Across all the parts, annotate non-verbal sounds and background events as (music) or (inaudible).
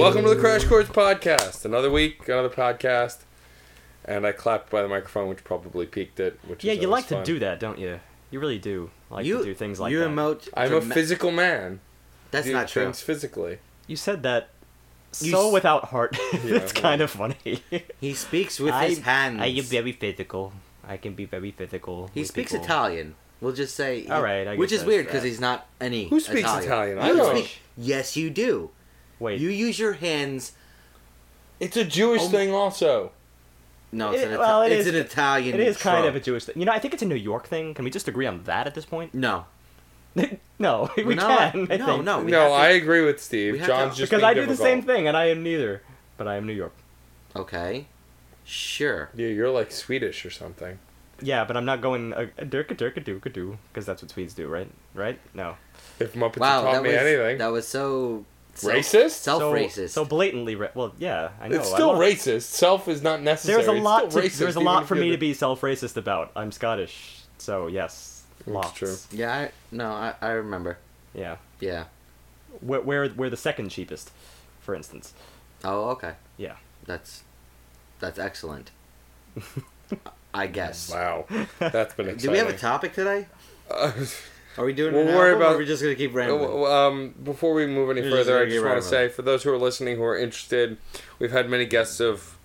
Welcome to the Crash Course Podcast. Another week, another podcast, and I clapped by the microphone, which probably peaked it. Which Yeah, is you always like to do that, don't you? You really do like you to do things like you that. emote. I'm a physical man. That's do not true. things physically. you said that You so s- without heart. Yeah, (laughs) it's yeah. kind of funny. He speaks with I, his hands. I am very physical. I can be very physical. he speaks people. Italian. We'll just say. All right, I which is weird because he's not any. Who speaks Italian. Italian? I don't. speak- Yes, you do. Wait, You use your hands. It's a Jewish Oh. thing, also. No, it's, It- an, Ita- well, it it's is- an Italian. it is kind of a Jewish thing. You know, I think it's a New York thing. Can we just agree on that at this point? No, (laughs) no, we no, can. I no, think. no. we no, to- I agree with Steve. we have John's to- just because being I do the difficult. same thing, and I am neither. But I am New York. Okay, sure. Yeah, you're like Swedish or something. Yeah, but I'm not going uh, durka durka durka do because that's what Swedes do, right? Right? No. If Muppets Wow, taught that me was anything, that was so self- Racist? Self-racist. So, so blatantly, ra- well, yeah, I know. it's still love- racist. Self is not necessary. There's a lot. To, racist, there's a lot for me to be self-racist about. I'm Scottish, so yes, lots. true. yeah, I, no, I, I remember. Yeah, Yeah. Where where we're we're the second cheapest, for instance. Oh, okay. Yeah. That's that's excellent. (laughs) I guess. Wow, that's been exciting. Do we have a topic today? Uh, (laughs) Are we doing We'll worry album, or about- are we just gonna keep rambling? um, before we move any You're just further, I just want to say for those who are listening who are interested, we've had many guests of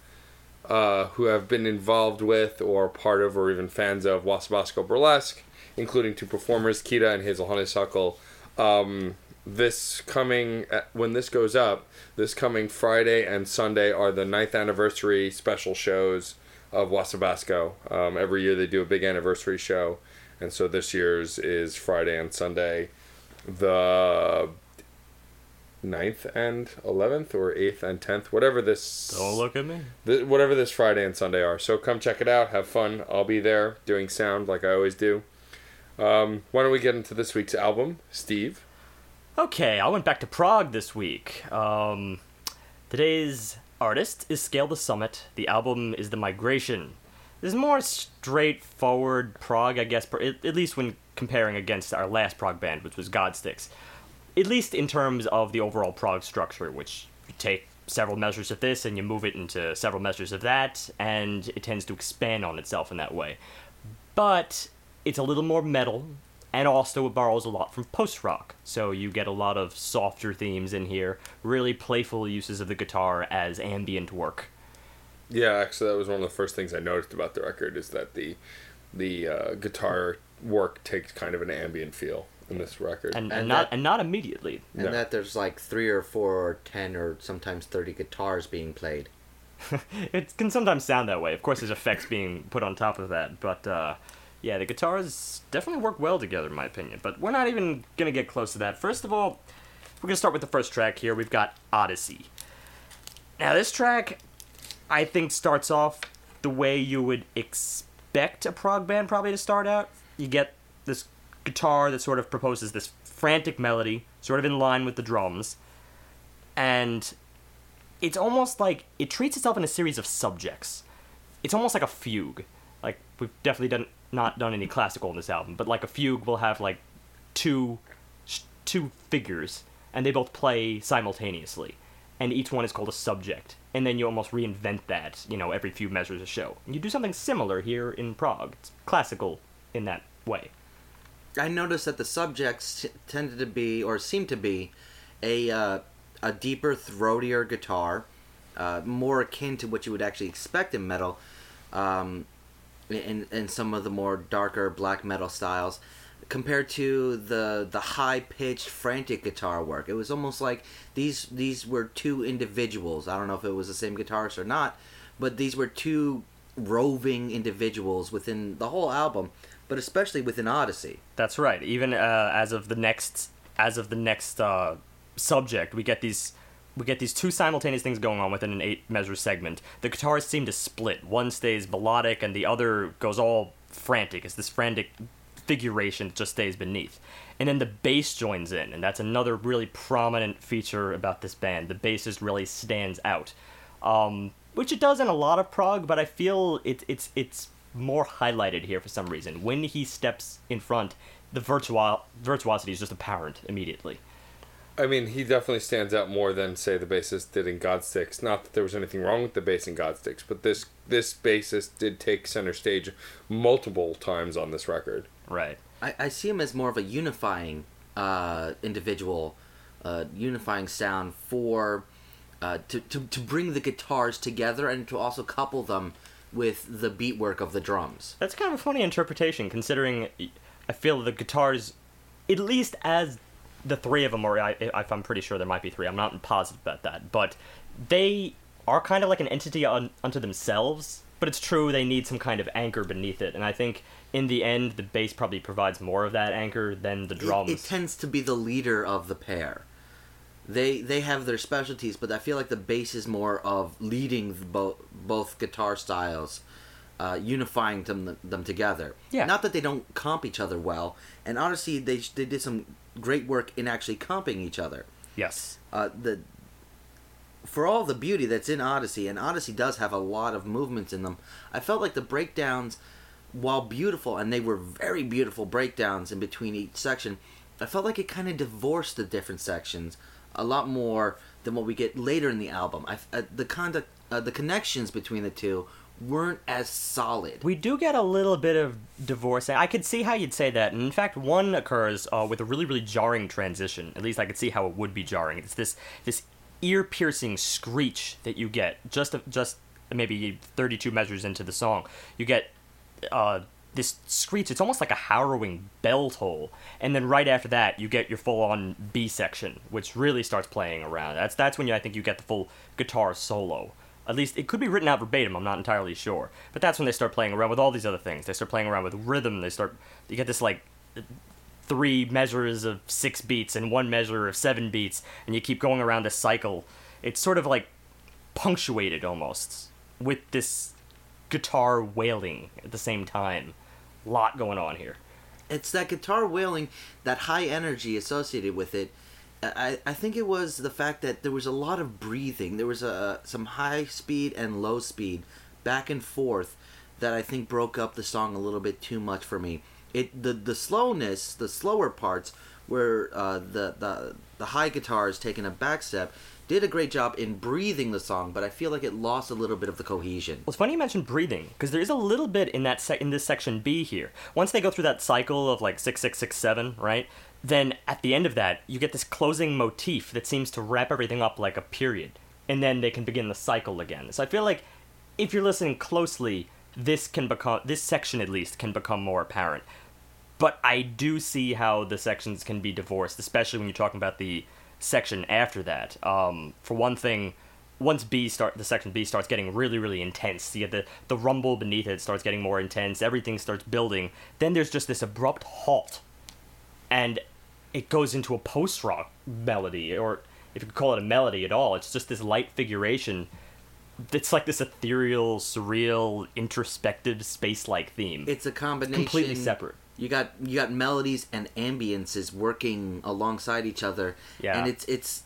uh, who have been involved with or part of or even fans of Wasabassco Burlesque, including two performers, Kita and Hazel Honeysuckle. Um, this coming uh, when this goes up, this coming Friday and Sunday are the ninth anniversary special shows of Wasabassco. Um, every year they do a big anniversary show, and so this year's is Friday and Sunday, the 9th and 11th or 8th and 10th whatever this Don't look at me. th- whatever this Friday and Sunday are. So come check it out, have fun. I'll be there doing sound like I always do. Um, why don't we get into this week's album, Steve? Okay, I went back to prog this week. Um, today's artist is Scale the Summit. The album is The Migration. This is more straightforward prog, I guess, at least when comparing against our last prog band, which was Godsticks. At least in terms of the overall prog structure, which you take several measures of this and you move it into several measures of that, and it tends to expand on itself in that way. But it's a little more metal, and also it borrows a lot from post rock. So you get a lot of softer themes in here, really playful uses of the guitar as ambient work. Yeah, actually, that was one of the first things I noticed about the record is that the the uh, guitar work takes kind of an ambient feel in this record. And, and, And not that- and not immediately. and no. that there's like three or four or ten or sometimes thirty guitars being played. (laughs) it can sometimes sound that way. Of course, there's effects being put on top of that, but uh, yeah, the guitars definitely work well together, in my opinion. But we're not even gonna get close to that. First of all, we're gonna start with the first track here. We've got Odyssey. Now, this track, I think, starts off the way you would expect a prog band probably to start out. You get this guitar that sort of proposes this frantic melody, sort of in line with the drums, and it's almost like it treats itself in a series of subjects. It's almost like a fugue. Like we've definitely done not done any classical in this album, but like a fugue will have like two two figures and they both play simultaneously. And each one is called a subject. And then you almost reinvent that, you know, every few measures a show. And you do something similar here in prog. It's classical in that way. I noticed that the subjects tended to be, or seemed to be, a uh, a deeper, throatier guitar, uh, more akin to what you would actually expect in metal, um, in in some of the more darker black metal styles, compared to the the high pitched, frantic guitar work. It was almost like these these were two individuals. I don't know if it was the same guitarist or not, but these were two roving individuals within the whole album, but especially within Odyssey. That's right. Even uh, as of the next, as of the next uh, subject, we get these we get these two simultaneous things going on within an eight measure segment. The guitars seem to split. One stays melodic and the other goes all frantic. It's this frantic figuration that just stays beneath. And then the bass joins in, and that's another really prominent feature about this band. The bass just really stands out. Um, which it does in a lot of prog, but I feel it, it's it's more highlighted here for some reason. When he steps in front, the virtua- virtuosity is just apparent immediately. I mean, he definitely stands out more than say the bassist did in Godsticks. Not that there was anything wrong with the bass in Godsticks, but this this bassist did take center stage multiple times on this record. Right. I, I see him as more of a unifying uh, individual, uh, unifying sound for uh, to, to to bring the guitars together and to also couple them with the beat work of the drums. That's kind of a funny interpretation, considering I feel the guitars, at least as the three of them, or I, if I'm pretty sure there might be three. I'm not positive about that, but they are kind of like an entity un, unto themselves. But it's true they need some kind of anchor beneath it, and I think in the end the bass probably provides more of that anchor than the drums. It, tends to be the leader of the pair. They they have their specialties, but I feel like the bass is more of leading the both both guitar styles, uh, unifying them them together. Yeah. Not that they don't comp each other well, and honestly, they they did some great work in actually comping each other. yes. Uh, the for all the beauty that's in Odyssey, and Odyssey does have a lot of movements in them. I felt like the breakdowns, while beautiful, and they were very beautiful breakdowns in between each section, I felt like it kind of divorced the different sections a lot more than what we get later in the album. I, uh, the conduct, uh, the connections between the two weren't as solid. We do get a little bit of divorce. I could see how you'd say that. And in fact, one occurs uh, with a really, really jarring transition. At least I could see how it would be jarring. It's this this ear-piercing screech that you get just just maybe 32 measures into the song. You get uh, this screech. It's almost like a harrowing bell toll. And then right after that, you get your full-on B section, which really starts playing around. That's that's when you, I think you get the full guitar solo. At least it could be written out verbatim. I'm not entirely sure, but that's when they start playing around with all these other things. They start playing around with rhythm. They start. You get this like three measures of six beats and one measure of seven beats, and you keep going around this cycle. It's sort of like punctuated almost with this guitar wailing at the same time. Lot going on here. it's that guitar wailing, that high energy associated with it. I, I think it was the fact that there was a lot of breathing. There was a some high speed and low speed, back and forth, that I think broke up the song a little bit too much for me. It the the slowness, the slower parts, where uh, the the the high guitars taking a back step, did a great job in breathing the song, but I feel like it lost a little bit of the cohesion. Well, it's funny you mentioned breathing because there is a little bit in that sec- in this section B here. Once they go through that cycle of like six six six seven, right? Then at the end of that, you get this closing motif that seems to wrap everything up like a period, and then they can begin the cycle again. So I feel like if you're listening closely, this can become this section at least can become more apparent. But I do see how the sections can be divorced, especially when you're talking about the section after that. Um, for one thing, once B start the section B starts getting really really intense, you get the the rumble beneath it starts getting more intense. Everything starts building. Then there's just this abrupt halt, and it goes into a post rock melody, or if you could call it a melody at all, it's just this light figuration. It's like this ethereal, surreal, introspective, space-like theme. It's a combination completely separate. You got you got melodies and ambiences working alongside each other. Yeah. And it's it's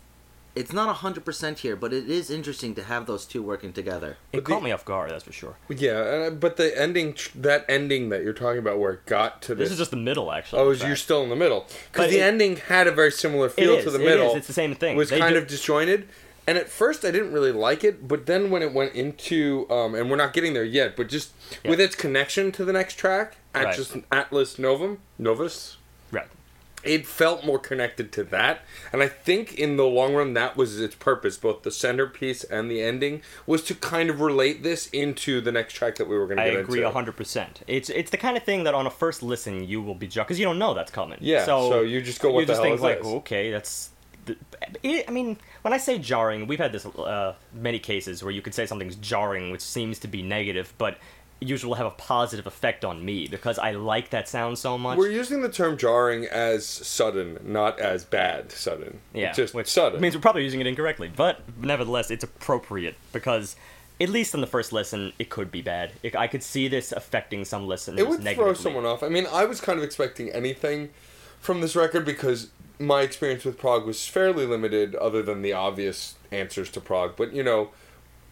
it's not hundred percent here, but it is interesting to have those two working together. It caught me off guard, that's for sure. Yeah, uh, but the ending, that ending that you're talking about, where it got to This this. is just the middle, actually. oh, you're still in the middle because the it- ending had a very similar feel is, to the middle. is, It's the same thing. was They kind do- of disjointed. And at first, I didn't really like it, but then when it went into, um, and we're not getting there yet, but just Yeah. with its connection to the next track, Right. Atlas, Atlas Novum, Novus, right. it felt more connected to that. And I think in the long run, that was its purpose. Both the centerpiece and the ending was to kind of relate this into the next track that we were going to I agree hundred percent. It's it's the kind of thing that on a first listen you will be jarred because you don't know that's coming. Yeah, So, so you just go, "What you the just hell think like, this?" okay, that's. The, it, I mean, when I say jarring, we've had this uh, many cases where you could say something's jarring, which seems to be negative, but usually have a positive effect on me because I like that sound so much. We're using the term jarring as sudden, not as bad sudden. Yeah, just which sudden. means we're probably using it incorrectly, but nevertheless, it's appropriate because at least on the first listen, it could be bad. It, I could see this affecting some listeners it would negatively. throw someone off. I mean, I was kind of expecting anything from this record because my experience with prog was fairly limited, other than the obvious answers to prog. But you know,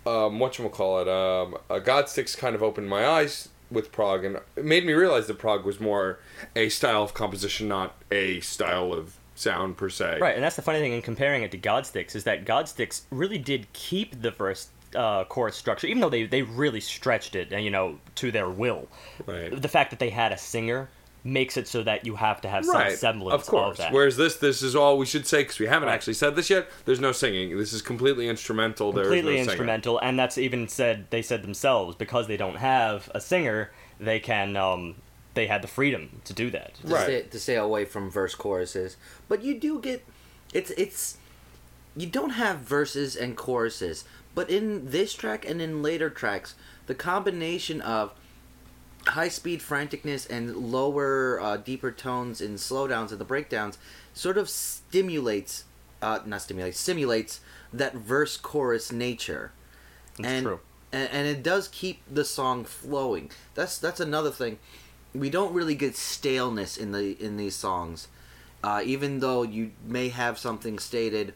um, what you call it, um, uh, Godsticks kind of opened my eyes with prog, and it made me realize that prog was more a style of composition, not a style of sound per se. Right, and that's the funny thing in comparing it to Godsticks is that Godsticks really did keep the first uh, chorus structure, even though they, they really stretched it, and you know, to their will. Right. The fact that they had a singer makes it so that you have to have some Right, semblance of course. that. Whereas this, this is all we should say because we haven't Right. actually said this yet. There's no singing. This is completely instrumental. There is completely no singing. instrumental, and that's even said they said themselves because they don't have a singer, they can um, they had the freedom to do that. to Right. stay, to stay away from verse choruses. But you do get it's it's you don't have verses and choruses, but in this track and in later tracks, the combination of high speed franticness and lower uh, deeper tones in slowdowns and the breakdowns sort of stimulates uh, not stimulates simulates that verse chorus nature and, true. and and it does keep the song flowing. That's that's another thing. We don't really get staleness in the in these songs, uh, even though you may have something stated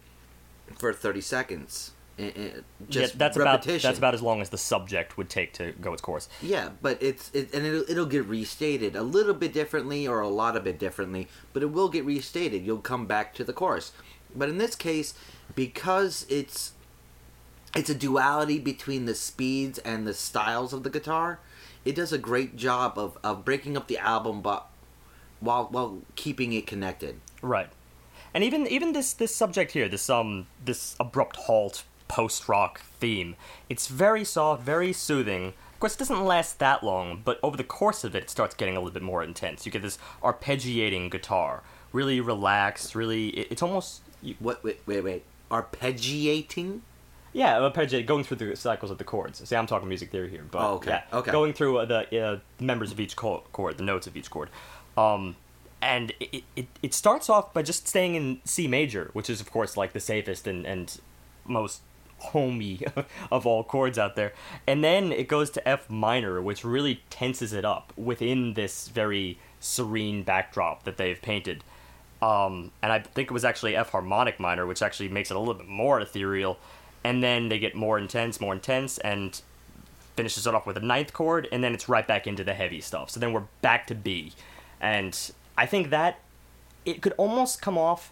for thirty seconds. I- I- just yeah, that's about repetition. that's about as long as the subject would take to go its course. Yeah, but it's it, and it'll, it'll get restated a little bit differently or a lot of bit differently, but it will get restated. You'll come back to the course. But in this case, because it's it's a duality between the speeds and the styles of the guitar, it does a great job of, of breaking up the album but while while keeping it connected. Right. And even even this this subject here, this um this abrupt halt post rock theme, it's very soft, very soothing. Of course, it doesn't last that long, but over the course of it, it starts getting a little bit more intense. You get this arpeggiating guitar, really relaxed, really. It, it's almost you, What wait wait wait. Arpeggiating? yeah, arpeggiate going through the cycles of the chords. See, I'm talking music theory here, but Oh, okay, yeah, okay. going through uh, the uh, members of each chord, the notes of each chord. Um, and it, it, it starts off by just staying in C major, which is, of course, like the safest and, and most homey (laughs) of all chords out there. And then it goes to F minor, which really tenses it up within this very serene backdrop that they've painted. Um, and I think it was actually F harmonic minor, which actually makes it a little bit more ethereal. And then they get more intense, more intense, and finishes it off with a ninth chord, and then it's right back into the heavy stuff. So then we're back to B. And I think that it could almost come off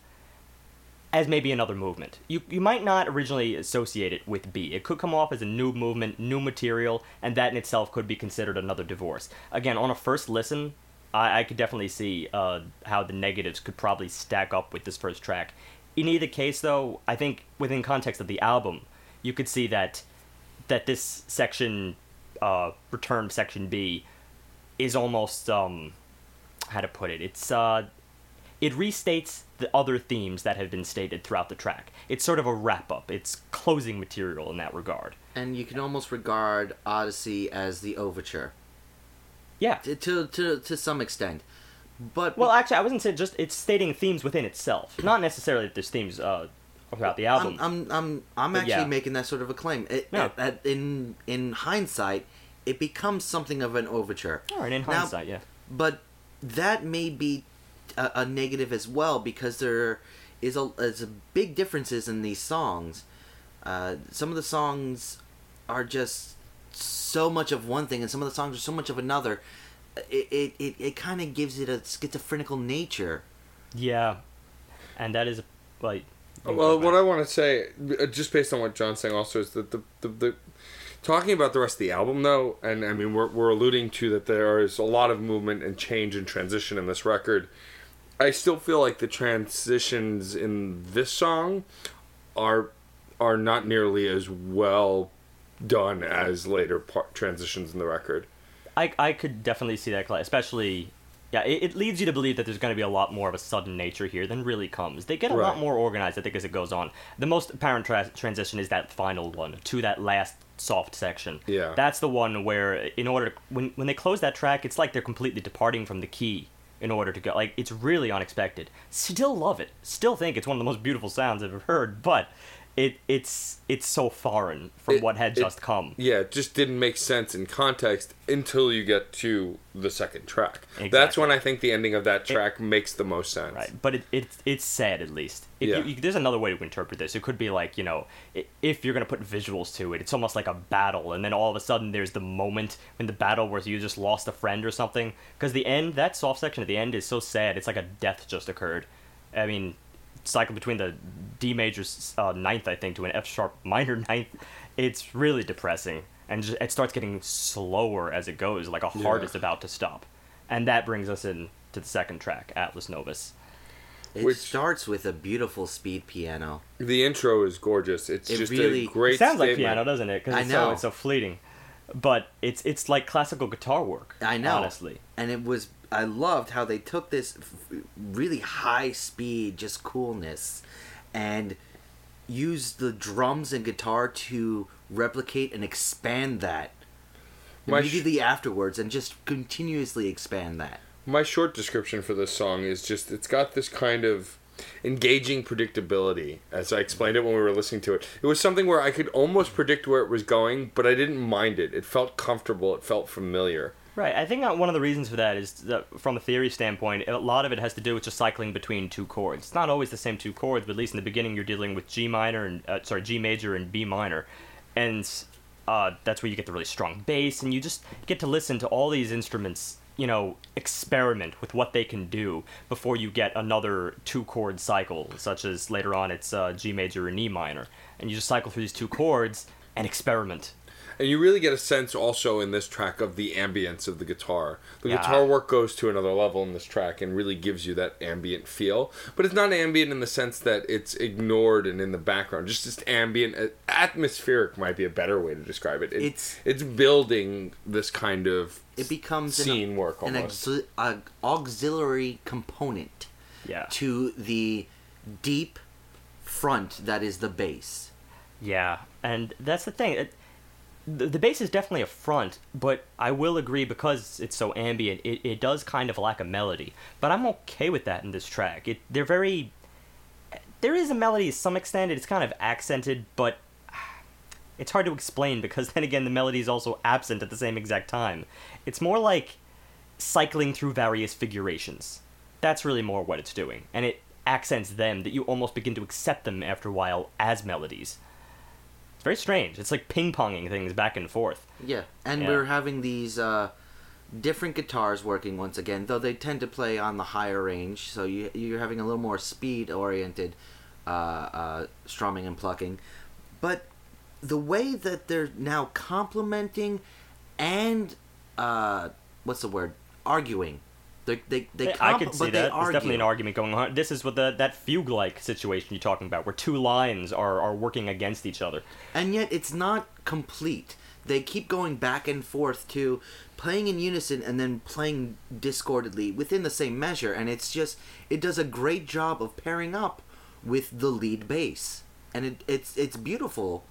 as maybe another movement. You you might not originally associate it with B. It could come off as a new movement, new material, and that in itself could be considered another divorce. Again, on a first listen, I, I could definitely see uh, how the negatives could probably stack up with this first track. In either case, though, I think within context of the album, you could see that that this section, uh, return section B, is almost um, how to put it. It's uh, it restates the other themes that have been stated throughout the track. It's sort of a wrap up. It's closing material in that regard. And you can almost regard Odyssey as the overture. Yeah. To to to, to some extent. But Well, actually, I wasn't saying just it's stating themes within itself, not necessarily that there's themes uh, throughout the album. I'm I'm I'm, I'm actually yeah. making that sort of a claim. It, No. at- at- in in hindsight, it becomes something of an overture. All right, in Now- hindsight, yeah. But that may be a, a negative as well because there is a is a big differences in these songs. Uh, some of the songs are just so much of one thing, and some of the songs are so much of another. It it, it, it kind of gives it a schizophrenical nature. Yeah, and that is like. Well, what I want to say, uh, just based on what John's saying, also is that the, the the talking about the rest of the album, though, and I mean we're we're alluding to that there is a lot of movement and change and transition in this record. I still feel like the transitions in this song are are not nearly as well done as later part transitions in the record. I, I could definitely see that, especially Yeah, it, it leads you to believe that there's going to be a lot more of a sudden nature here than really comes. They get a lot more organized, I think, as it goes on. The most apparent tra- transition is that final one to that last soft section. Yeah. That's the one where, in order when when they close that track, it's like they're completely departing from the key in order to go. Like it's really unexpected. Still love it. Still think it's one of the most beautiful sounds I've ever heard. But it it's it's so foreign from It- what had it- just come. Yeah, it just didn't make sense in context until you get to the second track. That's when I think the ending of that track makes the most sense. Right, but it, it's it's sad at least. If Yeah. you, you, there's another way to interpret this. It could be like you know, if you're gonna put visuals to it, it's almost like a battle, and then all of a sudden there's the moment in the battle where you just lost a friend or something. Because the end, that soft section at the end is so sad. It's like a death just occurred. I mean, cycle between the D major uh, ninth, I think, to an F sharp minor (laughs) ninth. It's really depressing, and just, it starts getting slower as it goes. Like a heart Yeah. is about to stop, and that brings us in to the second track, Atlas Novus. It Which- starts with a beautiful speed piano. The intro is gorgeous. It's It just really- a great It sounds like statement. piano, doesn't it? Because I it's so know. it's so fleeting. But it's it's like classical guitar work. I know. Honestly, And it was I loved how they took this really high speed just coolness and used the drums and guitar to replicate and expand that My sh- immediately afterwards and just continuously expand that. My short description for this song is just it's got this kind of engaging predictability as I explained it when we were listening to it. It was something where I could almost predict where it was going, but I didn't mind it. It felt comfortable, it felt familiar. Right? I think one of the reasons for that is that from a theory standpoint, a lot of it has to do with just cycling between two chords. It's not always the same two chords, but at least in the beginning, you're dealing with G minor and uh, sorry G major and B minor, and uh, that's where you get the really strong bass, and you just get to listen to all these instruments. You know, experiment with what they can do before you get another two chord cycle, such as later on it's uh, G major and E minor, and you just cycle through these two chords and experiment. And you really get a sense also in this track of the ambience of the guitar. The Yeah. guitar work goes to another level in this track and really gives you that ambient feel. But it's not ambient in the sense that it's ignored and in the background. Just this ambient, atmospheric might be a better way to describe it. It- It's- it's building this kind of It becomes an- scene work an almost. auxi- a auxiliary component Yeah. to the deep front that is the bass. Yeah, and that's the thing. It, the, the bass is definitely a front, but I will agree because it's so ambient, it, it does kind of lack a melody. But I'm okay with that in this track. It they're very there is a melody to some extent. It's kind of accented, but (sighs) it's hard to explain because then again the melody is also absent at the same exact time. It's more like cycling through various figurations. That's really more what it's doing, and it accents them that you almost begin to accept them after a while as melodies. It's very strange. It's like ping ponging things back and forth. Yeah, and Yeah. we're having these uh, different guitars working once again, though they tend to play on the higher range, so you you're having a little more speed oriented uh, uh, strumming and plucking. But the way that they're now complementing and uh, what's the word arguing, they they they I could see but they that. There's definitely an argument going on. This is what the that fugue-like situation you're talking about, where two lines are, are working against each other. and yet it's not complete. They keep going back and forth to playing in unison and then playing discordantly within the same measure, and it's just it does a great job of pairing up with the lead bass, and it, it's it's beautiful.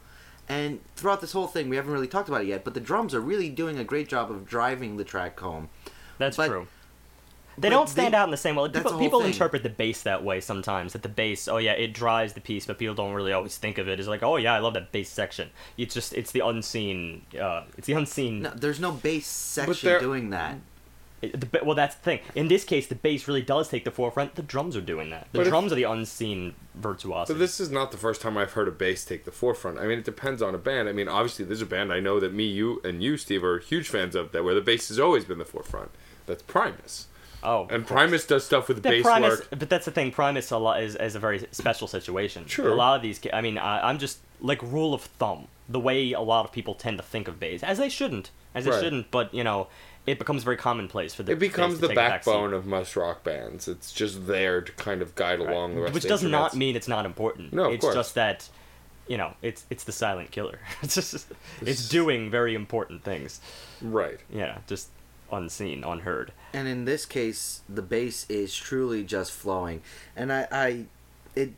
And throughout this whole thing, we haven't really talked about it yet, but the drums are really doing a great job of driving the track home. That's But- true. They but don't stand they- out in the same way. People, people thing. interpret the bass that way sometimes. That the bass, oh yeah, it drives the piece, but people don't really always think of it as like, oh yeah, I love that bass section. It's just it's the unseen, uh, it's the unseen. No, there's no bass section there- doing that. it- the, well, that's the thing. In this case, the bass really does take the forefront. The drums are doing that. The But if- drums are the unseen virtuosity. But this is not the first time I've heard a bass take the forefront. I mean, it depends on a band. I mean, obviously, there's a band I know that me, you, and you, Steve, are huge fans of that where the bass has always been the forefront. That's Primus. Oh, And Primus does stuff with The bass Primus, work. but that's the thing. Primus a lot is, is a very special situation. Sure. A lot of these, ca- I mean, I, I'm just like rule of thumb, the way a lot of people tend to think of bass, as they shouldn't, as they Right. shouldn't. But you know, it becomes very commonplace for the. It becomes to the take a back seat. backbone of most rock bands. It's just there to kind of guide Right. along the rest which of the does not mean it's not important. No, of it's course. just that, you know, it's it's the silent killer. (laughs) it's just it's doing very important things. Right. Yeah, just unseen, unheard. And in this case, the bass is truly just flowing, and I, I, it,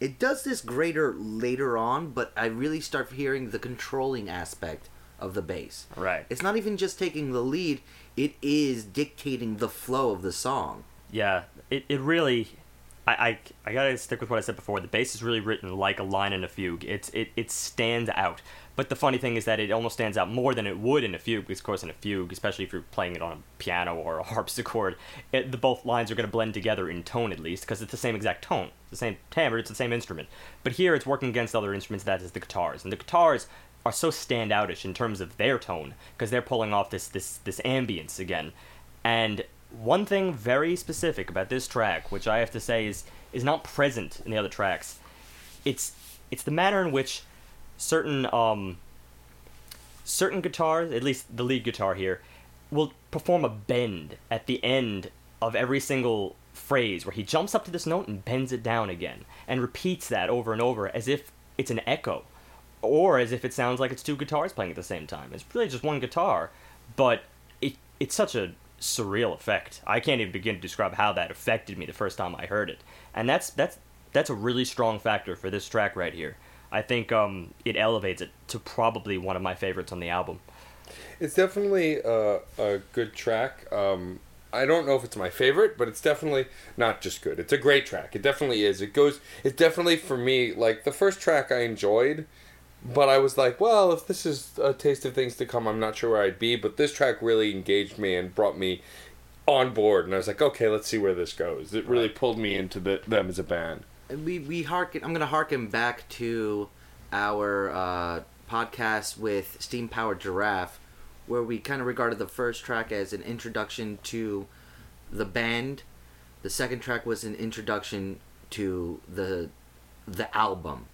it does this greater later on, but I really start hearing the controlling aspect of the bass. Right. It's not even just taking the lead; it is dictating the flow of the song. Yeah, it, it really. I, I, I gotta stick with what I said before. The bass is really written like a line in a fugue. It's it, it stands out. But the funny thing is that it almost stands out more than it would in a fugue. Because of course, in a fugue, especially if you're playing it on a piano or a (laughs) harpsichord, it, the both lines are going to blend together in tone at least, because it's the same exact tone, it's the same timbre, it's the same instrument. But here, it's working against other instruments. That is the guitars, and the guitars are so standoutish in terms of their tone because they're pulling off this this this ambience again. And one thing very specific about this track, which I have to say is is not present in the other tracks, it's it's the manner in which certain um certain guitars, at least the lead guitar here, will perform a bend at the end of every single phrase where he jumps up to this note and bends it down again and repeats that over and over as if it's an echo or as if it sounds like it's two guitars playing at the same time. It's really just one guitar, but it it's such a surreal effect. I can't even begin to describe how that affected me the first time I heard it. And that's that's that's a really strong factor for this track right here. I think um, it elevates it to probably one of my favorites on the album. It's definitely a, a good track. Um, I don't know if it's my favorite, but it's definitely not just good. It's a great track. It definitely is. It goes. It's definitely for me like the first track I enjoyed, but I was like, well, if this is a taste of things to come, I'm not sure where I'd be. But this track really engaged me and brought me on board, and I was like, okay, let's see where this goes. It really pulled me into the, them as a band. We we harken. I'm gonna harken back to our uh, podcast with Steam Powered Giraffe, where we kind of regarded the first track as an introduction to the band. The second track was an introduction to the the album,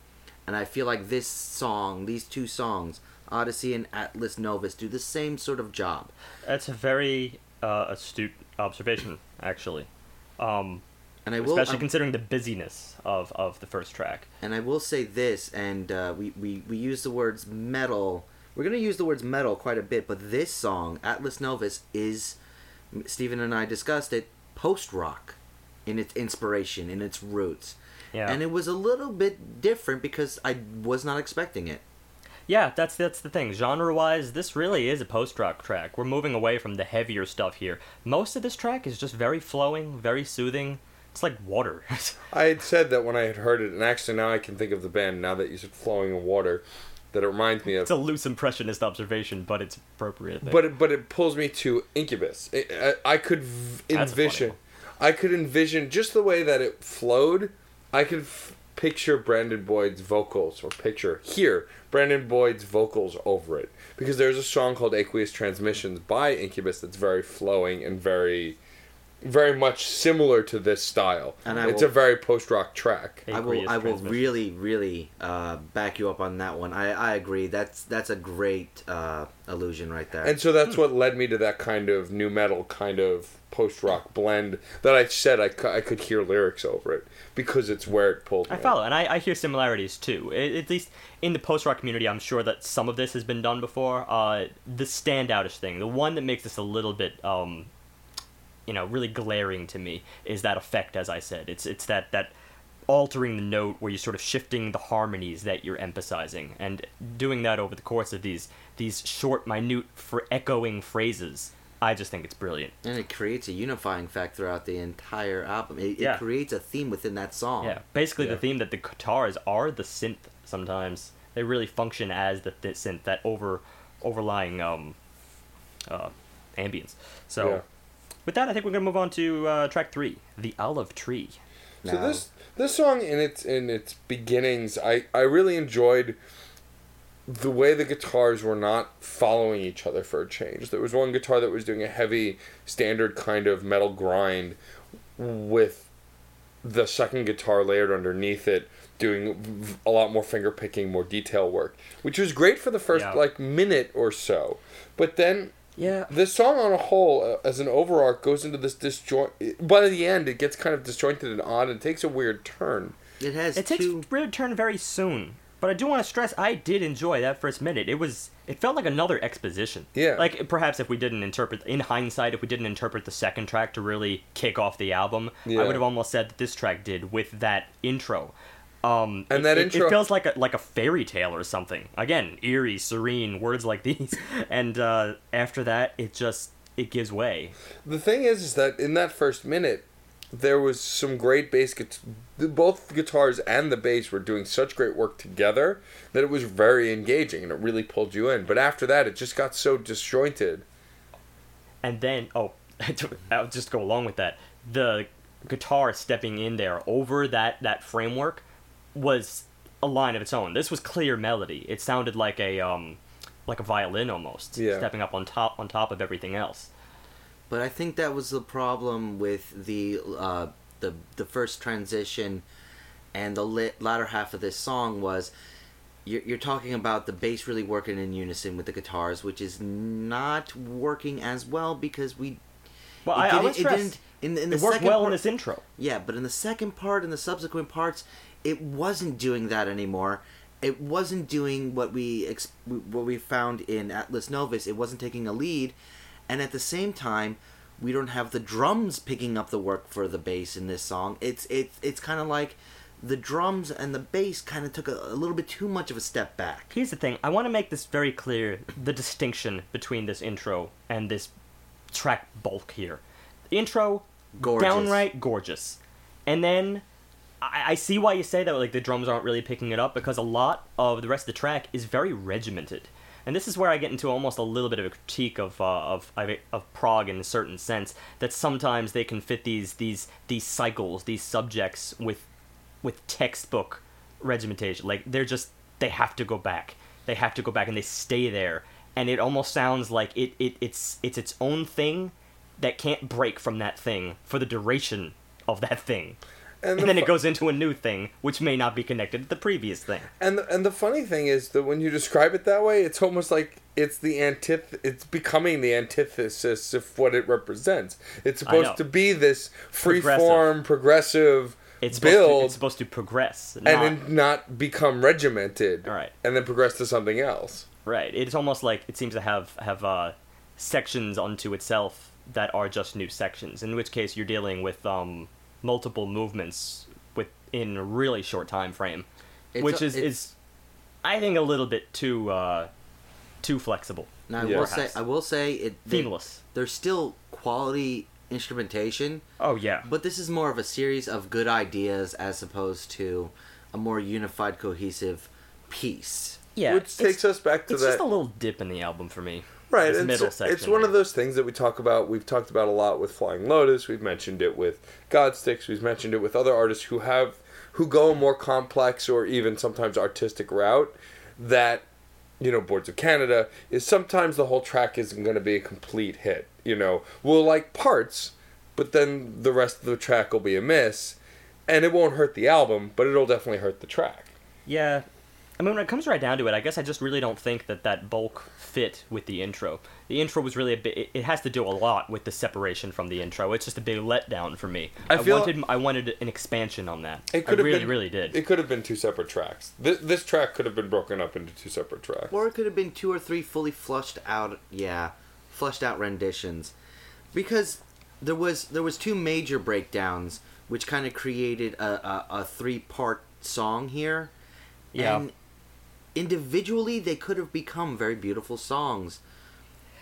and I feel like this song, these two songs, Odyssey and Atlas Novus, do the same sort of job. That's a very uh, astute observation, actually. Um, And I will, especially I'm- considering the busyness of, of the first track. And I will say this, and uh, we, we, we use the words metal. We're going to use the words metal quite a bit, but this song, Atlas Novus, is, Stephen and I discussed it, post rock in its inspiration, in its roots. Yeah. And it was a little bit different because I was not expecting it. Yeah, that's that's the thing. Genre-wise, this really is a post-rock track. We're moving away from the heavier stuff here. Most of this track is just very flowing, very soothing. It's like water. (laughs) I had said that when I had heard it, and actually now I can think of the band now that you said "Flowing in Water," that it reminds me of. it's a loose impressionist observation, but it's appropriate. But it, but it pulls me to Incubus. It, I, I could v- That's a envision. I could envision just the way that it flowed. I could f- picture Brandon Boyd's vocals, or picture here Brandon Boyd's vocals over it, because there's a song called "Aqueous Transmissions" by Incubus that's very flowing and very, very much similar to this style. And I it's will- a very post rock track. I will, I will really, really uh, back you up on that one. I, I agree. That's that's a great uh, illusion right there. And so that's what led me to that kind of new metal kind of post rock blend that I said I, cou- I could hear lyrics over it because it's where it pulled me. I follow, and I, I hear similarities too. I at least in the post-rock community, I'm sure that some of this has been done before. Uh, the standoutish thing, the one that makes this a little bit, um, you know, really glaring to me, is that effect. As I said, it's it's that that altering the note where you're sort of shifting the harmonies that you're emphasizing, and doing that over the course of these these short, minute, for echoing phrases. I just think it's brilliant. And it creates a unifying fact throughout the entire album. It, Yeah. it creates a theme within that song. Yeah, basically Yeah. the theme that the guitars are the synth. Sometimes they really function as the th- synth, that over overlying um, uh, ambience. So, Yeah. With that, I think we're gonna move on to uh, track three, "The Olive Tree." So this this song in its in its beginnings, I I really enjoyed the way the guitars were not following each other for a change. There was one guitar that was doing a heavy standard kind of metal grind with the second guitar layered underneath it doing a lot more finger picking, more detail work, which was great for the first Yeah. like minute or so. But then Yeah, the song on a whole, uh, as an overarch, goes into this disjoint. By the end, it gets kind of disjointed and odd, and takes a weird turn. It has it takes two. a weird turn very soon. But I do want to stress I did enjoy that first minute. It was it felt like another exposition. Yeah. Like perhaps if we didn't interpret in hindsight, if we didn't interpret the second track to really kick off the album, Yeah. I would have almost said that this track did with that intro. Um, And it- that it, intro- it feels like a like a fairy tale or something. Again, eerie, serene words like these, (laughs) and uh, after that, it just it gives way. The thing is, is that in that first minute, there was some great bass. The- both guitars and the bass were doing such great work together that it was very engaging and it really pulled you in. But after that, it just got so disjointed. and then oh (laughs) i'll just go along with that the guitar stepping in there over that that framework was a line of its own this was clear melody it sounded like a um like a violin almost Yeah. stepping up on top on top of everything else But I think that was the problem with the uh, the the first transition and the lit, latter half of this song was you're, you're talking about the bass really working in unison with the guitars, which is not working as well because we. well it I, I didn't- would it stress didn't- in, in the it worked second well part, in this intro Yeah, but in the second part and the subsequent parts, it wasn't doing that anymore. It wasn't doing what we ex- what we found in Atlas Novus. It wasn't taking a lead, and at the same time, we don't have the drums picking up the work for the bass in this song. It's it's it's kind of like the drums and the bass kind of took a, a little bit too much of a step back. Here's the thing. I want to make this very clear the distinction between this intro and this track bulk here. The intro, Gorgeous. downright gorgeous. And then I, I see why you say that like the drums aren't really picking it up because a lot of the rest of the track is very regimented. And this is where I get into almost a little bit of a critique of uh, of of prog in a certain sense that sometimes they can fit these these these cycles, these subjects with with textbook regimentation. Like they're just they have to go back. They have to go back and they stay there. And it almost sounds like it, it it's it's its own thing that can't break from that thing for the duration of that thing. And, And the then fu- it goes into a new thing which may not be connected to the previous thing. And the, and the funny thing is that when you describe it that way, it's almost like it's the antith it's becoming the antithesis of what it represents. It's supposed to be this free Progressive. form, progressive It's supposed, build to, it's supposed to progress. and not- then not become regimented. Right. And then progress to something else. Right. It's almost like it seems to have have uh, sections unto itself that are just new sections. In which case, you're dealing with um, multiple movements within a really short time frame, It's which a- is is I think a little bit too uh, too flexible, Now I Yeah. will say Perhaps. I will say it. they- seamless. There's still quality instrumentation. Oh yeah. But this is more of a series of good ideas as opposed to a more unified, cohesive piece. Yeah. Which takes us back to It's that. just a little dip in the album for me. Right, This middle it's, section it's one of those things that we talk about. We've talked about a lot with Flying Lotus. We've mentioned it with Godsticks. We've mentioned it with other artists who have who go a more complex or even sometimes artistic route. That you know, Boards of Canada is sometimes the whole track isn't going to be a complete hit. You know, we'll like parts, but then the rest of the track will be a miss, and it won't hurt the album, but it'll definitely hurt the track. Yeah. I mean, when it comes right down to it, I guess I just really don't think that that bulk fit with the intro. The intro was really a bit. It, it has to do a lot with the separation from the intro. It's just a big letdown for me. I feel- wanted I wanted an expansion on that. It I could have really, been, really did. It could have been two separate tracks. This, this track could have been broken up into two separate tracks. Or it could have been two or three fully flushed out, yeah, flushed out renditions, because there was there was two major breakdowns which kind of created a, a, a three part song here. Yeah. And individually, they could have become very beautiful songs.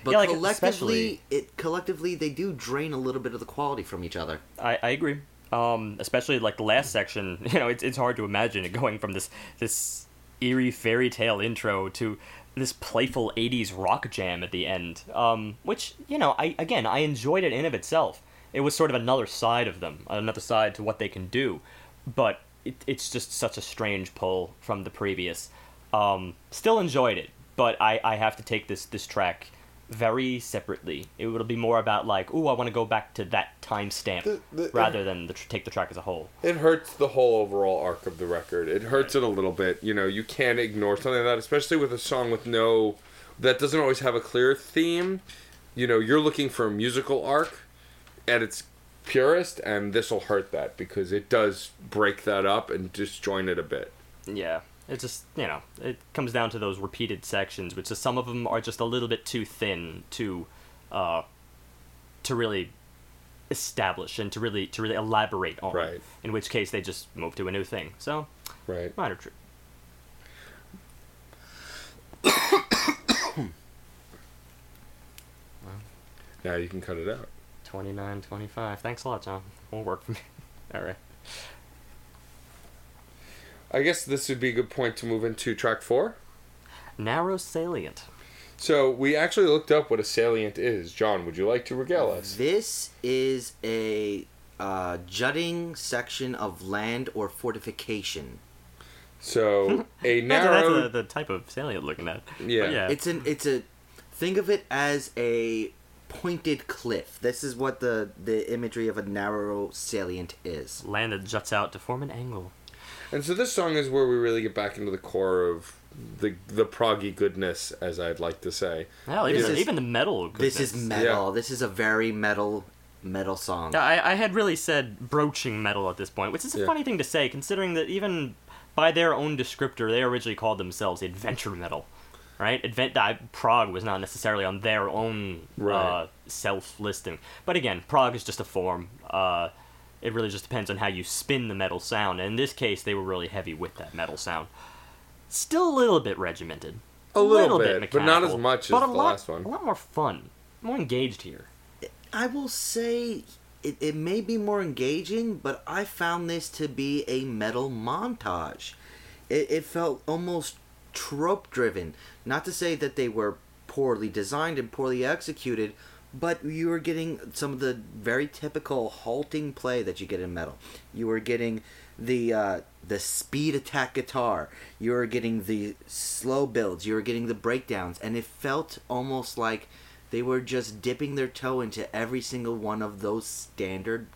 But Yeah, like, collectively, it collectively they do drain a little bit of the quality from each other. I, I agree. Um, especially like the last section. (laughs) You know, it's it's hard to imagine it going from this this eerie fairy tale intro to this playful 80s rock jam at the end. Um, which, you know, I again, I enjoyed it in of itself. It was sort of another side of them, another side to what they can do. But it, it's just such a strange pull from the previous. Um, still enjoyed it, but I, I have to take this this track very separately. It will be more about like, ooh, I want to go back to that timestamp The- the- rather than the, take the track as a whole. It hurts the whole overall arc of the record. It hurts it a little bit. You know, you can't ignore something like that, especially with a song with no that doesn't always have a clear theme. You know, you're looking for a musical arc at its purest, and this will hurt that because it does break that up and disjoin it a bit. Yeah. It just you know it comes down to those repeated sections, which is, some of them are just a little bit too thin to, uh, to really establish and to really to really elaborate on. Right. In which case they just move to a new thing. So Right. minor trip. (coughs) Now you can cut it out. 29, 25. Thanks a lot, John. Won't work for me. (laughs) All right. I guess this would be a good point to move into track four. Narrow salient. So we actually looked up what a salient is. John, would you like to regale us? This is a uh, jutting section of land or fortification. So (laughs) a That's, narrow. that's the, the type of salient looking at. Yeah. Yeah. It's an it's a think of it as a pointed cliff. This is what the the imagery of a narrow salient is. land that juts out to form an angle. And so this song is where we really get back into the core of the the proggy goodness, as I'd like to say. Hell, even, is- even the metal. This is metal. Yeah. This is a very metal metal song. Yeah, I, I had really said broaching metal at this point, which is a Yeah. funny thing to say, considering that even by their own descriptor, they originally called themselves adventure metal, right? Advent uh, prog was not necessarily on their own uh, self-listing, but again, prog is just a form. Uh, it really just depends on how you spin the metal sound. And in this case, they were really heavy with that metal sound. Still a little bit regimented. A little bit, but not as much as but a the lot, last one. A lot more fun, more engaged here. I will say it, it may be more engaging, but I found this to be a metal montage. It, it felt almost trope driven. Not to say that they were poorly designed and poorly executed, but you were getting some of the very typical halting play that you get in metal. You were getting the uh, the speed attack guitar. You were getting the slow builds. You were getting the breakdowns, and it felt almost like they were just dipping their toe into every single one of those standard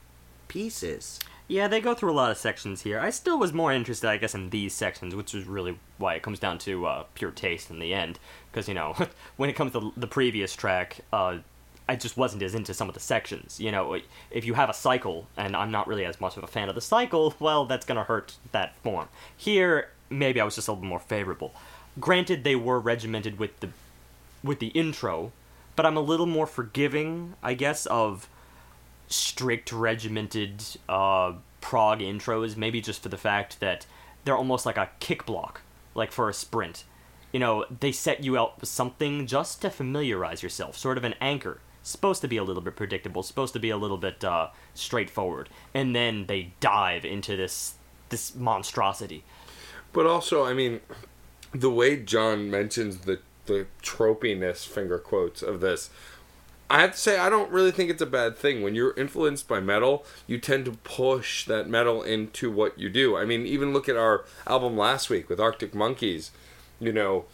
pieces. Yeah, they go through a lot of sections here. I still was more interested, I guess, in these sections, which is really why it comes down to uh, pure taste in the end. Because, you know, (laughs) when it comes to the previous track, uh, I just wasn't as into some of the sections. You know, if you have a cycle, and I'm not really as much of a fan of the cycle, (laughs) well, that's going to hurt that form. Here, maybe I was just a little more favorable. Granted, they were regimented with the with the intro, but I'm a little more forgiving, I guess, of strict regimented uh, prog intros, maybe just for the fact that they're almost like a kick block, like for a sprint. You know, they set you out with something just to familiarize yourself, sort of an anchor. Supposed to be a little bit predictable, supposed to be a little bit uh, straightforward, and then they dive into this this monstrosity. But also, I mean, the way John mentions the the tropiness, finger quotes, of this, I have to say I don't really think it's a bad thing. When you're influenced by metal, you tend to push that metal into what you do. I mean, even look at our album last week with Arctic Monkeys. You know,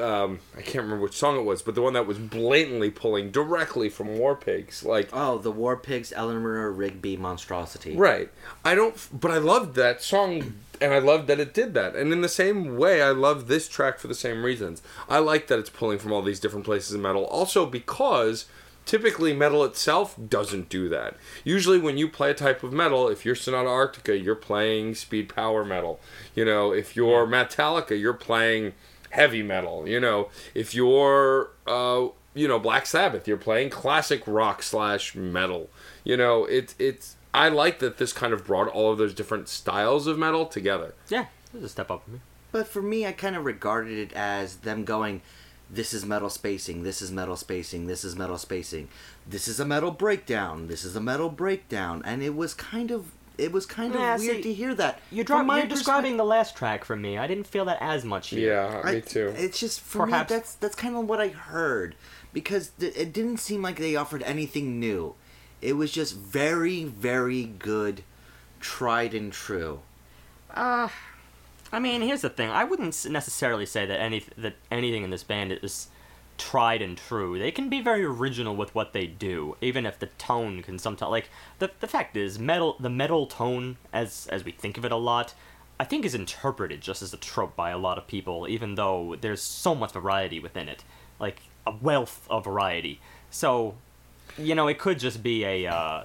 um, I can't remember which song it was, but the one that was blatantly pulling directly from War Pigs, like Oh, the War Pigs Eleanor Rigby monstrosity. Right. I don't, but I loved that song, and I loved that it did that. And in the same way, I love this track for the same reasons. I like that it's pulling from all these different places in metal. Also, because typically metal itself doesn't do that. Usually, when you play a type of metal, if you're Sonata Arctica, you're playing speed power metal. You know, if you're Metallica, you're playing heavy metal. You know, if you're uh, you know Black Sabbath, you're playing classic rock slash metal. You know, it's it's. I like that this kind of brought all of those different styles of metal together. Yeah, this is a step up for me. But for me, I kind of regarded it as them going, this is metal spacing, this is metal spacing, this is metal spacing, this is a metal breakdown, this is a metal breakdown, and it was kind of it was kind of Yeah, weird see, to hear that. You're, From dri- my you're describing the last track for me. I didn't feel that as much here. Yeah, I- me too. It's just for Perhaps- me that's that's kind of what I heard because th- it didn't seem like they offered anything new. It was just very very good, tried and true. Uh, I mean, here's the thing. I wouldn't necessarily say that any that anything in this band is tried and true. They can be very original with what they do, even if the tone can sometimes like the the fact is metal the metal tone as as we think of it a lot. I think is interpreted just as a trope by a lot of people, even though there's so much variety within it, like a wealth of variety. So, you know, it could just be a, uh,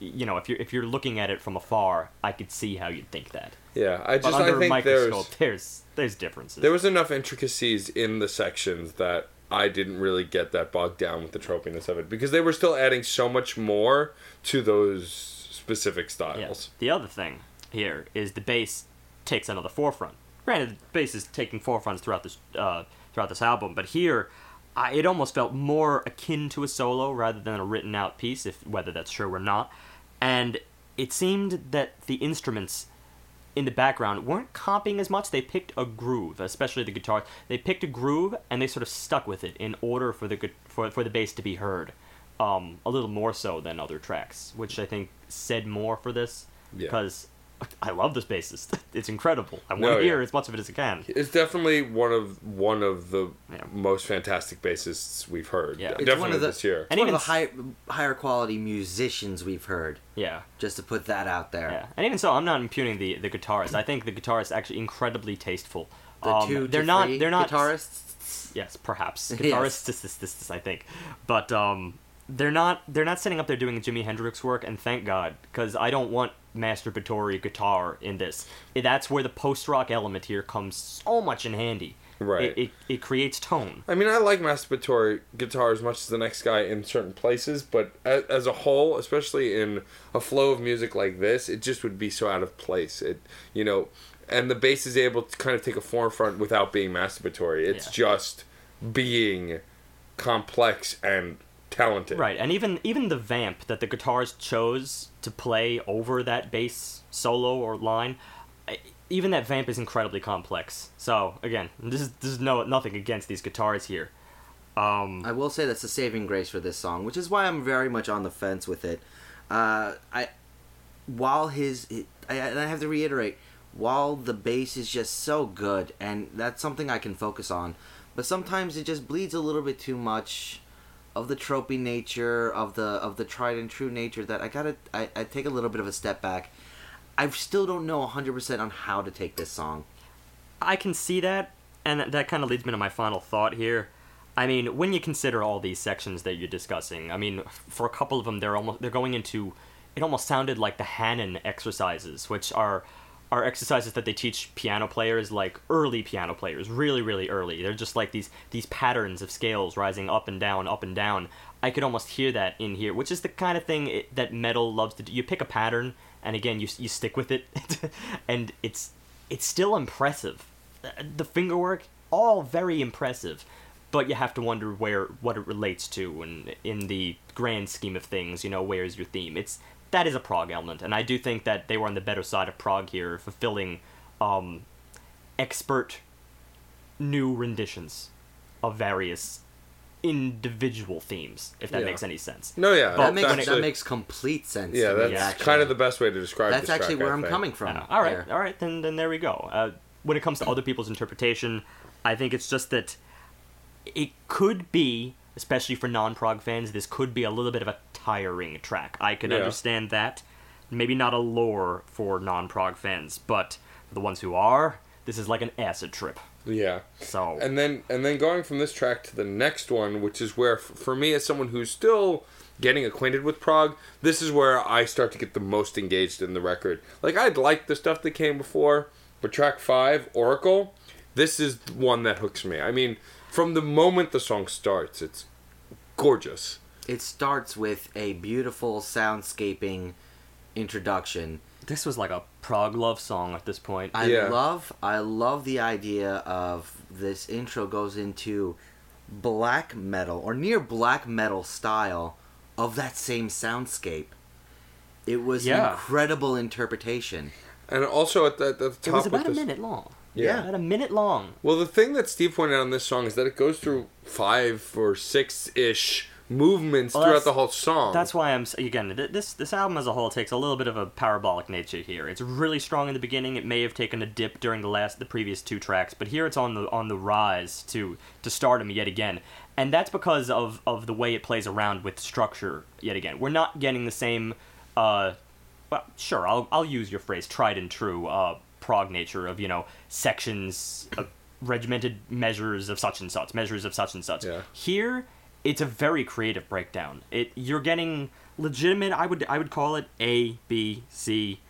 you know, if you're if you're looking at it from afar, I could see how you'd think that. Yeah, I But just under I think microscope, there's there's there's differences. there was enough intricacies in the sections that I didn't really get that bogged down with the tropiness of it because they were still adding so much more to those specific Yeah. styles. The other thing here is the bass takes another forefront. Granted, the bass is taking forefronts throughout this uh, throughout this album, but here, I, it almost felt more akin to a solo rather than a written out piece, if whether that's true or not. And it seemed that the instruments in the background weren't comping as much. They picked a groove, especially the guitars. They picked a groove and they sort of stuck with it in order for the for for the bass to be heard. Um, a little more so than other tracks, which I think said more for this Yeah. because I love this bassist. (laughs) It's incredible. I want No, to hear yeah. as much of it as I can. It's definitely one of one of the Yeah. most fantastic bassists we've heard. Yeah. It's It's definitely one of the, this year. It's And one even of the high, higher quality musicians we've heard. Yeah, Just to put that out there. yeah. And even so, I'm not impugning the the guitarist. I think the guitarist actually incredibly tasteful. The Um, two, they're to not three they're not guitarists. yes, perhaps (laughs) Yes. guitarists, (laughs) this, this, this, this, I think, but um, they're not they're not sitting up there doing Jimi Hendrix work, and thank God, because I don't want masturbatory guitar in this. That's where the post rock element here comes so much in handy. Right. It, it, it creates tone. I mean, I like masturbatory guitar as much as the next guy in certain places, but as, as a whole, especially in a flow of music like this, it just would be so out of place. It, you know, and the bass is able to kind of take a forefront without being masturbatory. It's Yeah. just being complex and talented. Right, and even even the vamp that the guitars chose to play over that bass solo or line, even that vamp is incredibly complex. So again, this is this is no nothing against these guitars here. Um, I will say that's a saving grace for this song, which is why I'm very much on the fence with it. Uh, I, while his, I, and I have to reiterate, while the bass is just so good, and that's something I can focus on, but sometimes it just bleeds a little bit too much of the tropey nature of the of the tried and true nature that I gotta I, I take a little bit of a step back. I still don't know 100% on how to take this song. I can see that, and that- kind of leads me to my final thought here. I mean, when you consider all these sections that you're discussing, I mean, for a couple of them, they're almost they're going into. It almost sounded like the Hanon exercises, which are are exercises that they teach piano players, like early piano players, really, really early. They're just like these these patterns of scales rising up and down, up and down. I could almost hear that in here, which is the kind of thing it, that metal loves to do. You pick a pattern, and again, you you stick with it, (laughs) and it's it's still impressive. The finger work, all very impressive, but you have to wonder where what it relates to, and in the grand scheme of things, you know, where's your theme? It's that is a prog element, and I do think that they were on the better side of prog here, fulfilling um, expert new renditions of various individual themes, if that Yeah. makes any sense. No, yeah, That makes actually, that makes complete sense. yeah, that's actually. kind of the best way to describe. It. That's actually track, where I I'm think. coming from. Yeah. All right, there. all right, then then there we go. Uh, when it comes to other people's interpretation, I think it's just that it could be, especially for non-prog fans, this could be a little bit of a tiring track. I can Yeah. understand that. Maybe not a lore for non-prog fans, but for the ones who are, this is like an acid trip. Yeah. So and then and then going from this track to the next one which is where for me as someone who's still getting acquainted with prog this is where i start to get the most engaged in the record like i'd like the stuff that came before but track five oracle this is one that hooks me i mean from the moment the song starts it's gorgeous It starts with a beautiful soundscaping introduction. this was like a prog love song at this point. I Yeah. love I love the idea of this intro goes into black metal or near black metal style of that same soundscape. It was Yeah. an incredible interpretation. and also at the, at the top it was with about a this- minute long. Yeah. about a minute long. well the thing that steve pointed out on this song is that it goes through five or six ish movements Well, throughout the whole song That's why I'm again this this album as a whole takes a little bit of a parabolic nature here. It's really strong in the beginning. It may have taken a dip during the last the previous two tracks, but here it's on the on the rise to to stardom yet again. And that's because of of the way it plays around with structure yet again. We're not getting the same uh well, sure, I'll I'll use your phrase tried and true uh prog nature of, you know, sections of regimented measures of such and such, measures of such and such. Yeah. Here, it's a very creative breakdown. It you're getting legitimate. I would I would call it A B C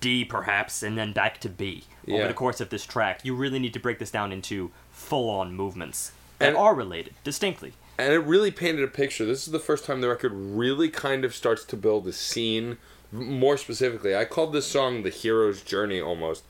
D perhaps, and then back to B over the course of this track. You really need to break this down into full-on movements that And- are related distinctly. and it really painted a picture. This is the first time the record really kind of starts to build a scene. More specifically, I called this song "The Hero's Journey." Almost,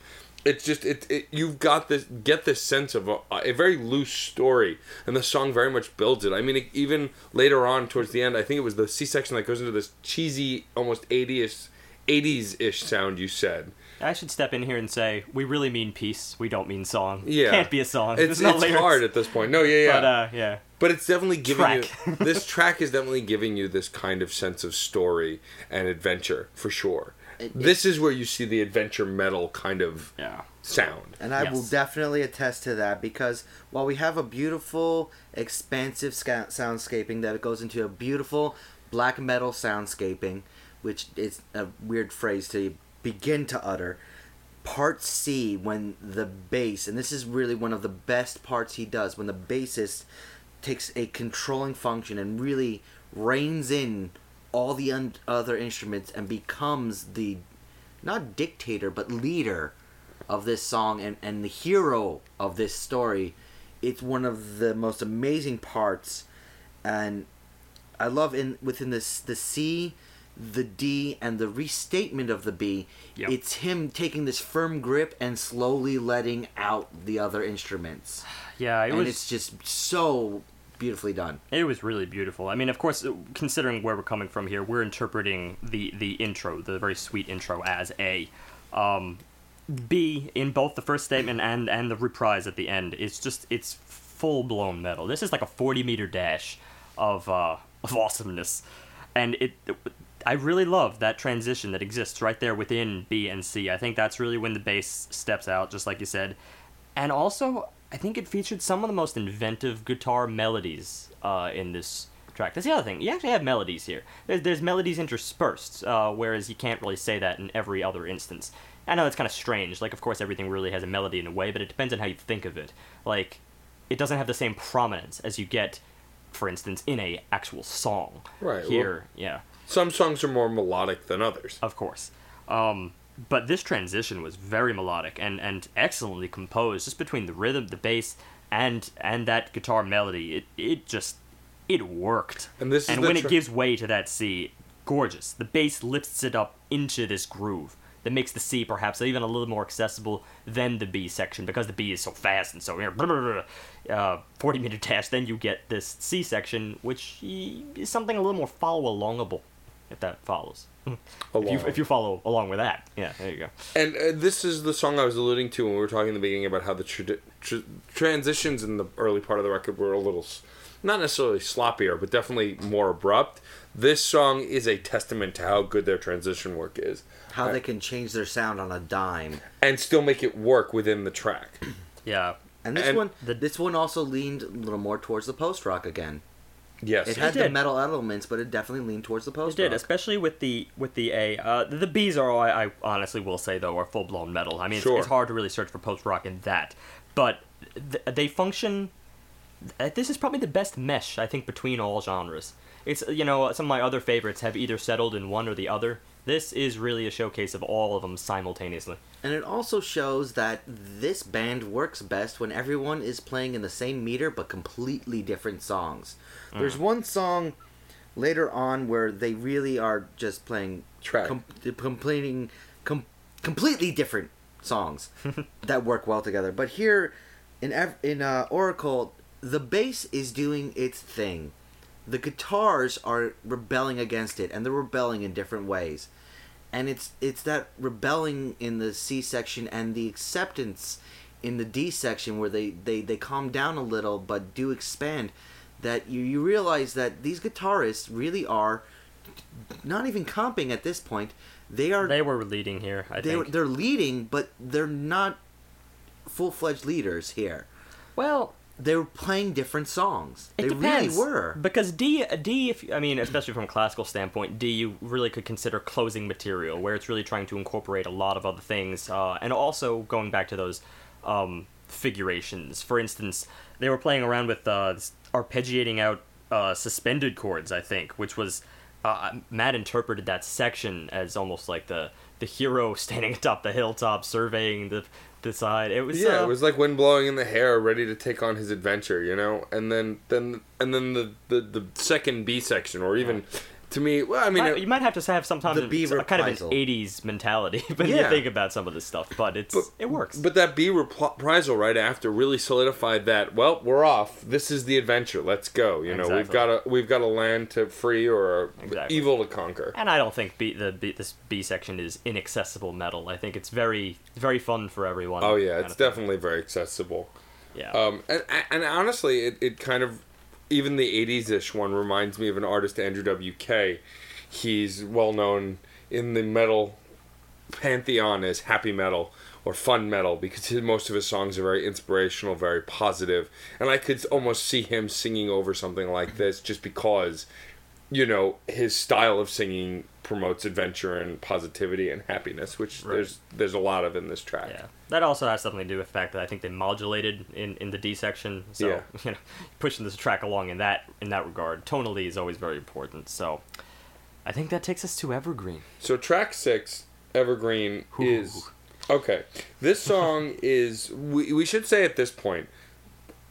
it's just it. it you've got this get this sense of a, a very loose story, and the song very much builds it. I mean, it, even later on towards the end, I think it was the C section that goes into this cheesy, almost 80s, 80s ish sound. You said, I should step in here and say we really mean peace. We don't mean song. Yeah. can't be a song. it's, no it's hard at this point. No, yeah, yeah. But uh, yeah. But it's definitely giving Track. you this track is definitely giving you this kind of sense of story and adventure for sure. It- this is where you see the adventure metal kind of Yeah. sound. And I will definitely attest to that because while we have a beautiful, expansive sca- soundscaping that it goes into a beautiful black metal soundscaping, which is a weird phrase to begin to utter. Part C, when the bass, and this is really one of the best parts he does, when the bassist takes a controlling function and really reins in all the un- other instruments and becomes the not dictator but leader of this song and, and the hero of this story it's one of the most amazing parts and i love in within this the c the d and the restatement of the b Yep. it's him taking this firm grip and slowly letting out the other instruments Yeah, it and was. it's just so beautifully done It was really beautiful. I mean, of course, considering where we're coming from here, we're interpreting the the intro, the very sweet intro, as a. Um, B in both the first statement and and the reprise at the end. It's just it's full blown metal. This is like a forty meter dash of uh, of awesomeness, and it. I really love that transition that exists right there within B and C. I think that's really when the bass steps out, just like you said, and also I think it featured some of the most inventive guitar melodies uh, in this track. That's the other thing. You actually have melodies here. There's, there's melodies interspersed, uh, whereas you can't really say that in every other instance. I know it's kind of strange. Like, of course, everything really has a melody in a way, but it depends on how you think of it. Like, it doesn't have the same prominence as you get, for instance, in a actual song. Right, Here, yeah Some songs are more melodic than others. of course. Um, but this transition was very melodic and, and excellently composed, just between the rhythm, the bass, and and that guitar melody. It it just it worked. And this is and when tr- it gives way to that C, gorgeous. The bass lifts it up into this groove that makes the C perhaps even a little more accessible than the B section because the B is so fast and so you know, blah, blah, blah, blah. uh, 40 meter dash. Then you get this C section, which is something a little more follow alongable, if that follows. (laughs) If you, if you follow along with that, yeah, there you go. And uh, this is the song I was alluding to when we were talking in the beginning about how the tra- tra- transitions in the early part of the record were a little, s- not necessarily sloppier, but definitely more abrupt. This song is a testament to how good their transition work is, how they can change their sound on a dime and still make it work within the track. Yeah, and this And one the- this one also leaned a little more towards the post rock again Yes, It had the did. metal elements, but it definitely leaned towards the post. Rock. It did, especially with the with the A. Uh, the, the B's are, I, I honestly will say though, are full blown metal. I mean, it's, Sure. it's hard to really search for post rock in that, but th- they function. uh, This is probably the best mesh I think between all genres. It's you know some of my other favorites have either settled in one or the other. This is really a showcase of all of them simultaneously. And it also shows that this band works best when everyone is playing in the same meter but completely different songs. There's one song later on where they really are just playing Track. com- complaining com- completely different songs (laughs) that work well together. But here in ev- in uh, Oracle, the bass is doing its thing. The guitars are rebelling against it, and they're rebelling in different ways. And it's it's that rebelling in the C section and the acceptance in the D section where they, they, they calm down a little but do expand that you, you realize that these guitarists really are not even comping at this point. They are They were leading here, I they, think. they're leading, but they're not full fledged leaders here. well, They were playing different songs. It they depends. really were. Because D, D, if I mean, especially from a classical standpoint, D you really could consider closing material, where it's really trying to incorporate a lot of other things, uh, and also going back to those um, figurations. For instance, they were playing around with uh, arpeggiating out uh, suspended chords, I think, which was uh, Matt interpreted that section as almost like the the hero (laughs) standing atop the hilltop surveying the the side. It was Yeah, uh, it was like wind blowing in the hair, ready to take on his adventure, you know. And then, then, and then the the, the second B section, or even to me, well, I mean, might- it- you might have to have sometimes The B a kind of an '80s mentality (laughs) when you think about some of this stuff, but it's But- it works. But that B reprisal right after really solidified that. Well, we're off. This is the adventure. Let's go. You know, we've got a we've got a land to free or Exactly. evil to conquer. and I don't think B, the B, this B section is inaccessible metal. I think it's very very fun for everyone. Oh yeah, it's thing. definitely very accessible. yeah. Um, and and honestly, it, it kind of even the '80s ish one reminds me of an artist Andrew WK. He's well known in the metal pantheon as happy metal or fun metal because his, most of his songs are very inspirational, very positive, and I could almost see him singing over something like this just because, you know, his style of singing promotes adventure and positivity and happiness, which Right. there's there's a lot of in this track. Yeah, that also has something to do with the fact that I think they modulated in, in the D section. So Yeah. (laughs) you know, pushing this track along in that in that regard, tonally is always very important. So I think that takes us to Evergreen. So track six, Evergreen, Ooh. is okay. This (laughs) song is we, we should say at this point,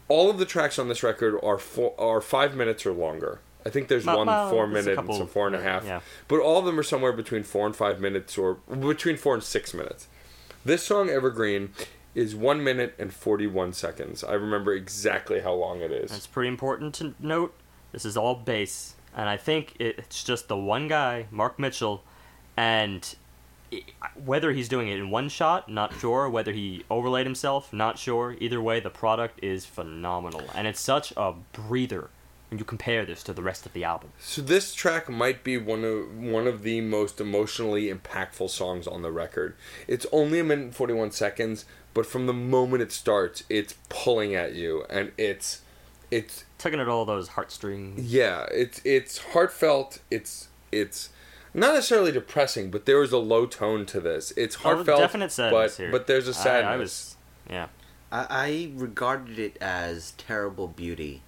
all of the tracks on this record are four, are five minutes or longer. I think there's Well, one well, four minute couple- and some four and a half. yeah. But all of them are somewhere between four and five minutes or between four and six minutes. This song Evergreen is one minute and forty one seconds. I remember exactly how long it is. It's pretty important to note. This is all bass, and I think it's just the one guy, Mark Michell, and whether he's doing it in one shot, not sure. Whether he overlaid himself, not sure. Either way, the product is phenomenal, and it's such a breather when you compare this to the rest of the album. So this track might be one of one of the most emotionally impactful songs on the record. It's only a minute and forty one seconds, but from the moment it starts, it's pulling at you, and it's it's Tugging at all those heartstrings. yeah, it's it's heartfelt. It's it's not necessarily depressing, but there is a low tone to this. It's Oh, heartfelt, definite sadness but here. but there's a sadness. I, was, yeah. I, I regarded it as terrible beauty.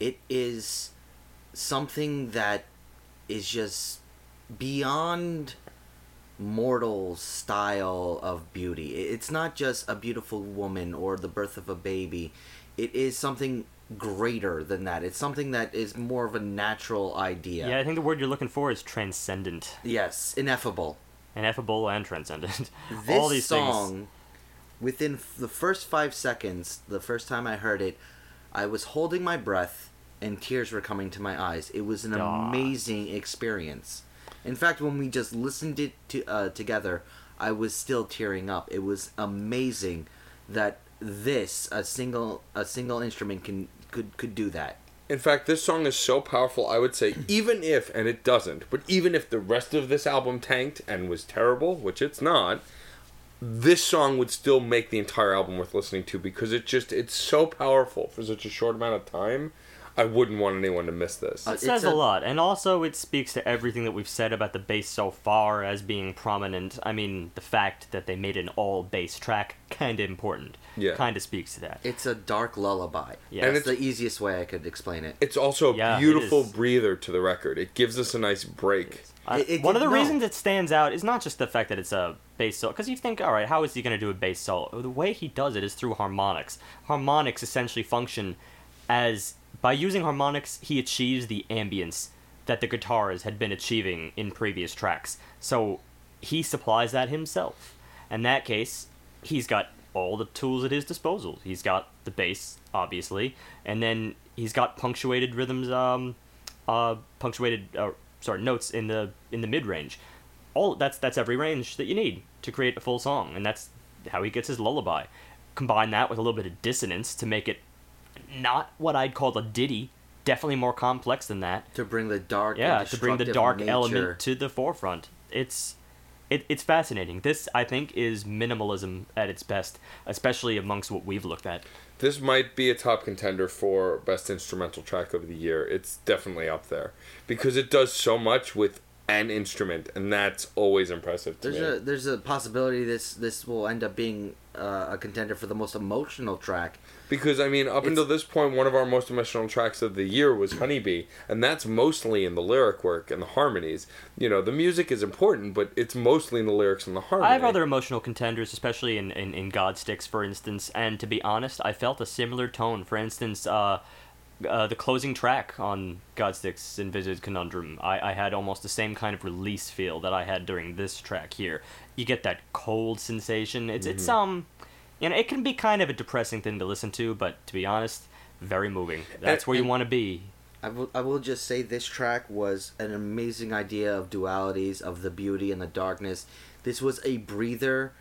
It is something that is just beyond mortal style of beauty. It's not just a beautiful woman or the birth of a baby. It is something greater than that. It's something that is more of a natural idea. yeah, I think the word you're looking for is transcendent, Yes, ineffable. ineffable, and transcendent. (laughs) This all these song, things. within f- the first five seconds, the first time I heard it, I was holding my breath and tears were coming to my eyes. It was an Aw. amazing experience. In fact, when we just listened it to uh, together, I was still tearing up. It was amazing that this a single a single instrument can could could do that. In fact, this song is so powerful, I would say, even if, and it doesn't, but even if the rest of this album tanked and was terrible, which it's not, this song would still make the entire album worth listening to because it just, it's so powerful for such a short amount of time. I wouldn't want anyone to miss this. Uh, It says a, a- lot, and also it speaks to everything that we've said about the bass so far as being prominent. I mean, the fact that they made an all bass track kind of important. Yeah. kind of speaks to that. It's a dark lullaby. Yeah. And it's- the easiest way I could explain it. It's also a Yeah, beautiful breather to the record. It gives us a nice break. Uh, It- it one of the no. reasons it stands out is not just the fact that it's a bass solo, because you think, all right, how is he going to do a bass solo? The way he does it is through harmonics. Harmonics essentially function as by using harmonics, he achieves the ambience that the guitars had been achieving in previous tracks. So he supplies that himself. In that case, he's got all the tools at his disposal. He's got the bass, obviously, and then he's got punctuated rhythms, um, uh, punctuated, uh, sorry, notes in the in the mid range. All that's that's every range that you need to create a full song, and that's how he gets his lullaby. Combine that with a little bit of dissonance to make it not what I'd call a ditty. Definitely more complex than that. To bring the dark, Yeah, to bring the dark nature. element to the forefront. It's it, it's fascinating. This I think is minimalism at its best, especially amongst what we've looked at. This might be a top contender for best instrumental track of the year. It's definitely up there because it does so much with an instrument, and that's always impressive to There's me. a there's a possibility this this will end up being uh, a contender for the most emotional track. Because I mean, up It's- until this point, one of our most emotional tracks of the year was "Honeybee," and that's mostly in the lyric work and the harmonies. You know, the music is important, but it's mostly in the lyrics and the harmony. I have other emotional contenders, especially in, in, in Godsticks, for instance, and to be honest, I felt a similar tone. For instance, uh, uh, the closing track on Godsticks Envisage Conundrum, I, I had almost the same kind of release feel that I had during this track here. You get that cold sensation. It's it's um, you know, it can be kind of a depressing thing to listen to, but to be honest, very moving. That's where you want to be. I will, I will just say this track was an amazing idea of dualities, of the beauty and the darkness. This was a breather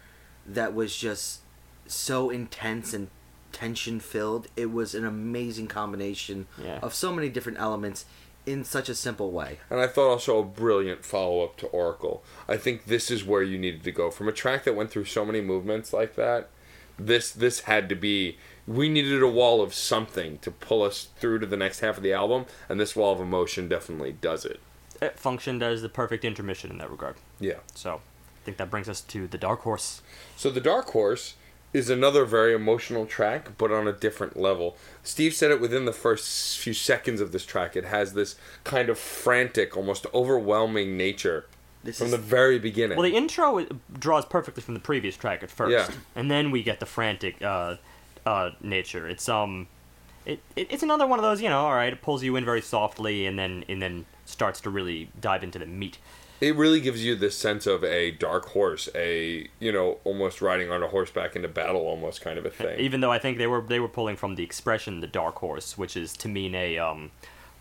that was just so intense and tension filled. It was an amazing combination Yeah. of so many different elements in such a simple way. And I thought also a brilliant follow up to Oracle. I think this is where you needed to go from a track that went through so many movements like that. This this had to be. We needed a wall of something to pull us through to the next half of the album, and this wall of emotion definitely does it. It functioned as the perfect intermission in that regard. Yeah. So, I think that brings us to the Dark Horse. So the Dark Horse is another very emotional track, but on a different level. Steve said it within the first few seconds of this track. It has this kind of frantic, almost overwhelming nature This from is the very beginning. Well, the intro draws perfectly from the previous track at first, Yeah. and then we get the frantic uh, uh, nature. It's um, it, it it's another one of those, you know. All right, it pulls you in very softly, and then and then starts to really dive into the meat. It really gives you this sense of a dark horse, a you know, almost riding on a horseback into battle, almost kind of a thing. Even though I think they were they were pulling from the expression "the dark horse," which is to mean a um,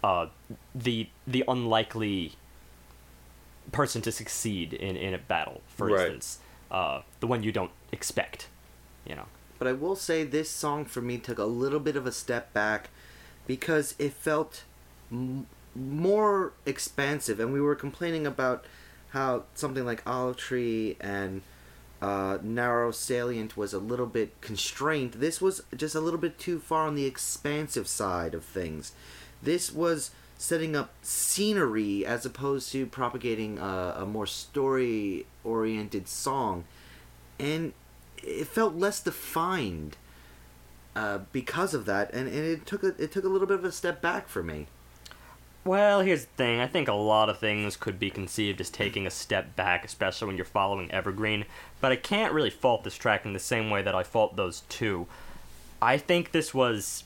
uh, the the unlikely person to succeed in in a battle. For Right. instance, uh, the one you don't expect. You know. But I will say this song for me took a little bit of a step back because it felt m- more expansive, and we were complaining about how something like Olive Tree and uh, Narrow Salient was a little bit constrained. This was just a little bit too far on the expansive side of things. This was setting up scenery as opposed to propagating a, a more story oriented song and it felt less defined uh, because of that, and, and it took a it took a little bit of a step back for me. Well, here's the thing. I think a lot of things could be conceived as taking a step back, especially when you're following Evergreen. But I can't really fault this track in the same way that I fault those two. I think this was,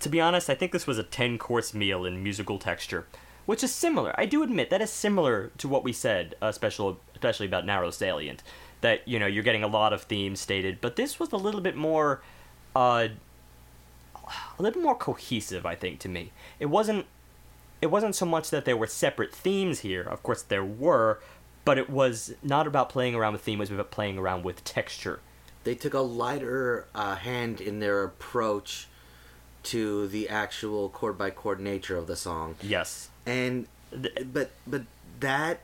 to be honest, I think this was a 10 course meal in musical texture, which is similar. I do admit that is similar to what we said, uh, special, especially about Narrow Salient. That, you know, you're getting a lot of themes stated, but this was a little bit more, uh, a little more cohesive, I think, to me. It wasn't it wasn't so much that there were separate themes here. Of course, there were, but it was not about playing around with theme. It was about playing around with texture. They took a lighter uh, hand in their approach to the actual chord by chord nature of the song, Yes. and but but that.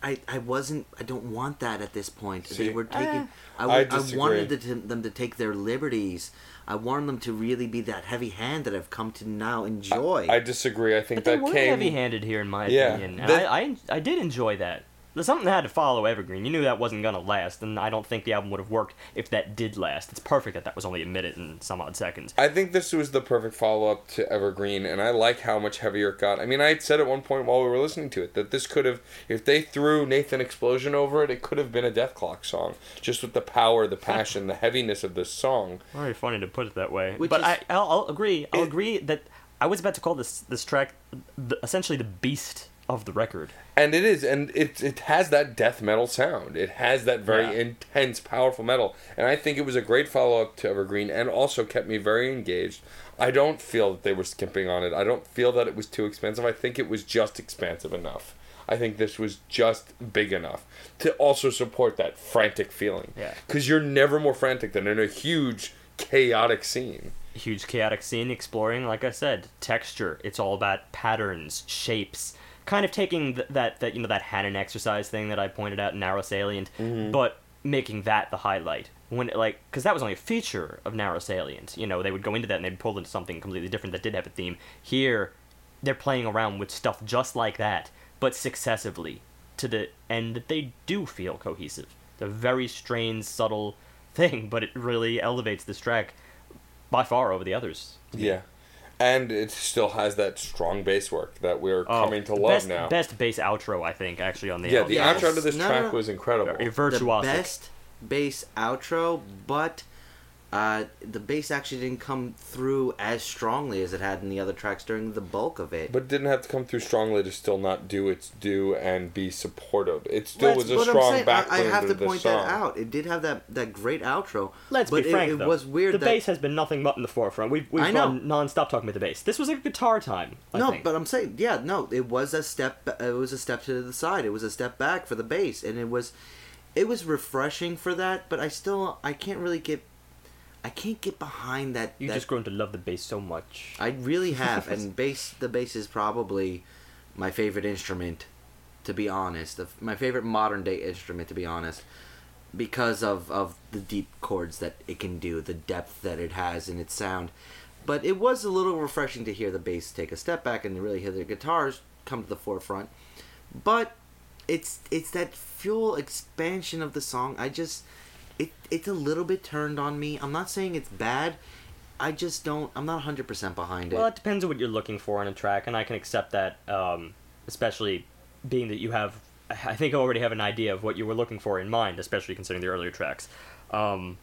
I, I wasn't I don't want that at this point. See, they were taking eh. I, I I wanted the, to, them to take their liberties. I wanted them to really be that heavy hand that I've come to now enjoy. I disagree. I think But they were came. heavy-handed here, in my Yeah, opinion, and that- I, I I did enjoy that. There's something that had to follow Evergreen. You knew that wasn't gonna last, and I don't think the album would have worked if that did last. It's perfect that that was only a minute and some odd seconds. I think this was the perfect follow up to Evergreen, and I like how much heavier it got. I mean, I had said at one point while we were listening to it that this could have, if they threw Nathan Explosion over it, it could have been a Dethklok song. Just with the power, the passion, the heaviness of this song. Very funny to put it that way. Which but is- I, I'll, I'll agree. I'll It- agree that I was about to call this this track the, essentially the beast of the record. And it is, and it it has that death metal sound. It has that very Yeah. intense, powerful metal, and I think it was a great follow up to Evergreen, and also kept me very engaged. I don't feel that they were skimping on it. I don't feel that it was too expensive. I think it was just expansive enough. I think this was just big enough to also support that frantic feeling. Yeah. Because you're never more frantic than in a huge, chaotic scene. Huge chaotic scene exploring, like I said, texture. It's all about patterns, shapes, kind of taking th- that that you know that Hanon exercise thing that I pointed out in Narrow Salient, mm-hmm. but making that the highlight. When like, because that was only a feature of Narrow Salient. You know, they would go into that and they'd pull into something completely different that did have a theme. Here, they're playing around with stuff just like that, but successively to the end that they do feel cohesive. It's a very strange, subtle (laughs) thing, but it really elevates this track by far over the others. Yeah. And it still has that strong bass work that we're Oh, coming to love best, now. Best bass outro, I think, actually on the yeah, album. the Yes. outro to this No, track no, no. was incredible. Very the best bass outro, but uh, the bass actually didn't come through as strongly as it had in the other tracks during the bulk of it. But it didn't have to come through strongly to still not do its due and be supportive. It still Let's- was a strong saying, backbone I, I have to to the point song. that out. It did have that, that great outro. Let's but be frank, it though. was weird The that bass has been nothing but in the forefront. We've, we've I know. gone non-stop talking about the bass. This was a guitar time. I no, think. but I'm saying, yeah, no, it was a step. It was a step to the side. It was a step back for the bass, and it was, it was refreshing for that. But I still, I can't really get, I can't get behind that. you that just grown to love the bass so much. I really have, and (laughs) bass. The bass is probably my favorite instrument, to be honest. My favorite modern day instrument, to be honest, because of of the deep chords that it can do, the depth that it has in its sound. But it was a little refreshing to hear the bass take a step back and really hear the guitars come to the forefront. But it's it's that fuel expansion of the song. I just it it's a little bit turned on me. I'm not saying it's bad. I just don't. I'm not 100 percent behind it. Well, it depends on what you're looking for in a track, and I can accept that, um, especially being that you have, I think, I already have an idea of what you were looking for in mind, especially considering the earlier tracks. Um,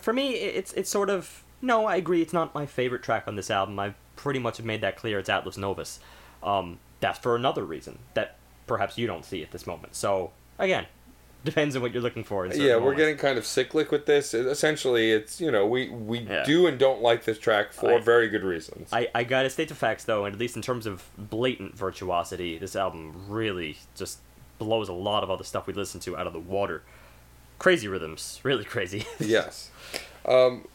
for me, it's it's sort of no. I agree. It's not my favorite track on this album. I pretty much have made that clear. It's Atlas Novus. Um, that's for another reason that perhaps you don't see at this moment. So again, depends on what you're looking for. Yeah, we're moments. getting kind of cyclic with this. Essentially, it's you know we we Yeah. do and don't like this track for I- very good reasons. I, I gotta state the facts though, and at least in terms of blatant virtuosity, this album really just blows a lot of other stuff we listen to out of the water. Crazy rhythms, really crazy. (laughs) yes. Um,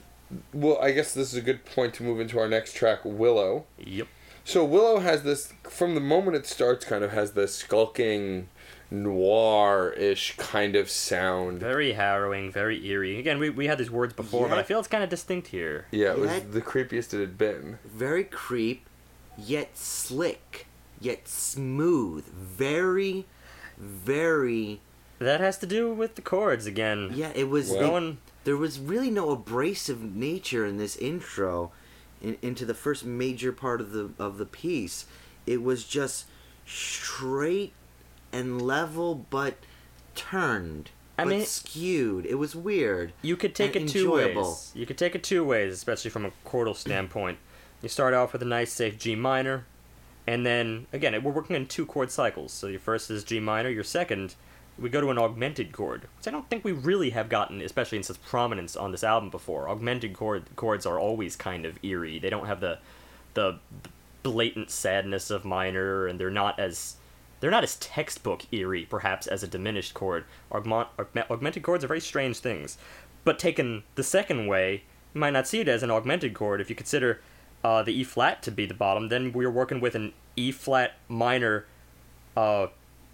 well, I guess this is a good point to move into our next track, Willow. yep. So Willow has this from the moment it starts, kind of has this skulking, noir-ish kind of sound. Very harrowing, very eerie. Again, we, we had these words before, but I feel it's kind of distinct here. Yeah, it was the creepiest it had been. very creep, yet slick, yet smooth. Very, very. That has to do with the chords again. Yeah, it was. Well- it- Going, there was really no abrasive nature in this intro, in, into the first major part of the of the piece. It was just straight and level, but turned. I but mean- skewed. It was weird. you could take it two enjoyable. ways. You could take it two ways, especially from a chordal standpoint. You start off with a nice, safe G minor, and then again, we're working in two chord cycles. So your first is G minor, your second, we go to an augmented chord, which I don't think we really have gotten, especially in such prominence on this album before. Augmented chord chords are always kind of eerie. They don't have the the blatant sadness of minor, and they're not as they're not as textbook eerie, perhaps, as a diminished chord. Augment, augment, augmented chords are very strange things. But taken the second way, you might not see it as an augmented chord. If you consider uh, the E flat to be the bottom, then we're working with an E flat minor uh,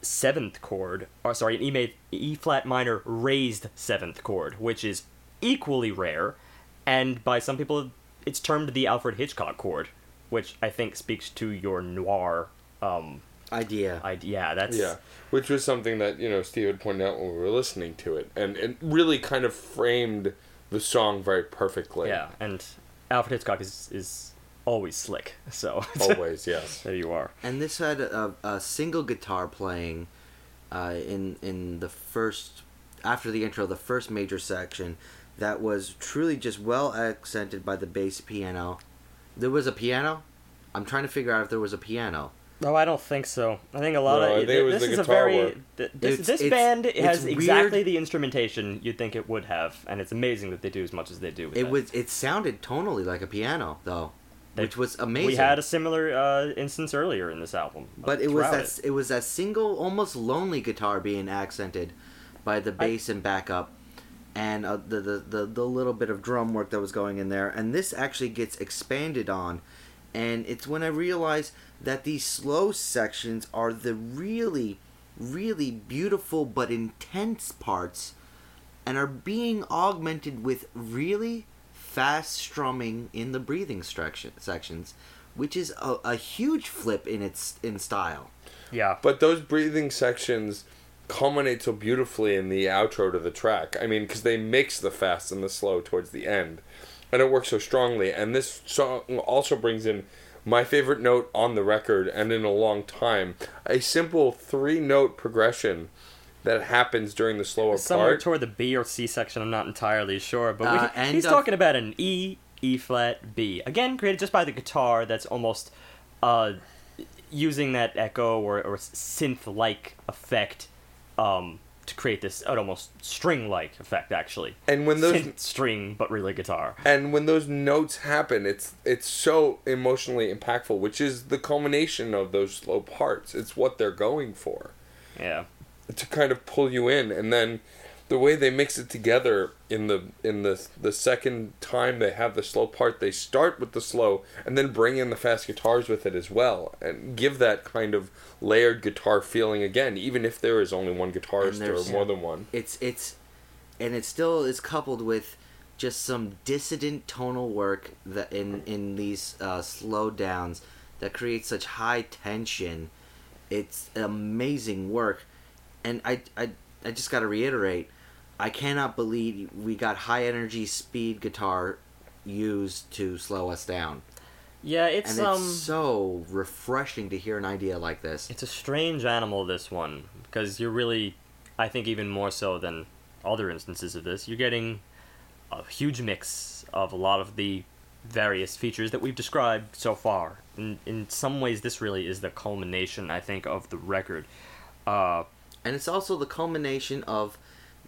seventh chord, or sorry, an E, flat minor raised seventh chord, which is equally rare, and by some people, it's termed the Alfred Hitchcock chord, which I think speaks to your noir. Um, Idea. idea. Yeah, that's Yeah, which was something that you know Steve had pointed out when we were listening to it, and it really kind of framed the song very perfectly. yeah, and Alfred Hitchcock is is always slick. So (laughs) always yes. there you are. And this had a, a single guitar playing uh, in in the first after the intro, the first major section that was truly just well accented by the bass piano. There was a piano. I'm trying to figure out if there was a piano. No, I don't think so. I think a lot No, I of think it was this the is a very th- this It's- this it's- band has it's exactly the instrumentation you'd think it would have, and it's amazing that they do as much as they do. With It that. was it sounded tonally like a piano though, They- which was amazing. We had a similar uh, instance earlier in this album, but it was that it was that single, almost lonely guitar being accented by the bass and backup, and uh, the, the the the little bit of drum work that was going in there. And this actually gets expanded on, and it's when I realized that these slow sections are the really, really beautiful but intense parts, and are being augmented with really fast strumming in the breathing section, sections, which is a, a huge flip in its in style. Yeah. But those breathing sections culminate so beautifully in the outro to the track. I mean, because they mix the fast and the slow towards the end, and it works so strongly. And this song also brings in my favorite note on the record and in a long time a simple three note progression that happens during the slower Somewhere part. toward the B or C section, I'm not entirely sure, but Uh, end he's of- talking about an E, E flat, B. Again, created just by the guitar. That's almost uh, using that echo or, or synth-like effect um, to create this uh, almost string-like effect, actually. and when those Synth string, but really guitar. and when those notes happen it's it's so emotionally impactful which is the culmination of those slow parts it's what they're going for Yeah. to kind of pull you in and then the way they mix it together in the in the the second time they have the slow part they start with the slow and then bring in the fast guitars with it as well and give that kind of layered guitar feeling again even if there is only one guitarist or more than one. It's it's, and it still is coupled with just some dissident tonal work that in in these uh, slow downs that creates such high tension. It's amazing work, and I I I just got to reiterate, I cannot believe we got high energy speed guitar used to slow us down, Yeah, it's and it's um so refreshing to hear an idea like this. It's a strange animal, this one, because you're really, I think, even more so than other instances of this, you're getting a huge mix of a lot of the various features that we've described so far. In, in some ways, this really is the culmination, I think, of the record. Uh, And it's also the culmination of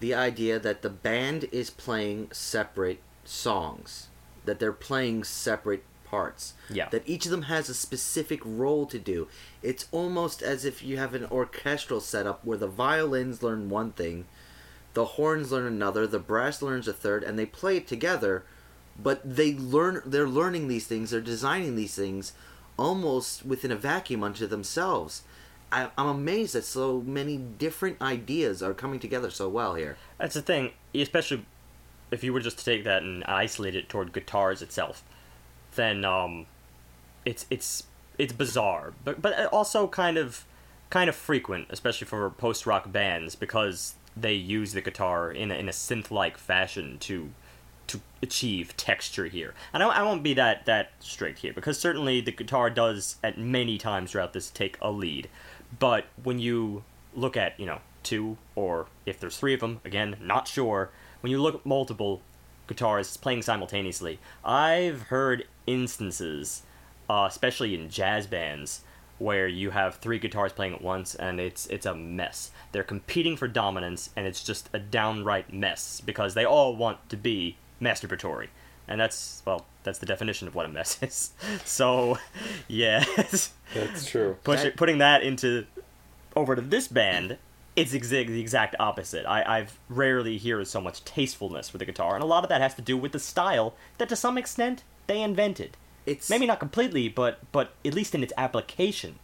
the idea that the band is playing separate songs, that they're playing separate parts. Yeah. That each of them has a specific role to do. It's almost as if you have an orchestral setup where the violins learn one thing, the horns learn another, the brass learns a third, and they play it together. But they learn they're learning these things, they're designing these things almost within a vacuum unto themselves. I, I'm amazed that so many different ideas are coming together so well here. That's the thing, especially if you were just to take that and isolate it toward guitars itself, then um, it's it's it's bizarre, but but also kind of kind of frequent, especially for post rock bands because they use the guitar in a, in a synth like fashion to to achieve texture here. And I, I won't be that that strict here because certainly the guitar does at many times throughout this take a lead, but when you look at you know two or if there's three of them again not sure. When you look at multiple guitarists playing simultaneously i've heard instances uh, especially in jazz bands where you have three guitars playing at once and it's it's a mess. They're competing for dominance and it's just a downright mess because they all want to be masturbatory and that's well that's the definition of what a mess (laughs) is so yeah that's true push That- it, putting that into over to this band, it's exa- the exact opposite. I, I've rarely hear so much tastefulness with the guitar, and a lot of that has to do with the style that, to some extent, they invented. It's Maybe not completely, but but at least in its application,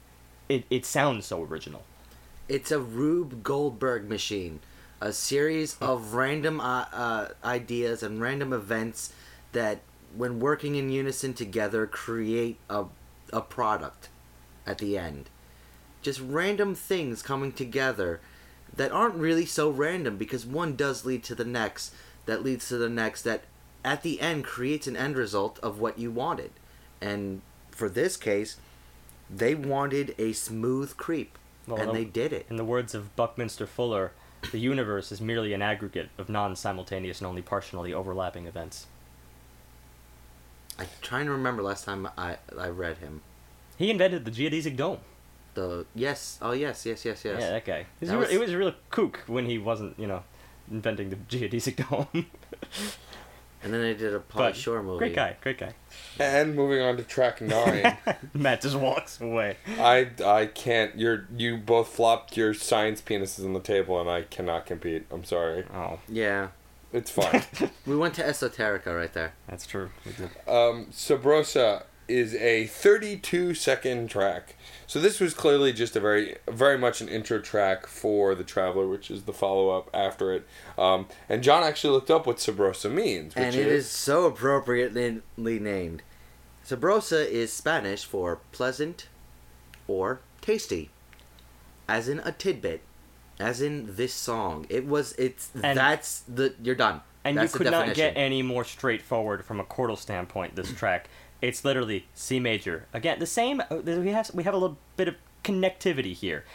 it, it sounds so original. it's a Rube Goldberg machine, a series of random uh, uh, ideas and random events that, when working in unison together, create a a product at the end. Just random things coming together that aren't really so random because one does lead to the next, that leads to the next, that at the end creates an end result of what you wanted. And for this case, they wanted a smooth creep, Well, and they did it. In the words of Buckminster Fuller, the universe is merely an aggregate of non simultaneous and only partially overlapping events. I'm trying to remember last time I I read him. He invented the geodesic dome. The yes, oh yes, yes, yes, yes. Yeah, that guy. He was, That a, was- he was a real kook when he wasn't, you know, inventing the (laughs) geodesic dome. And then they did a Paul Shore movie. Great guy, great guy. and moving on to track (laughs) nine Matt just walks away. I I can't. You're you both flopped your science penises on the table, and I cannot compete. I'm sorry. Oh, Yeah, It's fine. (laughs) we went to Esoterica right there. that's true. We did. um, Sabrosa is a 32 second track. So this was clearly just a very very much an intro track for the Traveler, which is the follow up after it. Um, and John actually looked up what Sabrosa means, which and it is so appropriately named. Sabrosa is Spanish for pleasant or tasty. as in a tidbit, as in this song. It was. It's And- that's the you're done. And That's you the could not get any more straightforward from a chordal standpoint. This track, it's literally C major again. The same. uh, We have we have a little bit of connectivity here,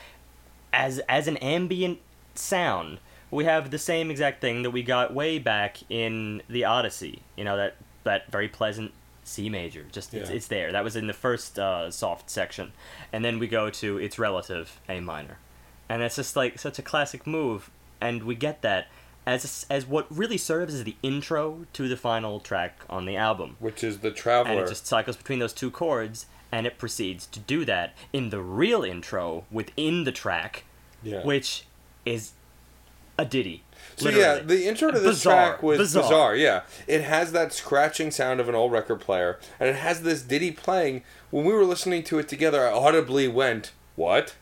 as as an ambient sound. We have the same exact thing that we got way back in the Odyssey. You know that that very pleasant C major. Just it's, it's there. That was in the first uh, soft section, and then we go to its relative A minor, and it's just like such a classic move. And we get that as as what really serves as the intro to the final track on the album, Which is the traveler. and it just cycles between those two chords, and it proceeds to do that in the real intro within the track, yeah. which is a ditty. So literally. yeah, the intro to this Bizarre. track was Bizarre. bizarre. Yeah, it has that scratching sound of an old record player, and it has this ditty playing. When we were listening to it together, I audibly went, "What?"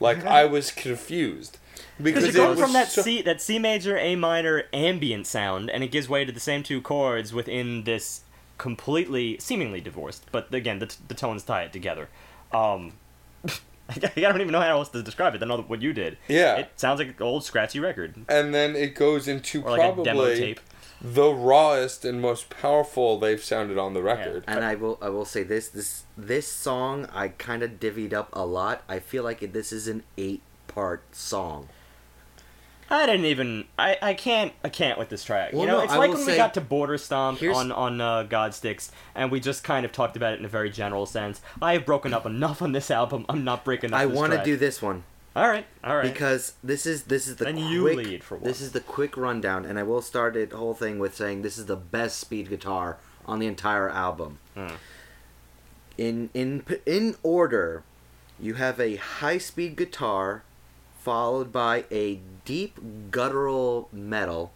Like I was confused Because you're it going from that so- C that C major A minor ambient sound, and it gives way to the same two chords within this completely seemingly divorced, but again the, t- the tones tie it together. Um, (laughs) I don't even know how else to describe it than all what you did. Yeah. it sounds like an old scratchy record and then it goes into or like a demo probably tape. the rawest and most powerful they've sounded on the record. And I will I will say this this this song I kind of divvied up a lot. I feel like this is an eight part song. I didn't even. I, I can't. I can't with this track. Well, you know, no, it's I like when we got to Border Stomp Here's- on on uh, Godsticks, and we just kind of talked about it in a very general sense. I have broken up enough on this album. I'm not breaking up. I want to do this one All right. All right. because this is this is the Then quick you lead for one. this is the quick rundown, and I will start the whole thing with saying this is the best speed guitar on the entire album. Hmm. In in in order, you have a high speed guitar, followed by a deep guttural metal.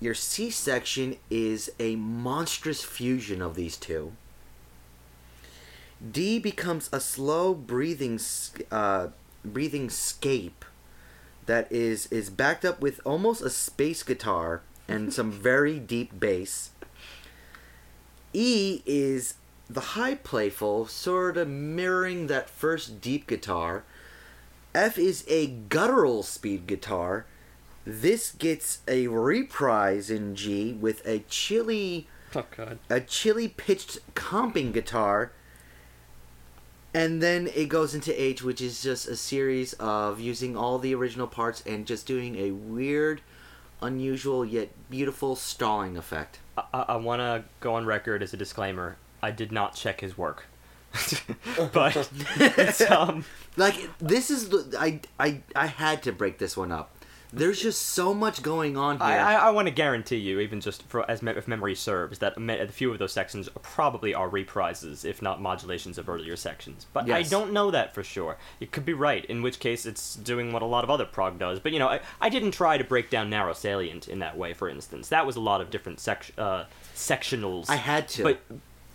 Your C section is a monstrous fusion of these two. D becomes a slow breathing, uh, breathing scape that is is backed up with almost a space guitar and (laughs) some very deep bass. E is the high playful, sort of mirroring that first deep guitar. F is a guttural speed guitar. This gets a reprise in G with a chilly oh god. a chilly pitched comping guitar and then it goes into H which is just a series of using all the original parts and just doing a weird unusual yet beautiful stalling effect I, I, I want to go on record as a disclaimer. I did not check his work, (laughs) but it's (laughs) um. like this is the I I I had to break this one up there's just so much going on here I, I, I want to guarantee you, even just for as me- if memory serves, that a, me- a few of those sections probably are reprises, if not modulations of earlier sections. But I don't know that for sure. You could be right, in which case it's doing what a lot of other prog does. But you know, I, I didn't try to break down narrow salient in that way. For instance, that was a lot of different sec- uh, sectionals. I had to But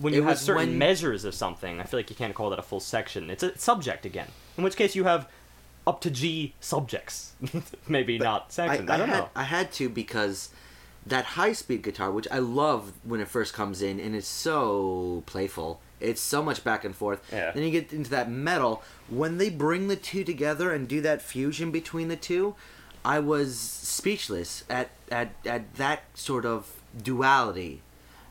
when you have certain when- measures of something, I feel like you can't call that a full section. It's a subject again. In which case you have up to G subjects, (laughs) maybe not sections. I, don't had, know. I had to because that high speed guitar, which I love when it first comes in, and it's so playful. It's so much back and forth. Yeah. Then you get into that metal. When they bring the two together and do that fusion between the two, I was speechless at at, at that sort of duality,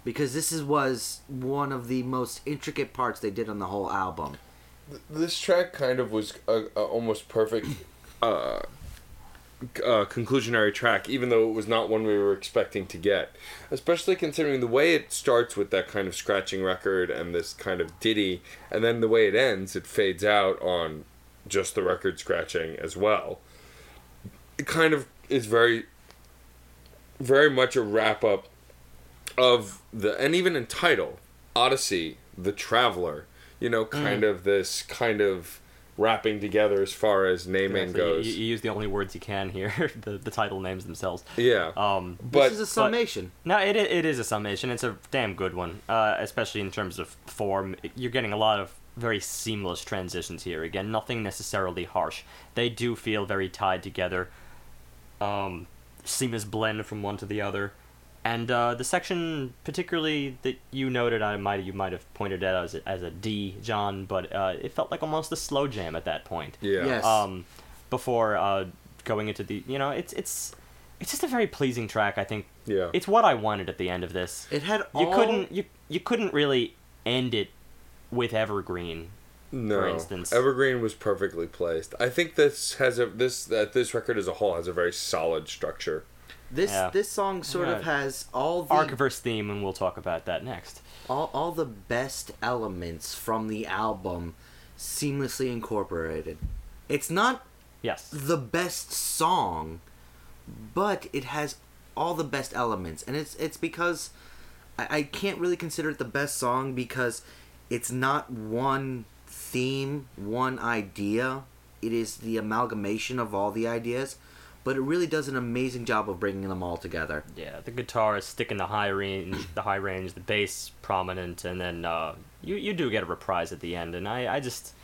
because this is was one of the most intricate parts they did on the whole album. this track kind of was a, a almost perfect uh, uh, conclusionary track, even though it was not one we were expecting to get. Especially considering the way it starts with that kind of scratching record and this kind of ditty, and then the way it ends, it fades out on just the record scratching as well. It kind of is very, very much a wrap up of the, and even in title, Odyssey, The Traveler, you know, kind of this kind of wrapping together as far as naming Exactly. You- goes. You, you use the only words you can here. (laughs) the the title names themselves. yeah. Um, but this is a summation. no, it it is a summation. It's a damn good one, uh, especially in terms of form. You're getting a lot of very seamless transitions here. Again, nothing necessarily harsh. They do feel very tied together. Um, seamless blend from one to the other. And uh, the section, particularly that you noted, I might you might have pointed out as a, as a D, John, but uh, it felt like almost a slow jam at that point. Yeah. Yes. Um, before uh, going into the, you know, it's it's it's just a very pleasing track. I think Yeah. it's what I wanted at the end of this. It had You couldn't you you couldn't really end it with Evergreen. no. instance. Evergreen was perfectly placed. I think this has a this that this record as a whole has a very solid structure. This Yeah. this song sort of has all the Archiverse theme, and we'll talk about that next. all, all the best elements from the album seamlessly incorporated. It's not Yes. the best song, but it has all the best elements, and it's it's because I, I can't really consider it the best song because it's not one theme, one idea. It is the amalgamation of all the ideas, but it really does an amazing job of bringing them all together. Yeah, the guitar is sticking the high range, the high range, the bass prominent, and then uh, you you do get a reprise at the end, and I, I just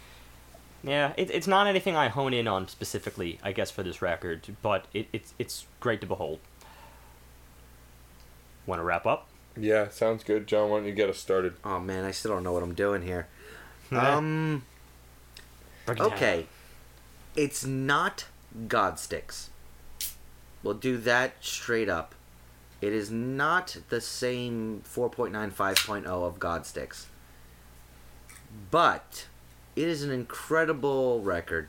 yeah, it, it's not anything I hone in on specifically, I guess, for this record, but it, it's it's great to behold. Want to wrap up? Yeah, sounds good, John. Why don't you get us started? Oh man, I still don't know what I'm doing here. (laughs) Um. It. Okay. It's not Godsticks. We'll do that straight up. It is not the same 4.9 5.0 of Godsticks. But it is an incredible record.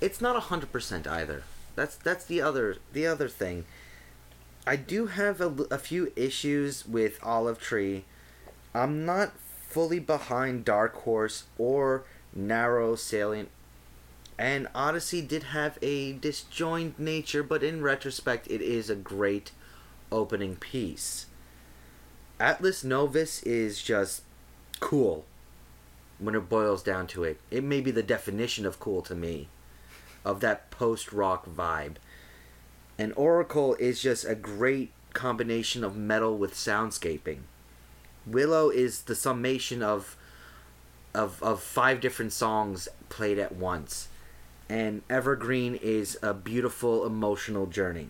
It's not 100% either. That's that's the other the other thing. I do have a few issues with Olive Tree. I'm not fully behind Dark Horse or Narrow Salient. And Odyssey did have a disjoined nature, but in retrospect, it is a great opening piece. Atlas Novus is just cool when it boils down to it. It may be the definition of cool to me, of that post rock vibe. And Oracle is just a great combination of metal with soundscaping. Willow is the summation of of of five different songs played at once. And Evergreen is a beautiful emotional journey.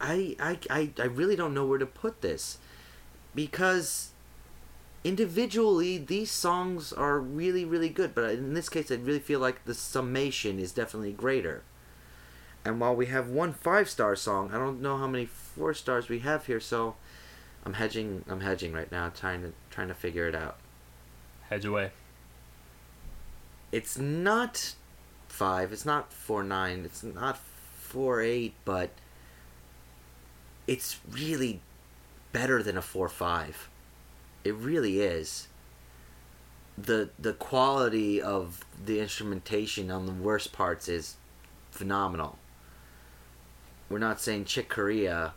I I I, I really don't know where to put this because individually these songs are really really good but in this case i really feel like the summation is definitely greater and while we have one five star song i don't know how many four stars we have here so i'm hedging i'm hedging right now trying to trying to figure it out Hedge away. It's not five it's not four nine it's not four eight but it's really better than a four five. It really is. The the quality of the instrumentation on the worst parts is phenomenal. We're not saying chick corea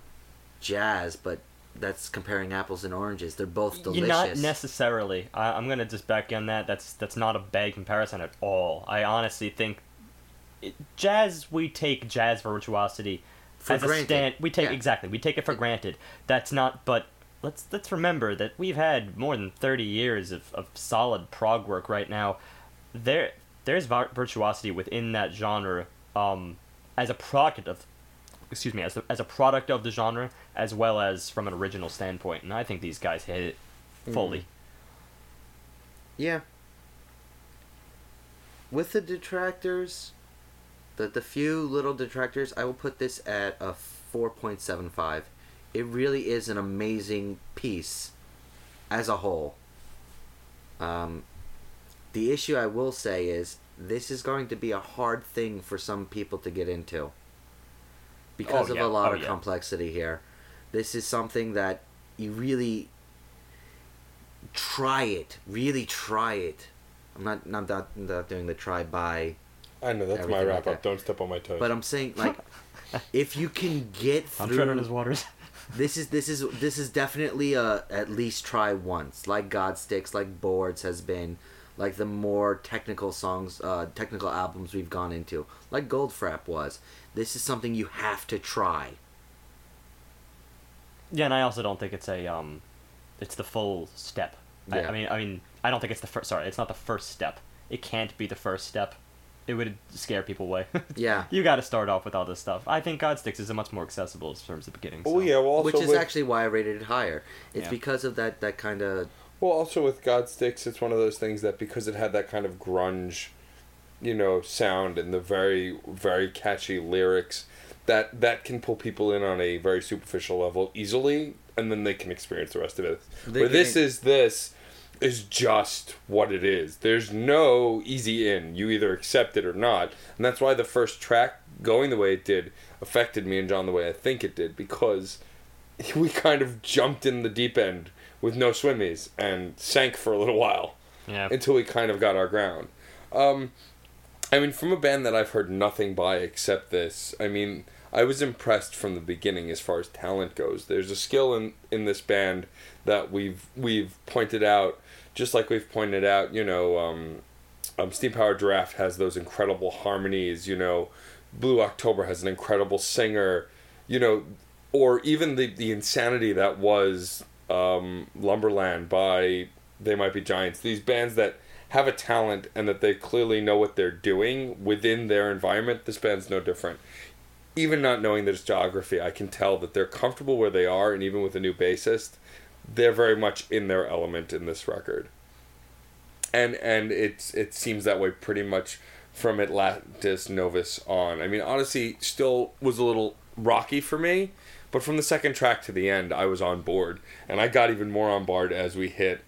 jazz but that's comparing apples and oranges they're both delicious not necessarily. I, I'm gonna just back on that. That's that's not a bad comparison at all. I honestly think it, jazz. We take jazz virtuosity For as granted. a stand. We take Yeah. exactly. We take it for granted. That's not. But let's let's remember that we've had more than 30 years of, of solid prog work right now. There there's virtuosity within that genre um, as a product of excuse me as a, as a product of the genre as well as from an original standpoint and i think these guys hit it fully Yeah. With the detractors, the the few little detractors, I will put this at a 4.75. It really is an amazing piece as a whole. Um the issue I will say is this is going to be a hard thing for some people to get into because Oh, of yeah. a lot Oh, of yeah. complexity here. This is something that you really try it. Really try it. I'm not not not, not doing the try by, I know that's my Everything wrap like up. that. Don't step on my toes. but I'm saying like (laughs) if you can get through. i'm treading through his waters (laughs) this is this is this is definitely a at least try once like Godsticks like Boards has been like the more technical songs uh technical albums we've gone into like Goldfrapp was this is something you have to try yeah and i also don't think it's a um it's the full step I, Yeah. I mean i mean i don't think it's the first sorry it's not the first step it can't be the first step it would scare people away. (laughs) Yeah. you got to start off with all this stuff. I think Godsticks is a much more accessible in terms of beginning. Oh yeah, well also Which is with, actually why I rated it higher. It's Yeah. because of that that kind of well also with Godsticks, it's one of those things that because it had that kind of grunge, you know, sound and the very very catchy lyrics, that that can pull people in on a very superficial level easily, and then they can experience the rest of it. They Where this is this is just what it is. There's no easy in. You either accept it or not. And that's why the first track going the way it did affected me and John the way I think it did because (laughs) we kind of jumped in the deep end with no swimmies and sank for a little while yeah. until we kind of got our ground. Um, I mean, from a band that I've heard nothing by except this, I mean, I was impressed from the beginning as far as talent goes. There's a skill in, in this band that we've we've pointed out, just like we've pointed out. You know, um, um, Steam Powered Giraffe has those incredible harmonies. You know, Blue October has an incredible singer. You know, or even the the insanity that was um, Lumberland by They Might Be Giants. These bands that have a talent and that they clearly know what they're doing within their environment. This band's no different. Even not knowing there's geography, I can tell that they're comfortable where they are, and even with a new bassist, they're very much in their element in this record. And and it's it seems that way pretty much from Atlantis Novus on. I mean, Odyssey still was a little rocky for me, but from the second track to the end, I was on board, and I got even more on board as we hit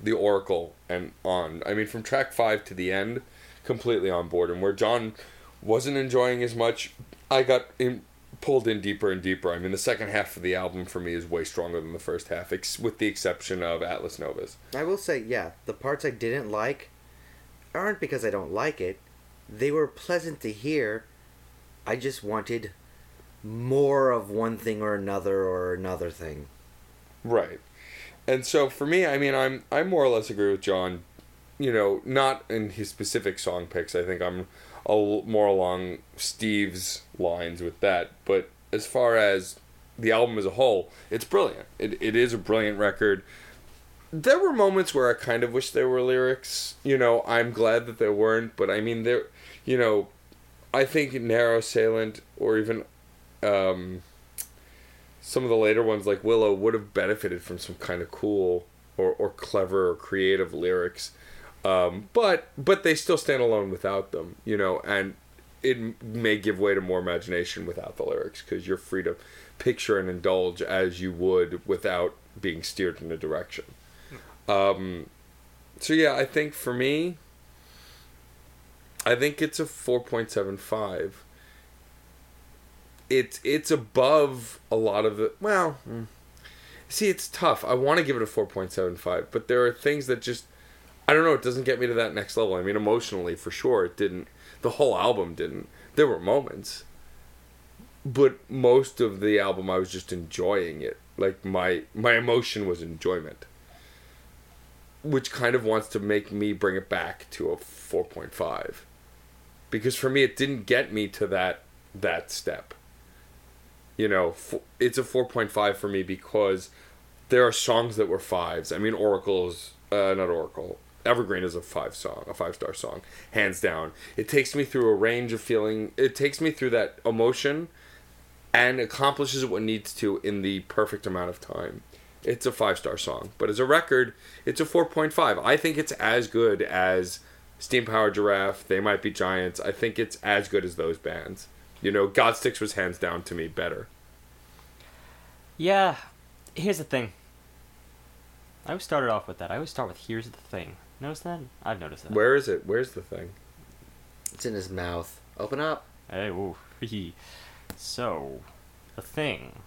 the Oracle and on. I mean, from track five to the end, completely on board. And where John wasn't enjoying as much, I got in, pulled in deeper and deeper. I mean, the second half of the album for me is way stronger than the first half, ex- with the exception of Atlas Novus. I will say, yeah, the parts I didn't like aren't because I don't like it. They were pleasant to hear. I just wanted more of one thing or another or another thing. Right. And so for me, I mean, I'm I more or less agree with John. You know, not in his specific song picks. I think I'm a more along Steve's lines with that. But as far as the album as a whole, it's brilliant. It it is a brilliant record. There were moments where I kind of wish there were lyrics. You know, I'm glad that there weren't. But I mean, there. You know, I think Narrow Salient or even. Um, some of the later ones like Willow would have benefited from some kind of cool or, or clever or creative lyrics. Um, but but they still stand alone without them, you know, and it may give way to more imagination without the lyrics because you're free to picture and indulge as you would without being steered in a direction. Um, so yeah, I think for me, I think it's a four point seven five it's it's above a lot of the well mm. see it's tough. I want to give it a 4.75 but there are things that just i don't know it doesn't get me to that next level. I mean emotionally for sure it didn't the whole album didn't. There were moments but most of the album i was just enjoying it. Like my my emotion was enjoyment which kind of wants to make me bring it back to a 4.5 because for me it didn't get me to that that step you know, it's a 4.5 for me because there are songs that were fives. I mean, Oracle's, uh, not Oracle, Evergreen is a five song, a five star song, hands down. It takes me through a range of feeling, it takes me through that emotion and accomplishes what needs to in the perfect amount of time. It's a five star song, but as a record, it's a 4.5. I think it's as good as Steam Powered Giraffe, They Might Be Giants. I think it's as good as those bands. You know, Godsticks was hands down to me better. Yeah, here's the thing. I always started off with that. I always start with "Here's the thing." Notice that? I've noticed that. Where is it? Where's the thing? It's in his mouth. Open up. Hey, ooh. So, the thing,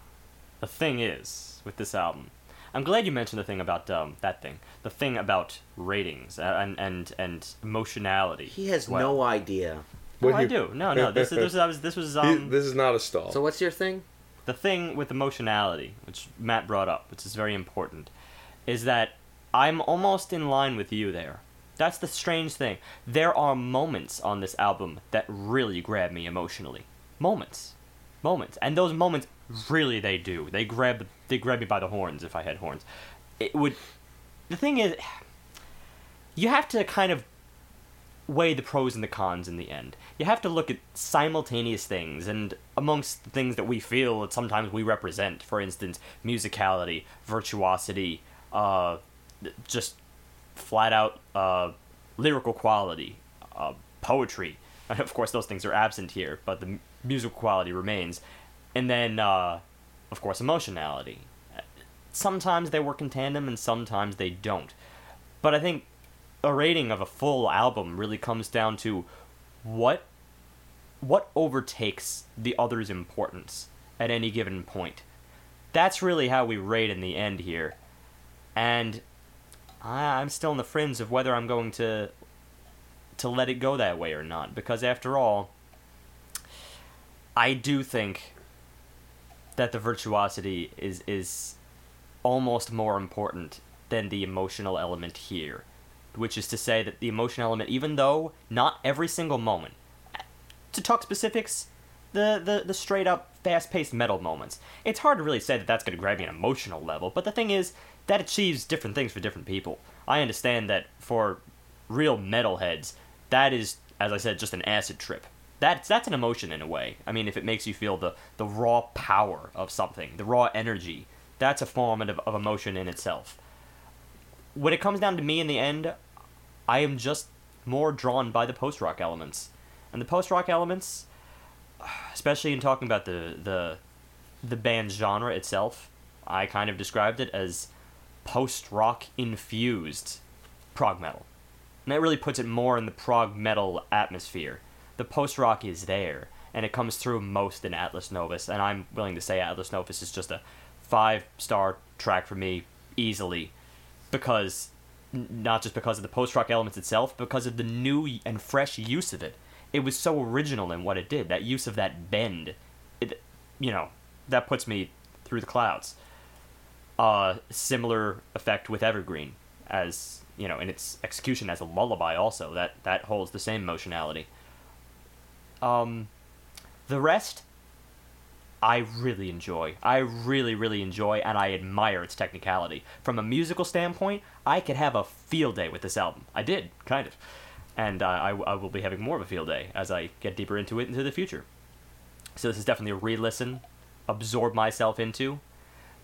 the thing is with this album. I'm glad you mentioned the thing about um, that thing. The thing about ratings and and and emotionality. He has Well, no idea. No, What I you- do. No, no. This is this was this was He- um this is not a stall. So what's your thing? the thing with emotionality, which Matt brought up, which is very important, is that I'm almost in line with you there. That's the strange thing. There are moments on this album that really grab me emotionally. Moments. Moments. And those moments really they do. They grab they grab me by the horns if I had horns. It would the thing is you have to kind of weigh the pros and the cons in the end. You have to look at simultaneous things, and amongst the things that we feel that sometimes we represent, for instance, musicality, virtuosity, uh, just flat out uh, lyrical quality, uh, poetry. And (laughs) of course, those things are absent here, but the musical quality remains. And then, uh, of course, emotionality. Sometimes they work in tandem, and sometimes they don't. But I think a rating of a full album really comes down to what what overtakes the other's importance at any given point. That's really how we rate in the end here. And I, I'm still in the fringe of whether I'm going to to let it go that way or not. Because after all, I do think that the virtuosity is is almost more important than the emotional element here. Which is to say that the emotion element, even though not every single moment, to talk specifics, the, the, the straight up fast paced metal moments, it's hard to really say that that's going to grab me an emotional level, but the thing is, that achieves different things for different people. I understand that for real metalheads, that is, as I said, just an acid trip. That's that's an emotion in a way. I mean, if it makes you feel the, the raw power of something, the raw energy, that's a form of, of emotion in itself. When it comes down to me in the end, I am just more drawn by the post rock elements, and the post rock elements, especially in talking about the the the band's genre itself, I kind of described it as post rock infused prog metal. And that really puts it more in the prog metal atmosphere. The post rock is there, and it comes through most in Atlas Novus, and I'm willing to say Atlas Novus is just a five star track for me, easily, because not just because of the post rock elements itself, because of the new and fresh use of it. It was so original in what it did. That use of that bend, it, you know, that puts me through the clouds uh, similar effect with Evergreen as you know in its execution as a lullaby. Also, that that holds the same emotionality. Um, the rest, I really enjoy. I really, really enjoy, and I admire its technicality. From a musical standpoint, I could have a field day with this album. I did, kind of. And uh, I, I will be having more of a field day as I get deeper into it into the future. So this is definitely a re-listen, absorb myself into.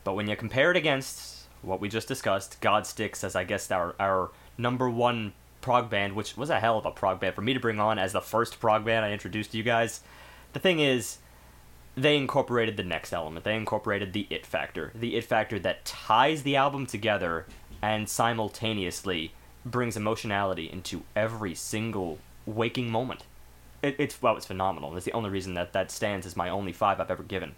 But when you compare it against what we just discussed, Godsticks as I guess our our number one prog band, which was a hell of a prog band for me to bring on as the first prog band I introduced to you guys. The thing is, they incorporated the next element. They incorporated the it factor. The it factor that ties the album together and simultaneously brings emotionality into every single waking moment. It, it's well, it's phenomenal. It's the only reason that that stands as my only five I've ever given.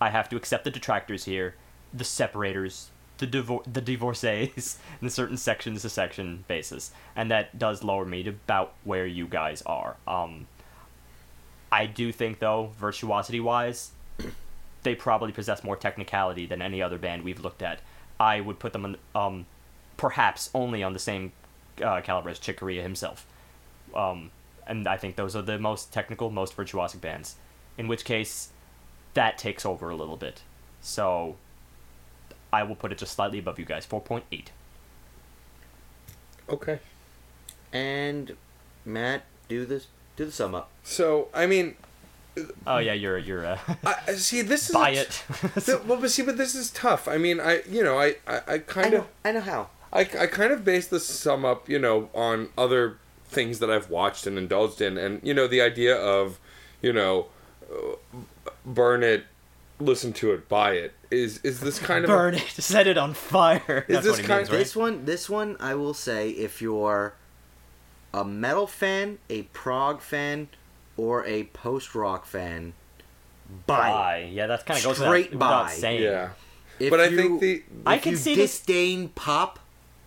I have to accept the detractors here, the separators, the divor- the divorcees in (laughs) the certain sections to section basis, and that does lower me to about where you guys are. Um, I do think though, virtuosity wise, (clears throat) they probably possess more technicality than any other band we've looked at. I would put them on, um, perhaps only on the same uh, caliber as Chick Corea himself. Um, and I think those are the most technical, most virtuosic bands. In which case, that takes over a little bit. So, I will put it just slightly above you guys, 4.8. Okay. And Matt, do this. Do the sum up. So I mean, Oh yeah, you're you're uh, I I- see this is buy it. (laughs) th- well, but see, but this is tough. I mean, I you know, I I, I I kind know. of I know how. I, I kind of base the sum up, you know, on other things that I've watched and indulged in, and you know, the idea of, you know, uh, burn it, listen to it, buy it is is this kind of a- Burn it, set it on fire. Is That's this what kind- means, right? This one, this one, I will say, if you're a metal fan, a prog fan, or a post rock fan, buy. Buy. Yeah, that's kind of goes Straight without, without saying. yeah. If But I think the I if can you see this- disdain pop,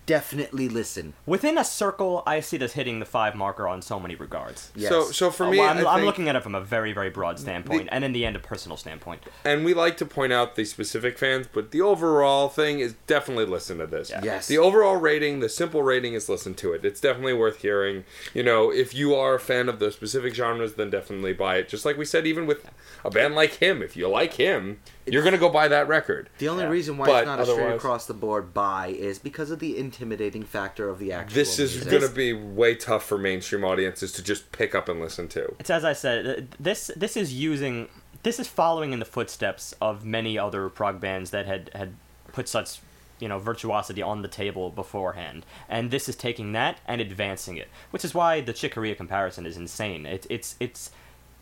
definitely listen. Within a circle, I see this hitting the five marker on so many regards. Yes. so so for Uh, me, well, I'm, I I'm looking at it from a very, very broad standpoint, and in the end, a personal standpoint. and we like to point out the specific fans, but the overall thing is definitely listen to this. Yeah. Yes. The overall rating, the simple rating is listen to it. It's definitely worth hearing. You know, if you are a fan of the specific genres, then definitely buy it. Just like we said, even with a band like him, if you like him, you're gonna go buy that record. The only Yeah. reason why But it's not a straight across the board buy is because of the intimidating factor of the actual. This is going to be way tough for mainstream audiences to just pick up and listen to. It's as I said. This this is using this is following in the footsteps of many other prog bands that had had put such you know virtuosity on the table beforehand, and this is taking that and advancing it, which is why the Chick Corea comparison is insane. It's it's it's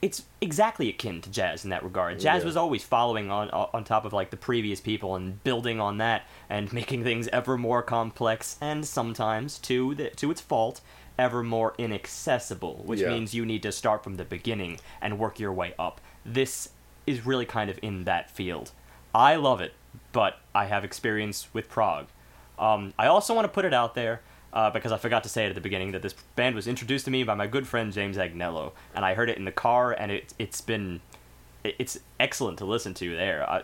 it's exactly akin to jazz in that regard. Jazz Yeah. was always following on on top of like the previous people and building on that and (laughs) making things ever more complex and sometimes to the, to its fault ever more inaccessible, which Yeah. means you need to start from the beginning and work your way up. This is really kind of in that field. I love it, but I have experience with prog. Um, I also want to put it out there uh, because I forgot to say it at the beginning that this band was introduced to me by my good friend James Agnello, and I heard it in the car, and it it's been it's excellent to listen to there. Uh,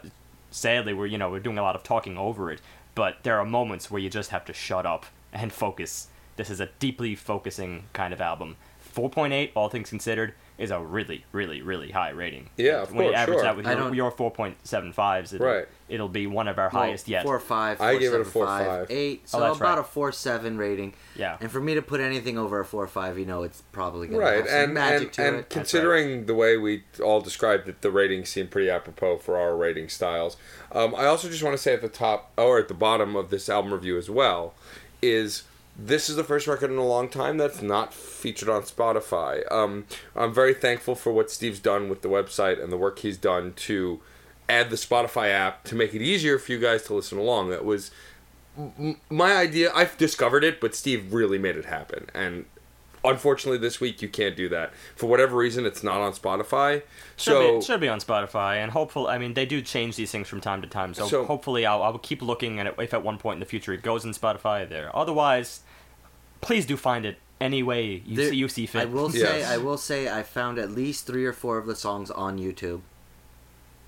sadly, we're you know we're doing a lot of talking over it, but there are moments where you just have to shut up and (laughs) focus. This is a deeply focusing kind of album. 4.8, all things considered, is a really, really, really high rating. Yeah, of when you course, average sure. that with I your, don't- your 4.75s, it'll, Right. It'll be one of our Well, highest yet. Four five. I four, gave it a seven, four, five, five. eight. So Oh, about right. a four seven rating. Yeah. And for me to put anything over a four five, you know, it's probably gonna Right, have some and magic and, to and it. considering the way we all described it, the ratings seem pretty apropos for our rating styles. Um, I also just want to say at the top or at the bottom of this album review as well is this is the first record in a long time that's not featured on Spotify. Um, I'm very thankful for what Steve's done with the website and the work he's done to add the Spotify app to make it easier for you guys to listen along. That was my idea. I've discovered it, but Steve really made it happen. And unfortunately, this week you can't do that for whatever reason. It's not on Spotify. Should, So be, should be on Spotify, and hopefully, I mean, they do change these things from time to time. So, So- hopefully, I'll, I'll keep looking at it. If at one point in the future it goes in Spotify, there. Otherwise, please do find it any way you There- see you see fit. I will (laughs) say, Yes. I will say, I found at least three or four of the songs on YouTube.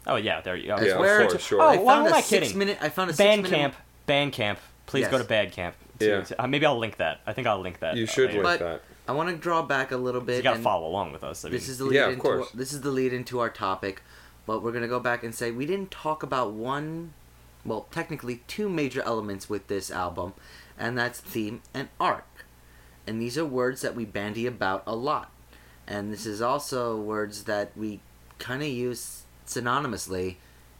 Oh yeah, there you go. Yeah, of swear- course, sure. Oh, why found am I six kidding? minute. I found a six minute. Bandcamp, Bandcamp. Please go to Yes. Bandcamp. To, Yeah. to- uh, maybe I'll link that. I think I'll link that. you should later. link But- that. I want to draw back a little bit. You gotta follow along with us. I mean, This is the lead Yeah, into course. this is the lead into our topic, but we're gonna go back and say we didn't talk about one, well, technically two major elements with this album, and that's theme and arc, and these are words that we bandy about a lot, and this is also words that we kind of use synonymously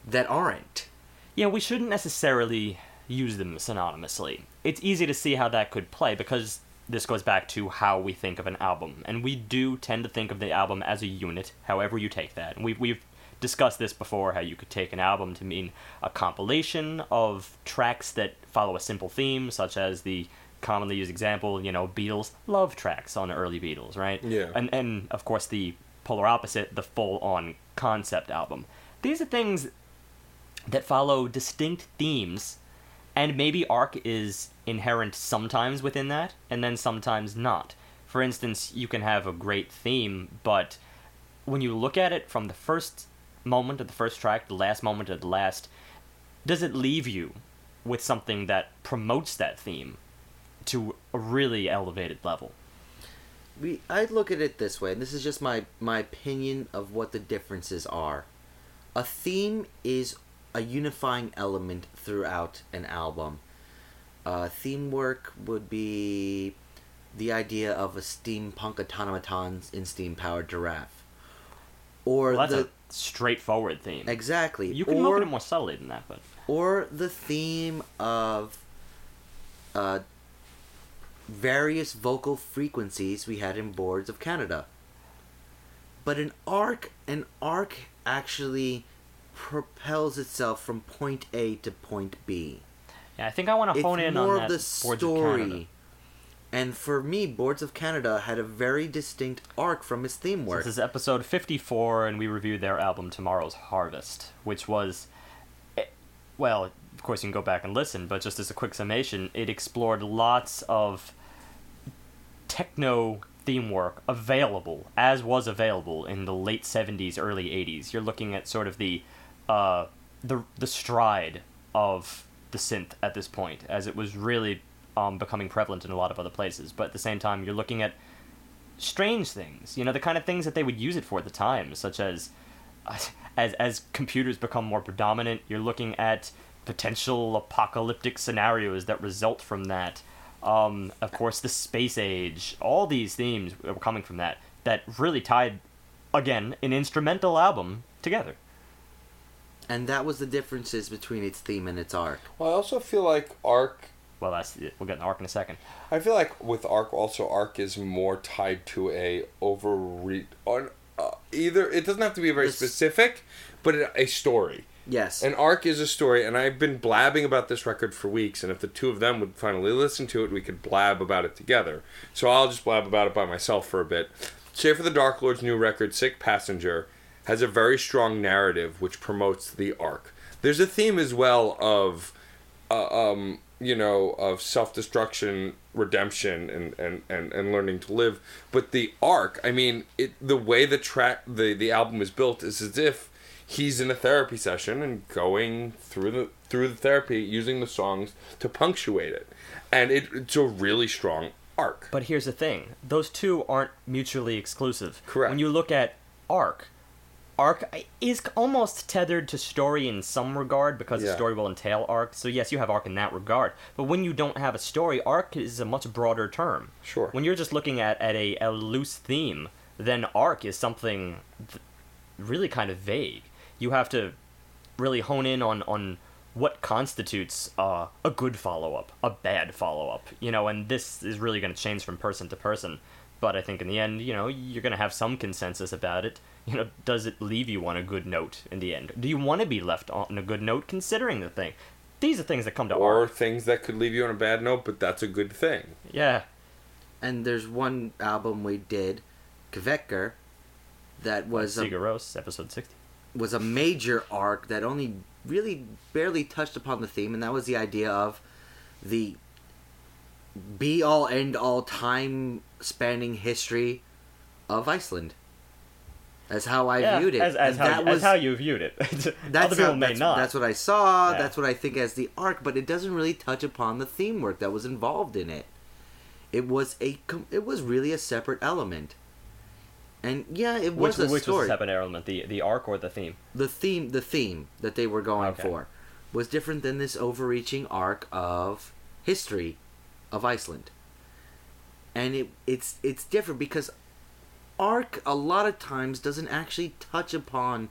that aren't. Yeah, we shouldn't necessarily use them synonymously. It's easy to see how that could play because this goes back to how we think of an album, and we do tend to think of the album as a unit, however you take that. And we've we've discussed this before, how you could take an album to mean a compilation of tracks that follow a simple theme, such as the commonly used example, you know, Beatles love tracks on early Beatles, right? Yeah. And and of course the polar opposite, the full on concept album. These are things that follow distinct themes, and maybe arc is inherent sometimes within that, and then sometimes not. For instance, you can have a great theme, but when you look at it from the first moment of the first track, the last moment of the last, does it leave you with something that promotes that theme to a really elevated level? We I look at it this way, and this is just my my opinion of what the differences are. A theme is a unifying element throughout an album. Uh, theme work would be the idea of a steampunk automaton in steam powered giraffe, or Well, that's the a straightforward theme. exactly. You can or, look at it more subtly than that, but or the theme of uh, various vocal frequencies we had in Boards of Canada. But an arc, an arc actually propels itself from point A to point B. yeah, I think I want to It's hone in more on of that. the of Canada. story. And for me, Boards of Canada had a very distinct arc from its theme work. This is episode 54, and we reviewed their album Tomorrow's Harvest, which was. eh, Well, course, you can go back and listen, but just as a quick summation, it explored lots of techno theme work available, as was available in the late 70s, early 80s. You're looking at sort of the. Uh, the, the stride of the synth at this point, as it was really um, becoming prevalent in a lot of other places. But at the same time, you're looking at strange things. You know, the kind of things that they would use it for at the time, such as (laughs) as as computers become more predominant, you're looking at potential apocalyptic scenarios that result from that. Um, of course, the space age. All these themes were coming from that. That really tied, again, an instrumental album together. And that was the differences between its theme and its arc. Well, I also feel like Arc. Well, that's we'll get an arc in a second. I feel like with Arc, also Arc is more tied to a overreach on uh, either. It doesn't have to be very This- specific, but a- a story. Yes. An arc is a story, and I've been blabbing about this record for weeks. And if the two of them would finally listen to it, we could blab about it together. So I'll just blab about it by myself for a bit. Say for the Dark Lord's new record, Sick Passenger, has a very strong narrative which promotes the arc. There's a theme as well of, uh, um, you know, of self destruction, redemption, and, and, and, and learning to live. But the arc, I mean, it the way the track the, the album is built is as if he's in a therapy session and going through the through the therapy using the songs to punctuate it and it, it's a really strong arc But here's the thing: those two aren't mutually exclusive. Correct. When you look at arc, arc is almost tethered to story in some regard because the story will entail arc. So yes, you have arc in that regard. But when you don't have a story, arc is a much broader term. Sure. When you're just looking at at a, a loose theme, then arc is something th- really kind of vague. You have to really hone in on on what constitutes uh, a good follow up, a bad follow up. You know, and this is really going to change from person to person. But I think in the end, you know, you're going to have some consensus about it. You know, does it leave you on a good note in the end? Do you want to be left on a good note considering the thing? These are things that come to or art. things that could leave you on a bad note but that's a good thing Yeah. and there's one album we did, Kveikur, that was a, Rós, episode 60. Was a major arc that only really barely touched upon the theme, and that was the idea of the be all end all time spanning history of Iceland. That's how I yeah, viewed it. As, as, how, that as how you viewed it. (laughs) that's Other people how, may that's, not. That's what I saw. Yeah. That's what I think as the arc, but it doesn't really touch upon the theme work that was involved in it. It was a. It was really a separate element. And yeah, it which was a which story. was the separate element? The the arc or the theme? the theme the theme that they were going Okay. for was different than this overreaching arc of history of Iceland. And it it's it's different because arc a lot of times doesn't actually touch upon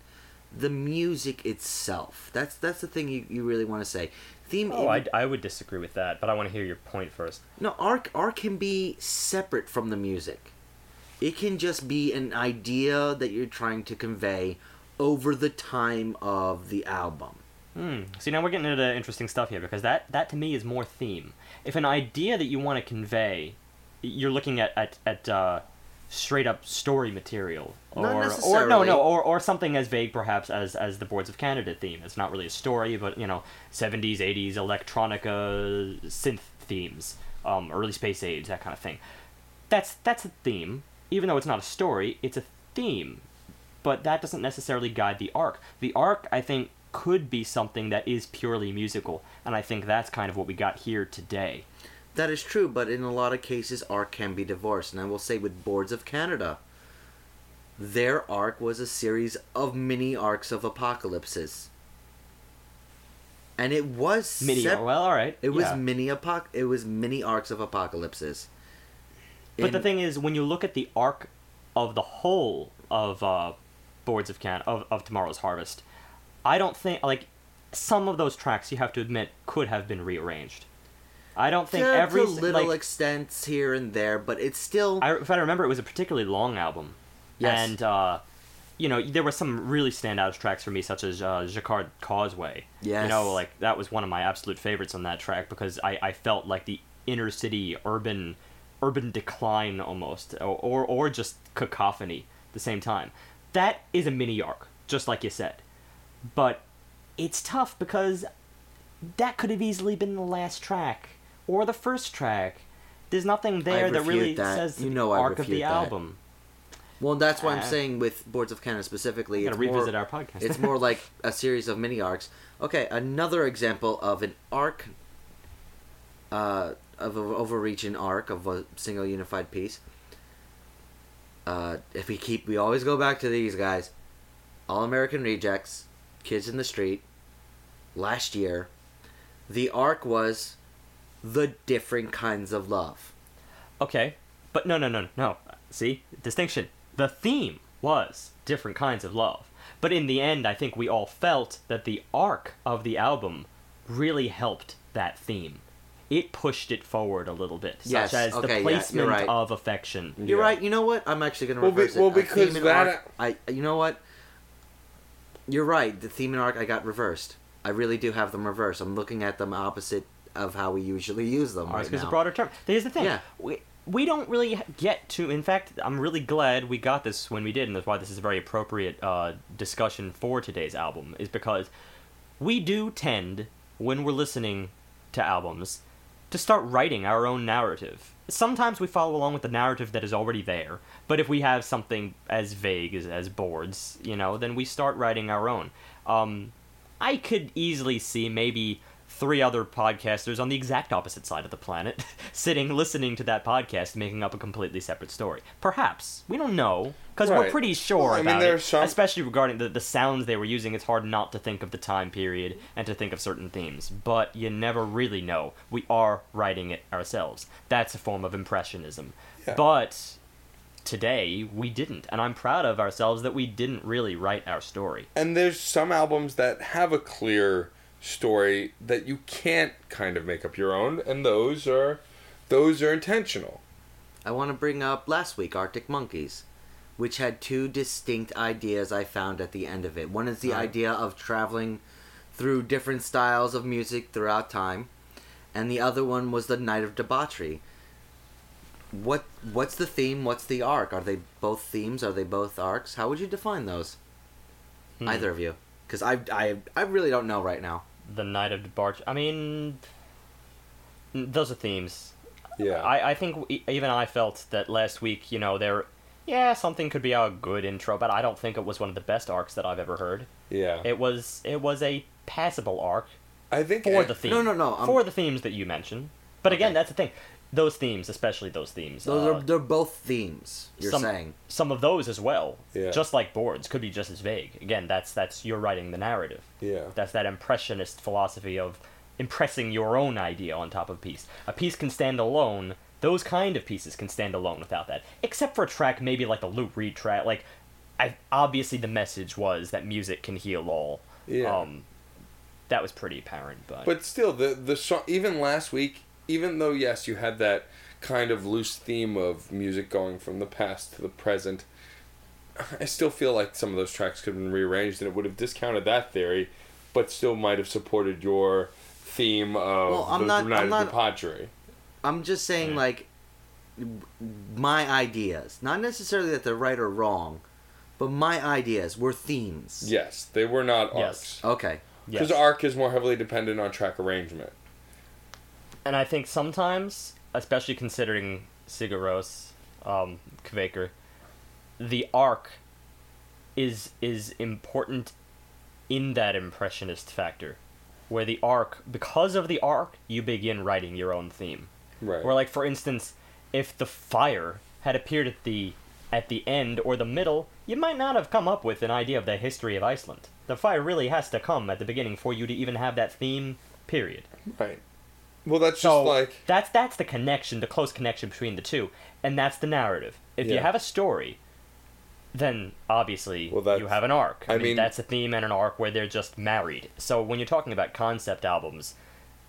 the music itself. That's that's the thing you, you really want to say. Theme Oh, I, I would disagree with that, but I want to hear your point first. no, arc arc can be separate from the music. It can just be an idea that you're trying to convey over the time of the album. Hmm. See, now we're getting into interesting stuff here because that that to me is more theme. If an idea that you want to convey, you're looking at at at uh, straight up story material, or or no no or or something as vague perhaps as as the Boards of Canada theme. It's not really a story, but you know, 70s, 80s electronica synth themes, um, early space age, that kind of thing. That's that's a theme. Even though it's not a story, it's a theme but that doesn't necessarily guide the arc. The arc, I think, could be something that is purely musical, and I think that's kind of what we got here today. That is true, but in a lot of cases, arc can be divorced. And I will say with Boards of Canada, their arc was a series of mini arcs of apocalypses. And it was Mini, sep- well, all right. It was mini apoc- It was mini arcs of apocalypses. But the thing is, when you look at the arc of the whole of uh, Boards of Can of, of Tomorrow's Harvest, I don't think like some of those tracks you have to admit could have been rearranged. I don't think to, every to little like, extents here and there, but it's still I, if I remember, it was a particularly long album. Yes. And, uh, you know, there were some really standout tracks for me, such as uh, Jacquard Causeway. Yes. You know, like, that was one of my absolute favorites on that track because I, I felt like the inner city urban urban decline almost, or, or, or just cacophony at the same time. That is a mini arc, just like you said. But it's tough because that could have easily been the last track or the first track. There's nothing there that really that. says You know I arc of the that. album. well. That's why I'm Uh, saying with Boards of Canada specifically. We revisit more, our podcast. it's more like a series of mini arcs. Okay, another example of an arc, uh, of an overreaching arc of a single unified piece. Uh, if we keep, we always go back to these guys. All American Rejects, Kids in the Street, last year. The arc was the different kinds of love. Okay, but no, no, no, no. See, distinction. The theme was different kinds of love, but in the end, I think we all felt that the arc of the album really helped that theme. It pushed it forward a little bit, Yes, such as okay, the you're placement right. of affection. You're Yeah. right. You know what? I'm actually going to Well, be- reverse it. well, because theme that- arc- I. You know what? You're right. The theme and arc I got reversed. I really do have them reversed. I'm looking at them opposite of how we usually use them Arc right is a now. broader term. Here's the thing. Yeah. We, we don't really get to. In fact, I'm really glad we got this when we did, and that's why this is a very appropriate uh, discussion for today's album. Is because we do tend, when we're listening to albums, to start writing our own narrative. Sometimes we follow along with the narrative that is already there, but if we have something as vague as, as boards, you know, then we start writing our own. Um, I could easily see maybe three other podcasters on the exact opposite side of the planet (laughs) sitting listening to that podcast making up a completely separate story. Perhaps. We don't know because we're pretty sure Well, I mean, about there's it some- especially regarding the, the sounds they were using. It's hard not to think of the time period and to think of certain themes but you never really know. We are writing it ourselves. That's a form of impressionism. Yeah. but today we didn't and i'm proud of ourselves that we didn't really write our story. And there's some albums that have a clear story that you can't kind of make up your own, and those are those are intentional. I want to bring up last week Arctic Monkeys, which had two distinct ideas I found at the end of it. One is the Right. idea of traveling through different styles of music throughout time, and the other one was the night of debauchery. What what's the theme? What's the arc? Are they both themes? Are they both arcs? How would you define those? Hmm. Either of you, because I I I really don't know right now. The night of debauch. I mean, those are themes. Yeah. I, I think even I felt that last week. You know, there, yeah, something could be a good intro, but I don't think it was one of the best arcs that I've ever heard. yeah. It was it was a passable arc I think for the theme. No, no, no, I'm- for the themes that you mentioned. But again, that's the thing. Those themes, especially those themes, Those uh, are they're both themes. You're some, saying. some of those as well. Yeah. Just like boards could be just as vague. Again, that's that's you're writing the narrative. yeah. That's that impressionist philosophy of impressing your own idea on top of a piece. A piece can stand alone. Those kind of pieces can stand alone without that. Except for a track maybe like the Lou Reed track. Like, I, obviously the message was that music can heal all. Yeah. Um, that was pretty apparent, but, But still, the the song even last week, even though yes, you had that kind of loose theme of music going from the past to the present, I still feel like some of those tracks could have been rearranged, and it would have discounted that theory, but still might have supported your theme of Well, I'm the not- night I'm of not- debauchery. I'm just saying, Yeah. like, my ideas. Not necessarily that they're right or wrong, but my ideas were themes. Yes, they were not Yes. arcs. Okay. Because yes. arc is more heavily dependent on track arrangement. And I think sometimes, especially considering Sigur Rós, um, Kveikur, the arc is is important in that impressionist factor, where the arc, because of the arc, you begin writing your own theme. Right. Where, like, for instance, if the fire had appeared at the at the end or the middle, you might not have come up with an idea of the history of Iceland. The fire really has to come at the beginning for you to even have that theme. Period. right. Well, that's So just like that's that's the connection, the close connection between the two, and that's the narrative. If you have a story, then obviously Well, you have an arc. I, I mean, mean- that's a theme and an arc where they're just married. So when you're talking about concept albums,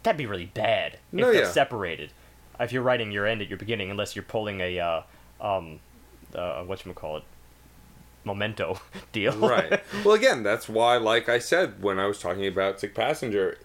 that'd be really bad if No, they're yeah. separated. If you're writing your end at your beginning, unless you're pulling a uh, um, uh, what call it, memento (laughs) deal. right. (laughs) Well, again, that's why, like I said when I was talking about Sick Passenger,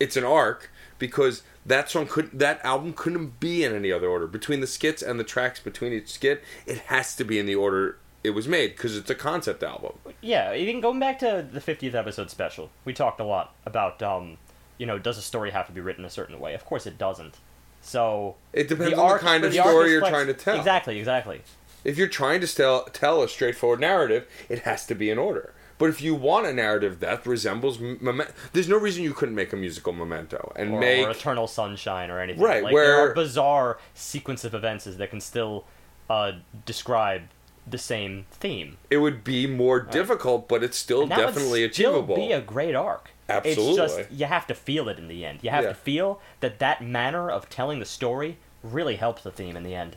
it's an arc because that song could that album couldn't be in any other order between the skits and the tracks between each skit. It has to be in the order it was made because it's a concept album. Yeah, even going back to the 50th episode special, we talked a lot about, um, you know, does a story have to be written a certain way? Of course it doesn't. So It depends on arc- the kind of the story you're trying to tell. Exactly, exactly. If you're trying to tell tell a straightforward narrative, it has to be in order. But if you want a narrative that resembles, Mem- there's no reason you couldn't make a musical Memento and Or, make or Eternal Sunshine or anything. Right, like, there where- are bizarre sequence of events is that can still uh, describe the same theme. it would be more difficult, but it's still And that definitely would still achievable. be a great arc. Absolutely. It's just you have to feel it in the end. You have Yeah. to feel that that manner of telling the story really helps the theme in the end.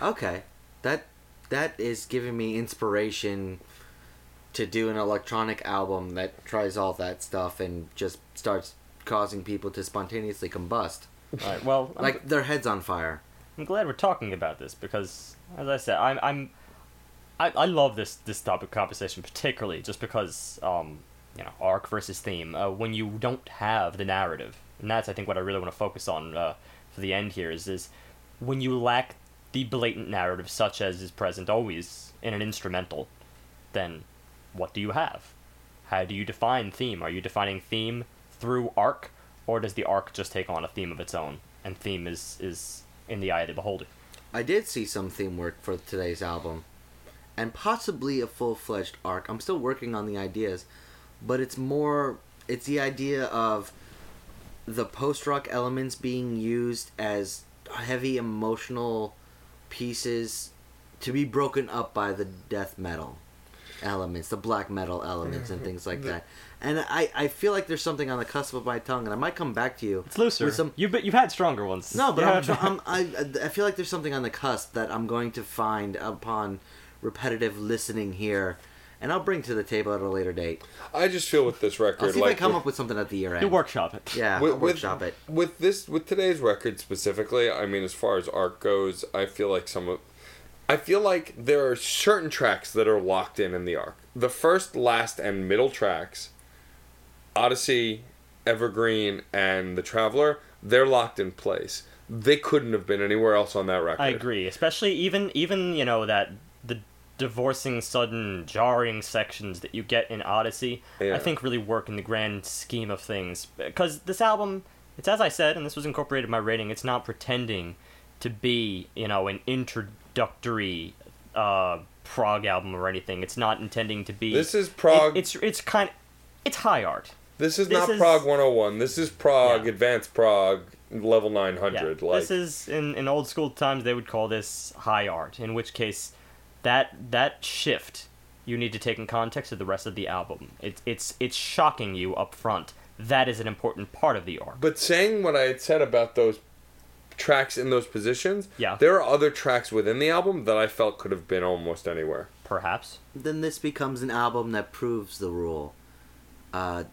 Okay, that that is giving me inspiration to do an electronic album that tries all that stuff and just starts causing people to spontaneously combust, All right. Well, I'm, like their heads on fire. I'm glad we're talking about this because, as I said, I'm I'm I, I love this this topic of conversation particularly just because um you know arc versus theme uh, when you don't have the narrative and that's I think what I really want to focus on uh, for the end here is is when you lack the blatant narrative such as is present always in an instrumental then what do you have how do you define theme are you defining theme through arc or does the arc just take on a theme of its own and theme is is in the eye of the beholder I did see some theme work for today's album, and possibly a full fledged arc. I'm still working on the ideas, but it's more. It's the idea of the post rock elements being used as heavy emotional pieces to be broken up by the death metal elements, the black metal elements, and things like (laughs) that. And I, I feel like there's something on the cusp of my tongue, and I might come back to you. It's looser. With some, You've been- you've had stronger ones. no, but Yeah, I'm, try- I'm, (laughs) I, I feel like there's something on the cusp that I'm going to find upon repetitive listening here, and I'll bring to the table at a later date. I just feel with this record, I'll see like if I come with- up with something at the year end. you workshop it. Yeah, with, I'll with- workshop it. with this with today's record specifically i mean as far as art goes i feel like some of i feel like there are certain tracks that are locked in in the arc the first last and middle tracks odyssey evergreen and the traveler they're locked in place they couldn't have been anywhere else on that record I agree, especially even even you know that the divorcing sudden jarring sections that you get in Odyssey. Yeah. I think really work in the grand scheme of things because this album, it's as I said, and this was incorporated in my rating. It's not pretending to be you know an introductory uh, prog album or anything. It's not intending to be. this is prog It, it's it's kind. It's high art. this is this not is- prog 101 this is prog Yeah. advanced prog level 900 Yeah, like this is in, in old school times they would call this high art. In which case, that that shift you need to take in context of the rest of the album. It's it's it's shocking you up front. That is an important part of the arc. But saying what I had said about those tracks in those positions, Yeah. there are other tracks within the album that I felt could have been almost anywhere. Perhaps. Then this becomes an album that proves the rule. Uh,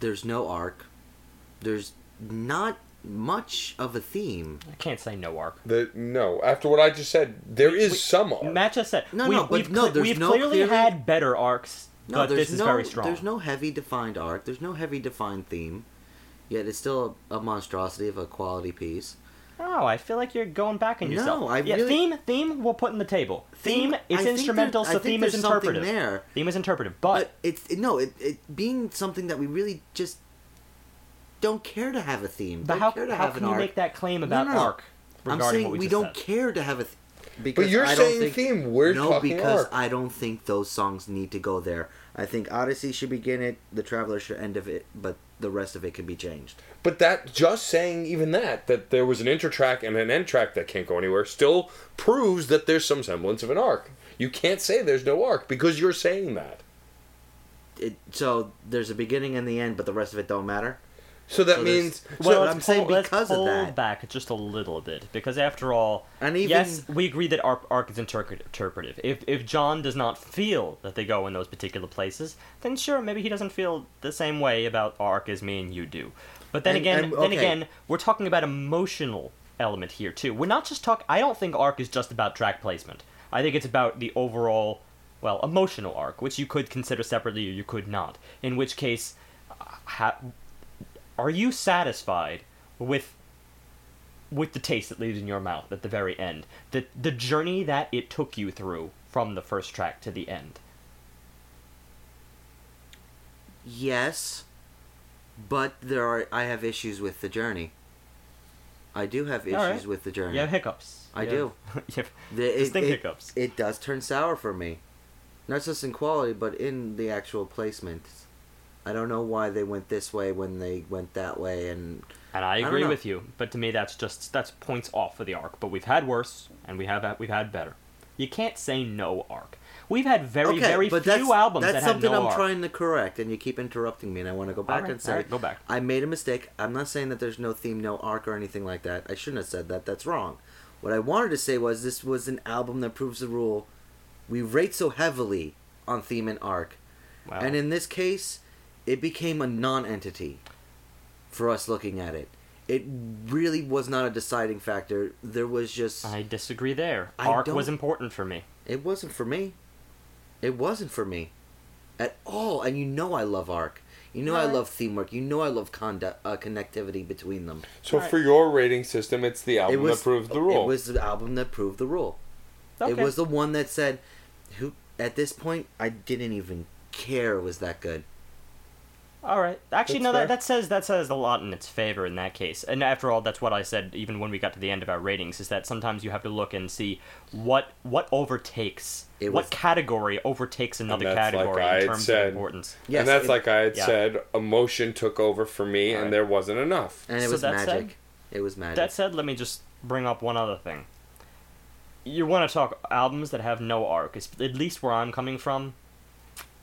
there's no arc. There's not much of a theme. I can't say no arc. The no, after what I just said, there is we- some art. Matt just said No, we, no, but we've, no, there's we've no clearly clearly- had better arcs, No, but there's this is no, very strong. There's no heavy defined arc. There's no heavy defined theme. Yet it's still a, a monstrosity of a quality piece. Oh, I feel like you're going back on No. I yeah, really- theme theme we'll put in the table. Theme, I it's think instrumental, there- I so think theme is there's something interpretive. there. Theme is interpretive, but But it's it, no, it, it being something that we really just don't care to have a theme. But don't how, care to how have can an you arc. make that claim about no, no. arc I'm saying what we, we just don't said? care to have a. Th- because but you're I saying think, theme. We're no, talking because arc. I don't think those songs need to go there. I think Odyssey should begin it, The Traveler should end of it, but the rest of it can be changed. But that just saying even that that there was an intro track and an end track that can't go anywhere still proves that there's some semblance of an arc. You can't say there's no arc because you're saying that. It, so there's a beginning and the end, but the rest of it don't matter. So that So means So Well, I'm saying pull, let's because of pull that. back just a little bit because after all, And even yes, we agree that arc, arc is interpretive. If if John does not feel that they go in those particular places, then sure, maybe he doesn't feel the same way about arc as me and you do. But then And- again, and- then again, we're talking about emotional element here too. We're not just talking. I don't think arc is just about track placement. I think it's about the overall, well, emotional arc, which you could consider separately or you could not. In which case, uh, ha- are you satisfied with with the taste that leaves in your mouth at the very end the the journey that it took you through from the first track to the end yes, but there are. I have issues with the journey. I do have issues right. with the journey. you have hiccups I You do. have- (laughs) The, distinct it, hiccups It does turn sour for me. Not just in quality, but in the actual placement. I don't know why they went this way when they went that way, and and i agree know. with you but to me that's just that's points off for the arc but we've had worse and we have we've had better You can't say no arc. We've had very, okay, very but few that's, albums that's that have something no I'm arc. trying to correct, and you keep interrupting me, and I want to go back Alright, and say alright, go back. I made a mistake. I'm not saying that there's no theme, no arc, or anything like that. I shouldn't have said that. That's wrong. What I wanted to say was this was an album that proves the rule. We rate so heavily on theme and arc, Wow. and in this case, it became a non-entity for us looking at it. It really was not a deciding factor. There was just I disagree there. I arc was don't- important for me. it wasn't for me. It wasn't for me at all. And you know I love arc. You know I Alright. love theme work. You know I love condu- uh, connectivity between them. So Alright. for your rating system, it's the album it was that proves the rule. It was the album that proved the rule. Okay. It was the one that said, "Who?" At this point, I didn't even care it was that good. All right. Actually, That's no. fair. That, that says that says a lot in its favor in that case. And after all, that's what I said. Even when we got to the end of our ratings, is that sometimes you have to look and see what what overtakes It what was- category overtakes another that's like category in terms said. of importance. Yes, and that's it- like I had yeah. said, emotion took over for me, Alright. and there wasn't enough. And it So was that magic. said- it was magic. That said, let me just bring up one other thing. You want to talk albums that have no arc? At least where I'm coming from.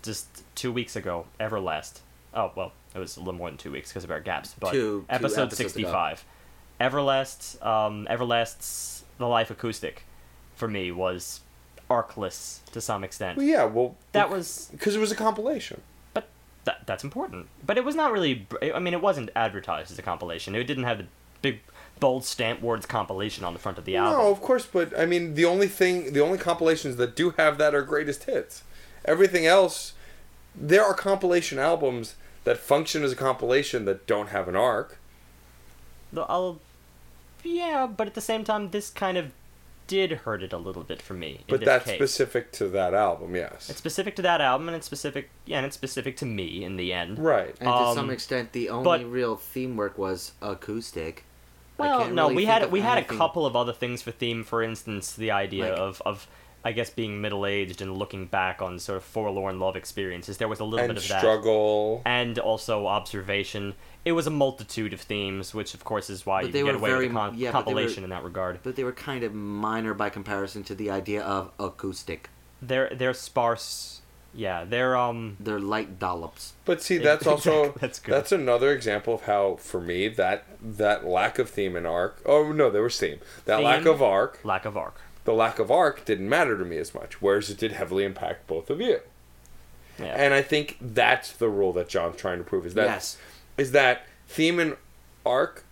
Just two weeks ago, Everlast. Oh well, it was a little more than two weeks because of our gaps. But Two- two episode episodes ago. sixty-five, Everlast, um, Everlast's The Life Acoustic, for me was arcless to some extent. Well, yeah, well, That was because it was a compilation. but that that's important. But it was not really. I mean, it wasn't advertised as a compilation. It didn't have the big bold stamp words compilation on the front of the album. No, of course, but I mean, the only thing, the only compilations that do have that are greatest hits. Everything else, there are compilation albums that function as a compilation that don't have an arc. The- I'll, yeah, but at the same time, this kind of did hurt it a little bit for me. in But this that's case. specific to that album, yes. It's specific to that album, and it's specific. Yeah, and it's specific to me in the end. right. and to some um, extent, the only but- real theme work was acoustic. I Well, can't no, really we had we had a couple of other things for theme. For instance, the idea Like- of of I guess being middle aged and looking back on sort of forlorn love experiences. There was a little And bit of that. struggle. and also observation. It was a multitude of themes, which of course is why But you they get were away very- with a con- yeah, but they were- compilation in that regard. But they were kind of minor by comparison to the idea of acoustic. They're they're sparse. Yeah, they're um. They're light dollops. But see, (laughs) that's also Exactly, that's good. that's another example of how, for me, that that lack of theme and arc. Oh no, there was theme. That lack of arc. lack of arc. The lack of arc didn't matter to me as much, whereas it did heavily impact both of you. Yeah. And I think that's the rule that John's trying to prove is that yes. is that theme and arc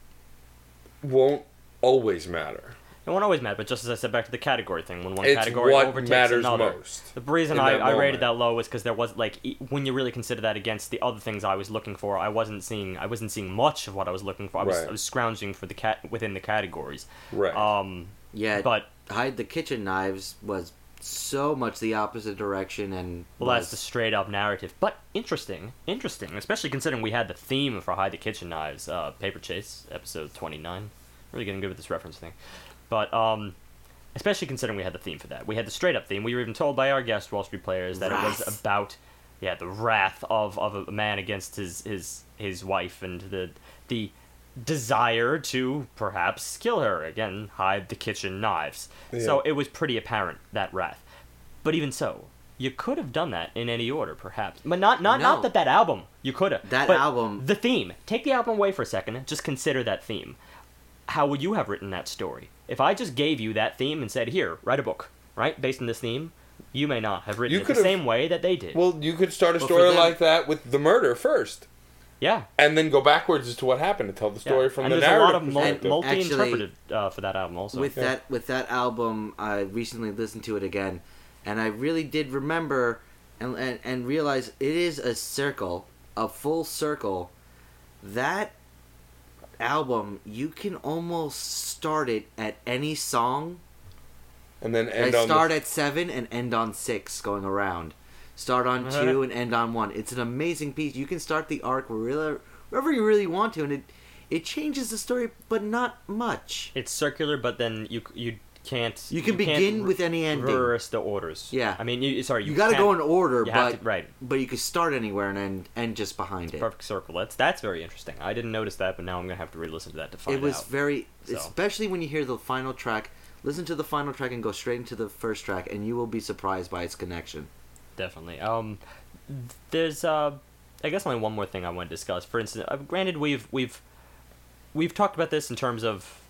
won't always matter. It won't always matter, but just as I said back to the category thing, when one It's category what overtakes matters another. most. The reason I, I rated that low was because there was like e- when you really consider that against the other things I was looking for, I wasn't seeing I wasn't seeing much of what I was looking for. I was, Right. I was scrounging for the cat within the categories. Right. Um, Yeah. but Hide the Kitchen Knives was so much the opposite direction and Well, that's the straight up narrative. But interesting, interesting, especially considering we had the theme for Hide the Kitchen Knives, uh, Paper Chase, episode 29. Really getting good with this reference thing. But, um, especially considering we had the theme for that. We had the straight up theme. We were even told by our guest Wall Street players that it was about, yeah, the wrath of, of a man against his, his, his wife and the, the desire to perhaps kill her. Again, hide the kitchen knives. So it was pretty apparent, that wrath. But even so, you could have done that in any order, perhaps. But not not No. not that that album. You could have. That But album- The theme. Take the album away for a second. Just consider that theme. How would you have written that story? If I just gave you that theme and said, "Here, write a book," right, based on this theme, you may not have written You it the have- same way that they did. well, you could start a Well, story them- like that with the murder first, yeah. and then go backwards as to what happened to tell the story yeah. from and the there's a lot of mul- multi-interpreted uh, for that album also. with Yeah. that with that album i recently listened to it again and i really did remember and, and, and realize it is a circle a full circle that album you can almost start it at any song and then and end on start the, at seven and end on six going around start on Uh-huh. (laughs) two and end on one it's an amazing piece you can start the arc wherever, wherever you really want to and it it changes the story but not much it's circular, but then you you can't. You can can't begin with any ending. Reverse the orders. Yeah. I mean, you sorry. you, You, got to go in order but to- right. but you could start anywhere and end, end just behind it Perfect circle. That's that's very interesting. I didn't notice that, but now I'm gonna have to re-listen to that to find out. it was out. very So. especially when you hear the final track listen to the final track and go straight into the first track, and you will be surprised by its connection. Definitely. Um, there's uh, I guess only one more thing I want to discuss. For instance, uh, granted we've we've we've talked about this in terms of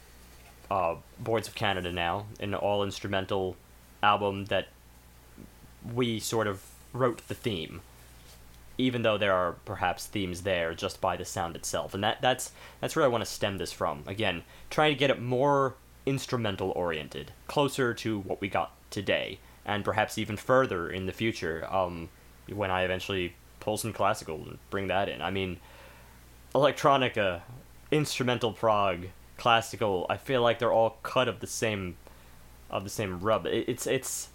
uh, Boards of Canada now, an all instrumental album that we sort of wrote the theme, even though there are perhaps themes there just by the sound itself, and that that's that's where I want to stem this from. Again, trying to get it more instrumental oriented, closer to what we got today, and perhaps even further in the future. Um, when I eventually pull some classical and bring that in. I mean, electronica, instrumental prog, classical. I feel like they're all cut of the same, of the same rub. It, it's it's.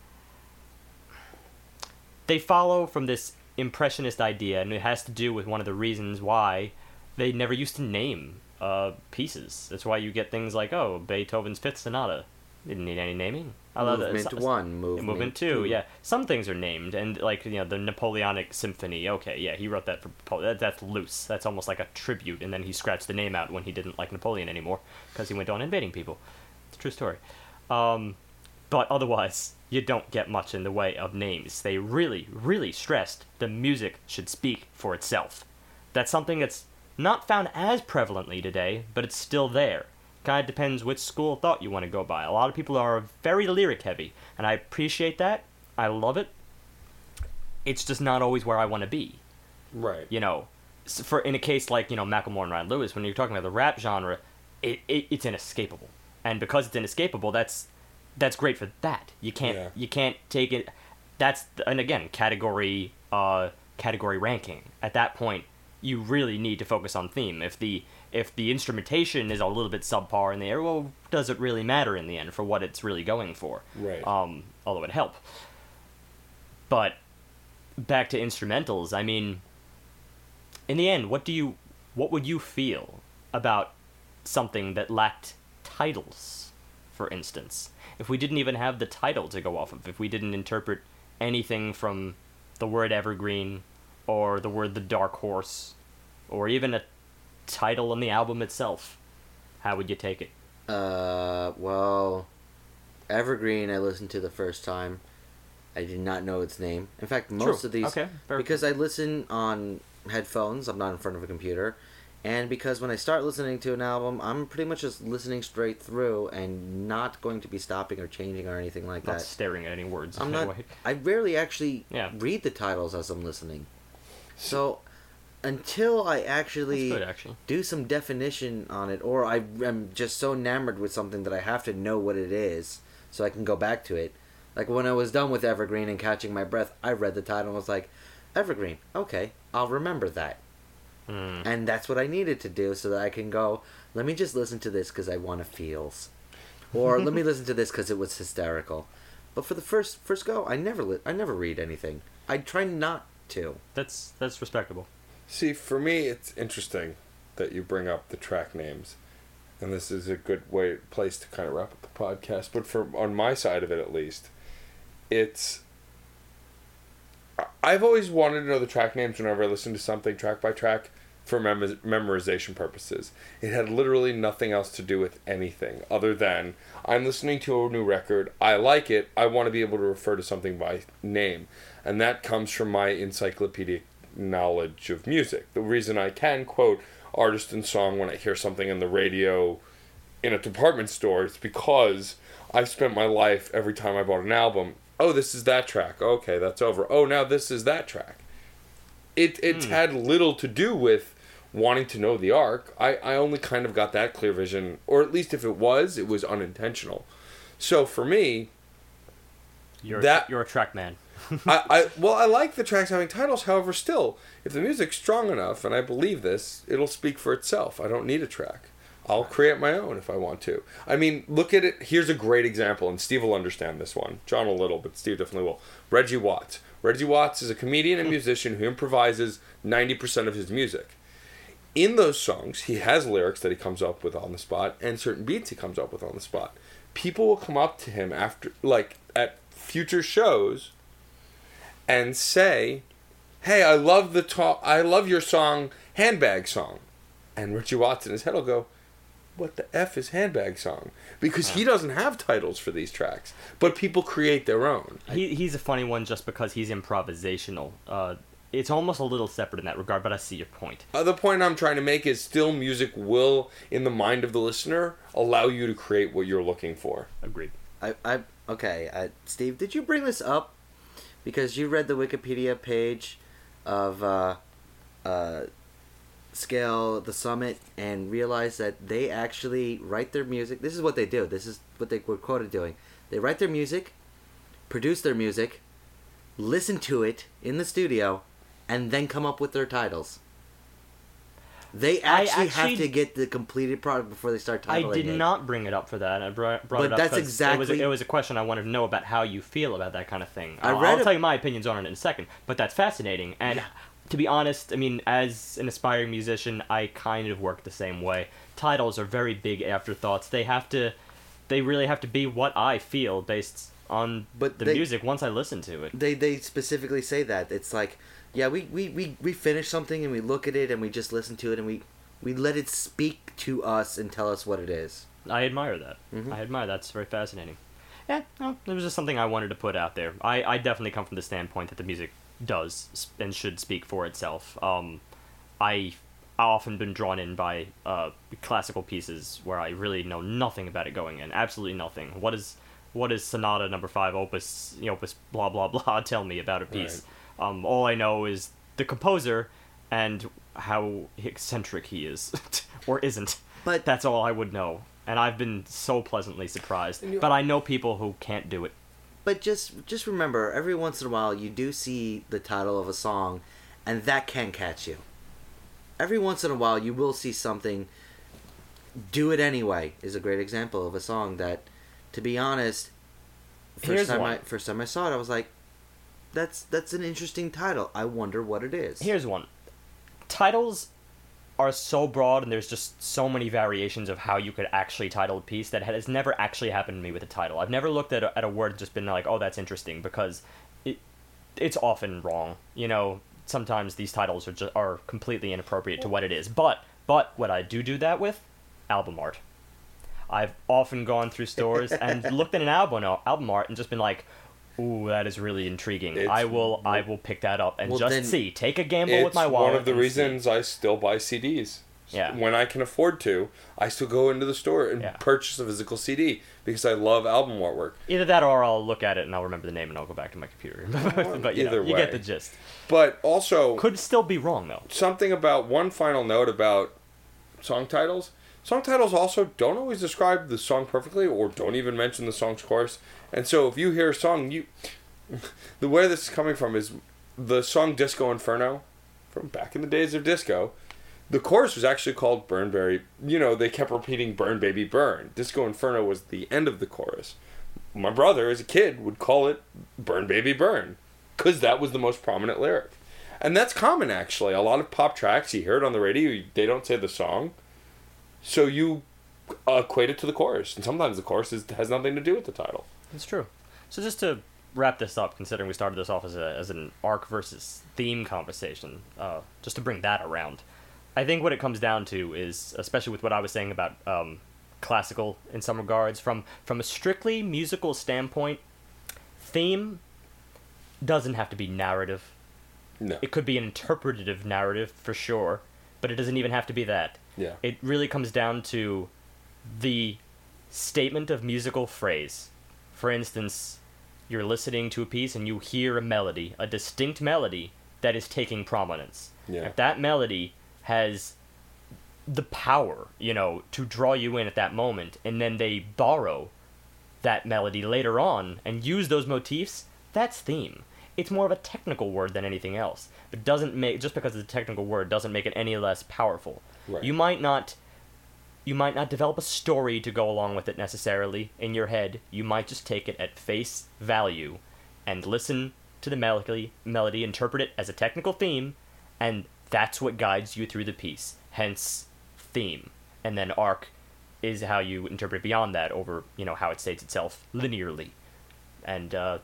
They follow from this impressionist idea, and it has to do with one of the reasons why they never used to name uh, pieces. That's why you get things like oh Beethoven's Fifth Sonata didn't need any naming. I love that. movement So- one, movement, Movement two, yeah. Some things are named, and like you know the Napoleonic Symphony. Okay, yeah, he wrote that for. That, that's loose. That's almost like a tribute, and then he scratched the name out when he didn't like Napoleon anymore because he went on invading people. It's a true story. Um, but otherwise, you don't get much in the way of names. They really, really stressed the music should speak for itself. That's something that's not found as prevalently today, but it's still there. Kind of depends which school of thought you want to go by. A lot of people are very lyric heavy, and I appreciate that. I love it. It's just not always where I want to be. Right. You know, for in a case like you know Macklemore and Ryan Lewis, when you're talking about the rap genre, it, it it's inescapable, and because it's inescapable, that's that's great for that. You can't Yeah. you can't take it. That's and again category uh category ranking. At that point, you really need to focus on theme. If the if the instrumentation is a little bit subpar in the air, well, does it really matter in the end for what it's really going for? Right. Um, although it help. But back to instrumentals. I mean, in the end, what do you, what would you feel about something that lacked titles, for instance? If we didn't even have the title to go off of, if we didn't interpret anything from the word evergreen, or the word the dark horse, or even a title on the album itself, how would you take it? Uh, well, Evergreen I listened to the first time. I did not know its name. In fact, most True. of these Okay, because I listen on headphones. I'm not in front of a computer, and because when I start listening to an album, I'm pretty much just listening straight through and not going to be stopping or changing or anything like Not that. staring at any words. I'm (laughs) not. I rarely actually Yeah. read the titles as I'm listening. So until I actually good, actually. do some definition on it, or I am just so enamored with something that I have to know what it is so I can go back to it. Like when I was done with Evergreen and Catching My Breath, I read the title and was like, Evergreen, okay, I'll remember that. Hmm. And that's what I needed to do so that I can go, let me just listen to this because I want to feels. Or let me (laughs) listen to this because it was hysterical. But for the first first go, I never li- I never read anything. I try not to. That's that's respectable. See, for me, it's interesting that you bring up the track names, and this is a good way place to kind of wrap up the podcast. But for on my side of it, at least, it's. I've always wanted to know the track names whenever I listen to something track by track for mem- memorization purposes. It had literally nothing else to do with anything other than I'm listening to a new record, I like it, I want to be able to refer to something by name. And that comes from my encyclopedic knowledge of music. The reason I can quote artist and song when I hear something in the radio in a department store is because I've spent my life every time I bought an album. Oh, this is that track. Okay, that's over. Oh, now this is that track. It it's hmm. had little to do with wanting to know the arc. I, I only kind of got that clear vision, or at least if it was, it was unintentional. So for me, You're That- you're a track man. I, I well, I like the tracks having titles. However, still, if the music's strong enough, and I believe this, it'll speak for itself. I don't need a track. I'll create my own if I want to. I mean, look at it. Here's a great example, and Steve will understand this one. John a little, but Steve definitely will. Reggie Watts. Reggie Watts is a comedian and hmm. musician who improvises 90% of his music. In those songs, he has lyrics that he comes up with on the spot and certain beats he comes up with on the spot. People will come up to him after, like, at future shows and say, "Hey, I love the talk. I love your song, handbag song," and Reggie Watts in his head will go, what the f is handbag song because he doesn't have titles for these tracks, but people create their own. He, he's a funny one just because he's improvisational. Uh, it's almost a little separate in that regard, but I see your point. Uh, the point I'm trying to make is still music will, in the mind of the listener, allow you to create what you're looking for. Agreed. I, I okay, I, Steve, did you bring this up because you read the Wikipedia page of uh, uh, Scale the Summit and realized that they actually write their music. This is what they do. This is what they were quoted doing. They write their music, produce their music, listen to it in the studio, and then come up with their titles. They I actually, have to get the completed product before they start titling I did it. not bring it up for that. I brought, brought But it up that's 'cause it was, exactly- it was a question I wanted to know about how you feel about that kind of thing. I I'll, read I'll it- tell you my opinions on it in a second, but that's fascinating. And to be honest, I mean, as an aspiring musician, I kind of work the same way. Titles are very big afterthoughts. They have to, they really have to be what I feel based on But the they- music once I listen to it. they they specifically say that it's like yeah we, we, we, we finish something and we look at it and we just listen to it and we we let it speak to us and tell us what it is I admire that. Mhm. I admire that's very fascinating. Yeah, no, it was just something I wanted to put out there. I, I definitely come from the standpoint that the music does and should speak for itself. Um, I I've often been drawn in by uh, classical pieces where I really know nothing about it going in, absolutely nothing. What is what is Sonata Number Five, Opus, you know, Opus, blah blah blah? (laughs) Tell me about a piece. Um, all I know is the composer and how eccentric he is, (laughs) or isn't. But- that's all I would know, and I've been so pleasantly surprised. You- But I know people who can't do it. but just just remember every once in a while you do see the title of a song and that can catch you every once in a while you will see something do it anyway is a great example of a song that to be honest first Here's time one. I first time I saw it I was like that's that's an interesting title I wonder what it is Here's one. Titles are so broad, and there's just so many variations of how you could actually title a piece that has never actually happened to me with a title. I've never looked at a, at a word and just been like, "Oh, that's interesting," because it it's often wrong. You know, sometimes these titles are just are completely inappropriate to what it is. But but what I do do that with, album art. I've often gone through stores and (laughs) looked at an album uh, album art and just been like, "Ooh, that is really intriguing. It's- I will I will pick that up and Well, just see. Take a gamble with my wallet." one of the and see. reasons I still buy CDs. Yeah. When I can afford to, I still go into the store and Yeah. purchase a physical CD because I love album artwork. Either that or I'll look at it and I'll remember the name and I'll go back to my computer. (laughs) but you, know, Either you get the gist. But also, Could still be wrong though. something about one final note about song titles. Song titles also don't always describe the song perfectly or don't even mention the song's chorus. And so if you hear a song, you (laughs) the way this is coming from is the song Disco Inferno from back in the days of disco. The chorus was actually called Burn. You know, they kept repeating Burn Baby Burn. Disco Inferno was the end of the chorus. My brother, as a kid, would call it Burn Baby Burn because that was the most prominent lyric. And that's common, actually. A lot of pop tracks, you hear it on the radio, they don't say the song. So you equate it to the chorus. And sometimes the chorus is, has nothing to do with the title. It's true. So just to wrap this up, considering we started this off as, a, as an arc versus theme conversation, uh, just to bring that around, I think what it comes down to is, especially with what I was saying about um, classical in some regards, from from a strictly musical standpoint, theme doesn't have to be narrative. No. It could be an interpretative narrative for sure, but it doesn't even have to be that. Yeah. It really comes down to the statement of musical phrase. For instance, you're listening to a piece and you hear a melody, a distinct melody that is taking prominence. Yeah. If that melody has the power, you know, to draw you in at that moment, and then they borrow that melody later on and use those motifs, that's theme. It's more of a technical word than anything else. It doesn't make just because it's a technical word doesn't make it any less powerful. Right. You might not you might not develop a story to go along with it necessarily in your head. You might just take it at face value and listen to the melody, melody interpret it as a technical theme, and that's what guides you through the piece. Hence, theme. And then arc is how you interpret beyond that over, you know, how it states itself linearly. And uh,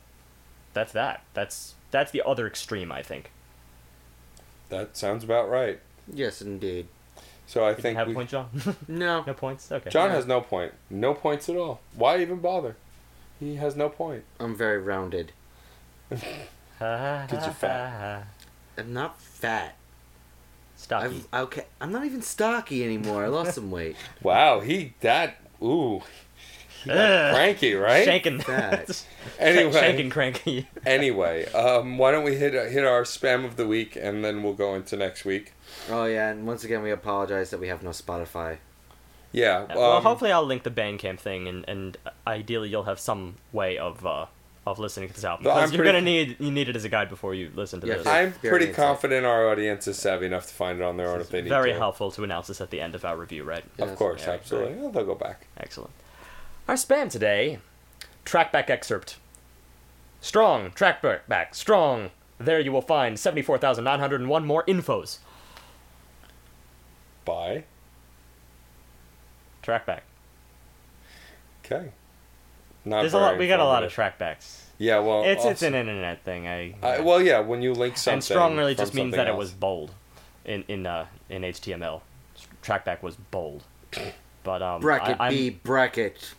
that's that. That's that's the other extreme, I think. That sounds about right. yes indeed So I You think have a point, John? (laughs) No. no points. Okay. John has no point. No points at all. Why even bother? He has no point. I'm very rounded. Because (laughs) you're fat. I'm not fat. Stocky. I've, okay, I'm not even stocky anymore. I lost some weight. (laughs) Wow, he that ooh, he got Ugh. cranky, right? Shanking. Fat. (laughs) Anyway, Shanking cranky. (laughs) anyway, um, why don't we hit hit our spam of the week and then we'll go into next week. Oh yeah, and once again we apologize that we have no Spotify. Yeah. Um, well, hopefully I'll link the Bandcamp thing, and, and ideally you'll have some way of uh, of listening to this album. Well, Because you're pretty- gonna need you need it as a guide before you listen to Yeah, this. I- I'm pretty insightful. confident our audience is savvy enough to find it on their own if they need it. Very to. helpful to announce this at the end of our review, right? Yeah. Of course, Yeah, absolutely. Oh, they'll go back. Excellent. Our spam today, trackback excerpt. Strong, trackback back, strong. There you will find 74,901 more infos. Bye. Trackback. Okay. Not There's a lot. We got a lot of trackbacks. Yeah, well, It's it's an internet thing. I. I, well, yeah, when you link something. and strong really just means that it was bold, in in uh in HTML. Trackback was bold. (clears throat) But um, Bracket I, I'm- B bracket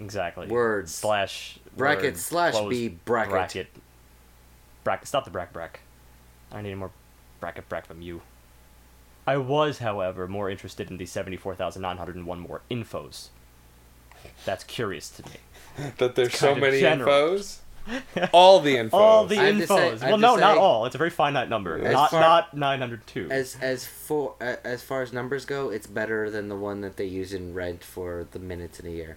exactly words. slash Bracket word, slash B bracket. bracket bracket. Stop the brack brack. I need more bracket brack from you. I was, however, more interested in the seventy-four thousand nine hundred and one more infos. That's curious to me. (laughs) that there's so many general. infos. (laughs) All the infos. All the I have say- infos. Well, to no, not all. It's a very finite number. As not far- not nine hundred two. As as for uh, as far as numbers go, it's better than the one that they use in Rent for the minutes in a year.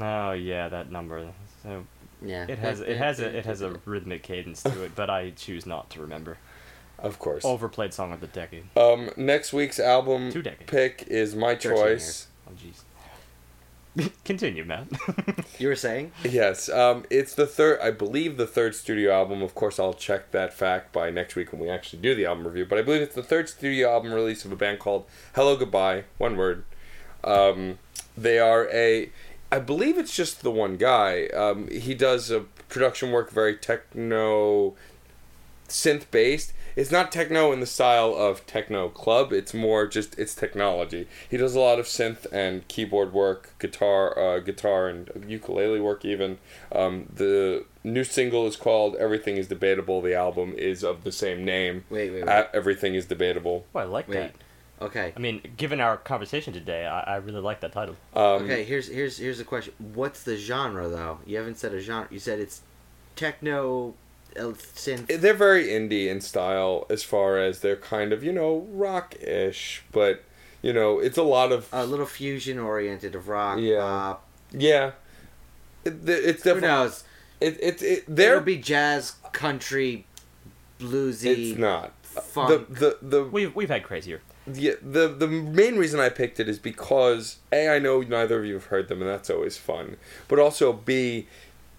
Oh yeah, that number. So Yeah. it has it has a it has a rhythmic cadence to it, (laughs) but I choose not to remember. Of course. Overplayed song of the decade. Um, next week's album pick is my 13 choice. Oh jeez. (laughs) Continue, Matt. (laughs) You were saying? Yes, um, it's the third, I believe, the third studio album. Of course, I'll check that fact by next week when we actually do the album review. But I believe it's the third studio album release of a band called Hellogoodbye. One word. Um, they are a, I believe it's just the one guy. Um, he does a production work very techno, synth based. It's not techno in the style of techno club. It's more just it's technology. He does a lot of synth and keyboard work, guitar, uh, guitar and ukulele work. Even um, the new single is called "Everything Is Debatable." The album is of the same name. Wait, wait, wait. Uh, Everything is debatable. oh, I like Wait. that. Okay. I mean, given our conversation today, I, I really like that title. Um, Okay, here's here's here's the question. What's the genre though? You haven't said a genre. You said it's techno Uh, synth. They're very indie in style as far as they're kind of you know rock-ish, but you know it's a lot of a little fusion oriented of rock, Yeah. pop. yeah. It, it's Who definitely knows? it, it, it, There they're would be jazz, country, bluesy. It's not. funk. The the the, We've we've had crazier. the the the main reason I picked it is because a I know neither of you have heard them and that's always fun, but also b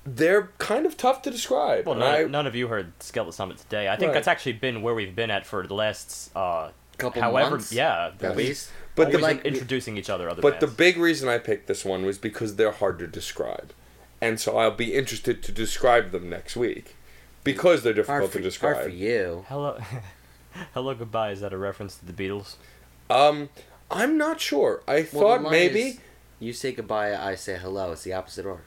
they're kind of tough to describe. Well, none, I- none of you heard Skeleton Summit today. I think Right. that's actually been where we've been at for the last uh, Couple however, months, yeah. at least. But always the- in- introducing each other. Other but the big reason I picked this one was because they're hard to describe, and so I'll be interested to describe them next week because they're Hard difficult for, to describe. hard for you. hello, (laughs) hello, goodbye. Is that a reference to the Beatles? Um, I'm not sure. I Well, thought maybe. is, you say goodbye, I say hello. It's the opposite order.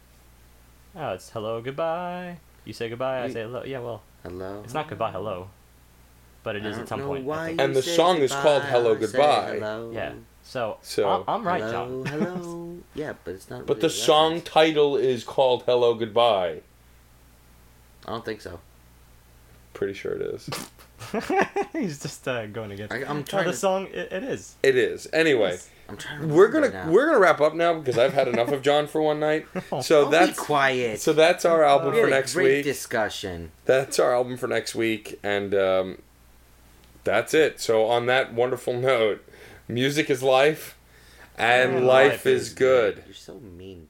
Oh, it's hello, goodbye. You say goodbye. I say hello. Yeah, well, Hello. it's not goodbye, hello, but it I is at some point. Why. And the say song is called Hello, Goodbye. hello. Yeah. So, So- I'm, I'm right, hello, John. (laughs) hello. Yeah, but it's not. But really the a song reference. title is called "Hello Goodbye." I don't think so. Pretty sure it is. (laughs) He's just uh, going against. I, I'm Oh, trying the to. song. It, it is. It is. Anyway, Yes. I'm trying to. we're gonna now. we're gonna wrap up now because I've had enough of John for one night. (laughs) So Oh, that's be quiet. so that's our album we for had a next great week. discussion. That's our album for next week, and um, that's it. So on that wonderful (laughs) note, music is life, and And life, life is good. You're so mean to me.